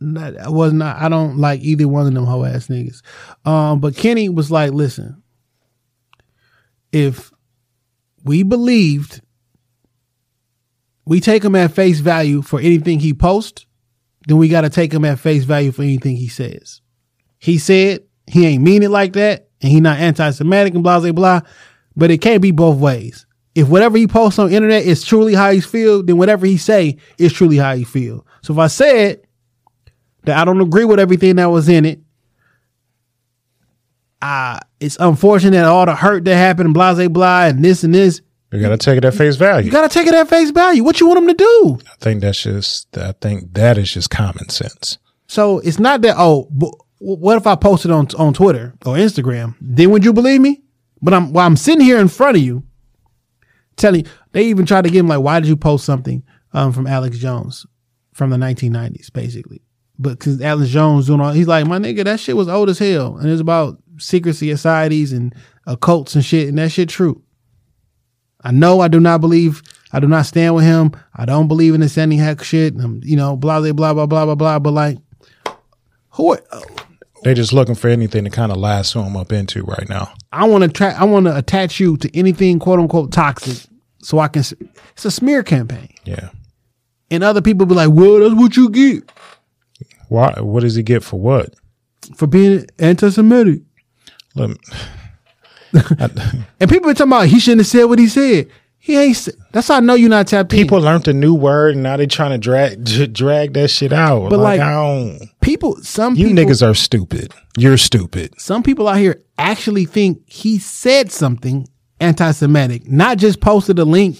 Not, I was not. I don't like either one of them hoe ass niggas. Um, but Kenny was like, listen, if we believed, we take him at face value for anything he posts, then we got to take him at face value for anything he says. He said he ain't mean it like that, and he not anti-Semitic and blah blah blah. But it can't be both ways. If whatever he posts on the internet is truly how he feel, then whatever he say is truly how he feel. So if I said that I don't agree with everything that was in it. Uh, it's unfortunate all the hurt that happened, blah, blah, blah, and this and this. You gotta take it at face value. You got to take it at face value. What you want them to do? I think that's just. I think that is just common sense. So it's not that, oh, but what if I posted on, on Twitter or Instagram? Then would you believe me? But I'm, while I'm sitting here in front of you, telling you, they even tried to get him like, why did you post something um, from Alex Jones from the 1990s, basically? But because Alex Jones doing all, he's like, my nigga, that shit was old as hell. And it's about secret societies and occults and shit. And that shit true. I know I do not believe, I do not stand with him. I don't believe in this any hack shit. Um, you know, blah, blah, blah, blah, blah, blah, blah. But like, who, They just looking for anything to kind of lasso them up into right now. I want to try. I want to attach you to anything quote unquote toxic, so I can. It's a smear campaign, Yeah. and other people be like, "Well, that's what you get Why? What does he get for what? for being anti-Semitic." Look, And people be talking about he shouldn't have said what he said. He ain't. That's how I know you're not tapped in. people learned a new word and now they trying to drag d- drag that shit out. But, like, like, I don't. People, some You people, niggas are stupid. You're stupid. some people out here actually think he said something anti-Semitic, not just posted a link.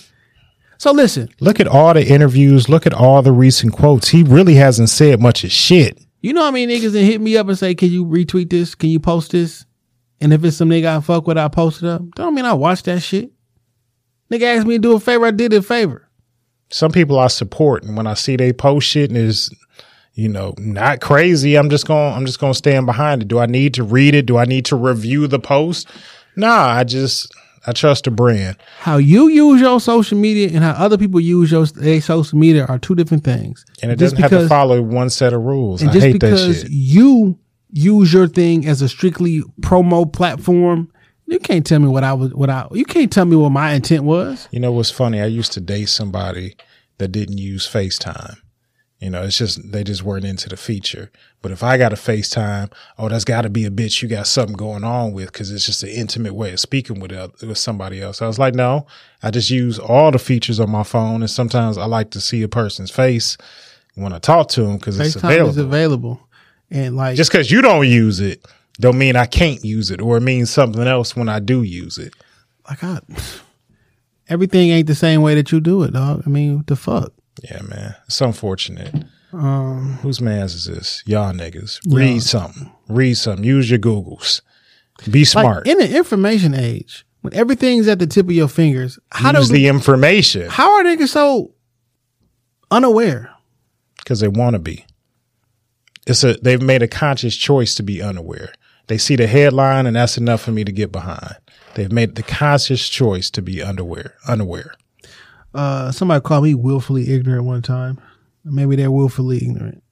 So listen, Look at all the interviews. Look at all the recent quotes. He really hasn't said much of shit. You know how many niggas that hit me up and say, "Can you retweet this? Can you post this?" And if it's some nigga I fuck with, I post it up. Don't mean I watch that shit. Nigga asked me to do a favor, I did a favor. Some people I support, and when I see they post shit and is, you know, not crazy, I'm just going. to I'm just going to stand behind it. Do I need to read it? Do I need to review the post? Nah, I just I trust the brand. How you use your social media and how other people use your their social media are two different things. And it Just doesn't have to follow one set of rules. And I just hate that shit. you use your thing as a strictly promo platform, you can't tell me what I was. What I you can't tell me what my intent was. You know what's funny? I used to date somebody that didn't use FaceTime. You know, it's just they just weren't into the feature. But if I got a FaceTime, oh, that's got to be a bitch you got something going on with because it's just an intimate way of speaking with oth- with somebody else. I was like, no, I just use all the features on my phone, and sometimes I like to see a person's face when I talk to them because it's available. is available, and like just because you don't use it, don't mean I can't use it, or it means something else when I do use it. like I, everything ain't the same way that you do it, dog. I mean, what the fuck. Yeah, man, it's unfortunate. Um, Whose man's is this? Y'all niggas. Yeah. Read something. Read something. Use your Googles. Be smart. Like in the information age, when everything's at the tip of your fingers, how Use do the information how are niggas so unaware? because they want to be. It's a they've made a conscious choice to be unaware. They see the headline and that's enough for me to get behind. They've made the conscious choice to be unaware. Unaware. Uh, somebody called me willfully ignorant one time. Maybe they're willfully ignorant.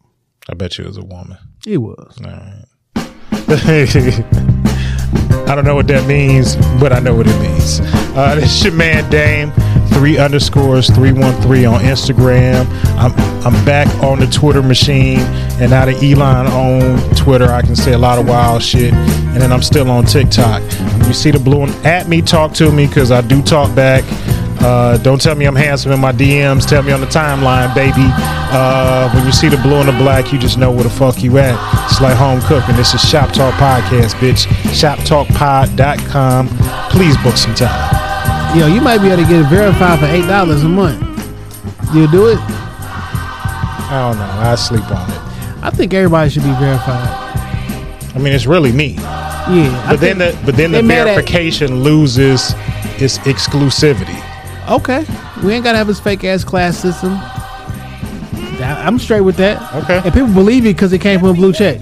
I bet you it was a woman. It was. All right. I don't know what that means, but I know what it means. Uh, this is your man Dame, three underscores three one three on Instagram. I'm I'm back on the Twitter machine, and now that Elon on Twitter, I can say a lot of wild shit. And then I'm still on TikTok. You see the blue one at me, talk to me because I do talk back. Uh, don't tell me I'm handsome in my DMs. Tell me on the timeline, baby. Uh, when you see the blue and the black, you just know where the fuck you at. It's like home cooking. This is Shop Talk Podcast, bitch. ShopTalkPod.com. Please book some time. Yo, you might be able to get it verified for eight dollars a month. You do it? I don't know. I sleep on it. I think everybody should be verified. I mean, it's really me. Yeah, I But then the think but then the they mad at- verification loses its exclusivity. Okay, we ain't gotta have this fake ass class system. That- I'm straight with that. Okay, and people believe it because it came from a blue check,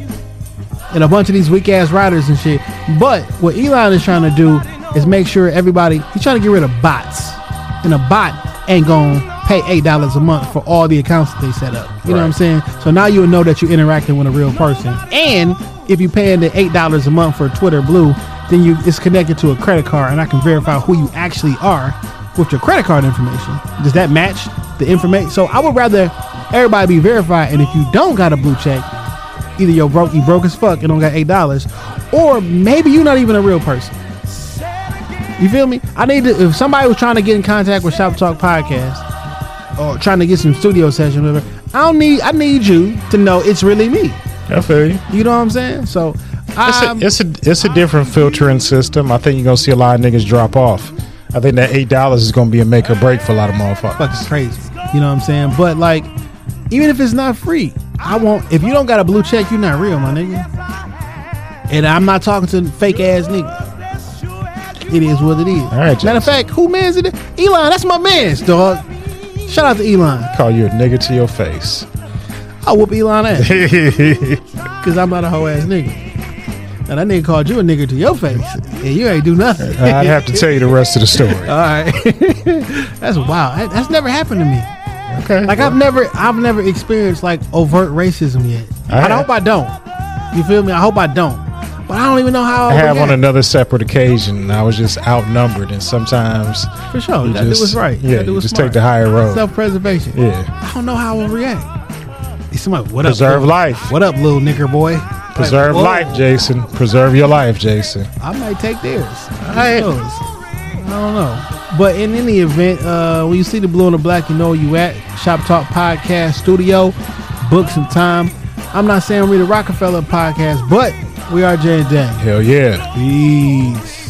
and a bunch of these weak ass riders and shit. But what Elon is trying to do is make sure everybody he's trying to get rid of bots, and a bot ain't gonna pay eight dollars a month for all the accounts that they set up. You know what I'm saying? So now you'll know that you're interacting with a real person, and if you're paying the eight dollars a month for Twitter Blue, then you it's connected to a credit card, and I can verify who you actually are with your credit card information. Does that match the information? So I would rather everybody be verified, and if you don't got a blue check, either you're broke, you broke as fuck and don't got eight dollars, or maybe you're not even a real person. You feel me? I need to. If somebody was trying to get in contact with Shop Talk Podcast or trying to get some studio session, whatever, I don't need. I need you to know it's really me. I feel you. You know what I'm saying? So, It's um, a, it's a it's a different filtering system. I think you're gonna see a lot of niggas drop off. I think that eight dollars is gonna be a make or break for a lot of motherfuckers. fucking crazy. You know what I'm saying? But like, even if it's not free, I won't. If you don't got a blue check, you're not real, my nigga. And I'm not talking to fake ass niggas. It is what it is. All right, Matter of fact, who man's it? Elon, that's my man's dog. Shout out to Elon. Call you a nigga to your face. I'll whoop Elon ass. Cause I'm not a hoe ass nigga. And that nigga called you a nigga to your face. And you ain't do nothing. I'd have to tell you the rest of the story. All right. that's wild. That- That's never happened to me. Okay. Like I've never I've never experienced like overt racism yet. I I, hope I don't. You feel me? I hope I don't. But I don't even know how I have on another separate occasion. I was just outnumbered, and sometimes For sure. you That just- was right. Yeah, That you was just smart. take the higher road. Self preservation. Yeah. I don't know how I will react. Is somebody what Preserve up? little- life. What up, little nigger boy? Preserve Like, life, Jason. Preserve your life, Jason. I might take theirs. I don't know. But in any event, uh, when you see the blue and the black, you know where you at. Shop Talk Podcast Studio. Book some time. I'm not saying we're the Rockefeller podcast, but we are Jay and Dan. Hell yeah. Peace.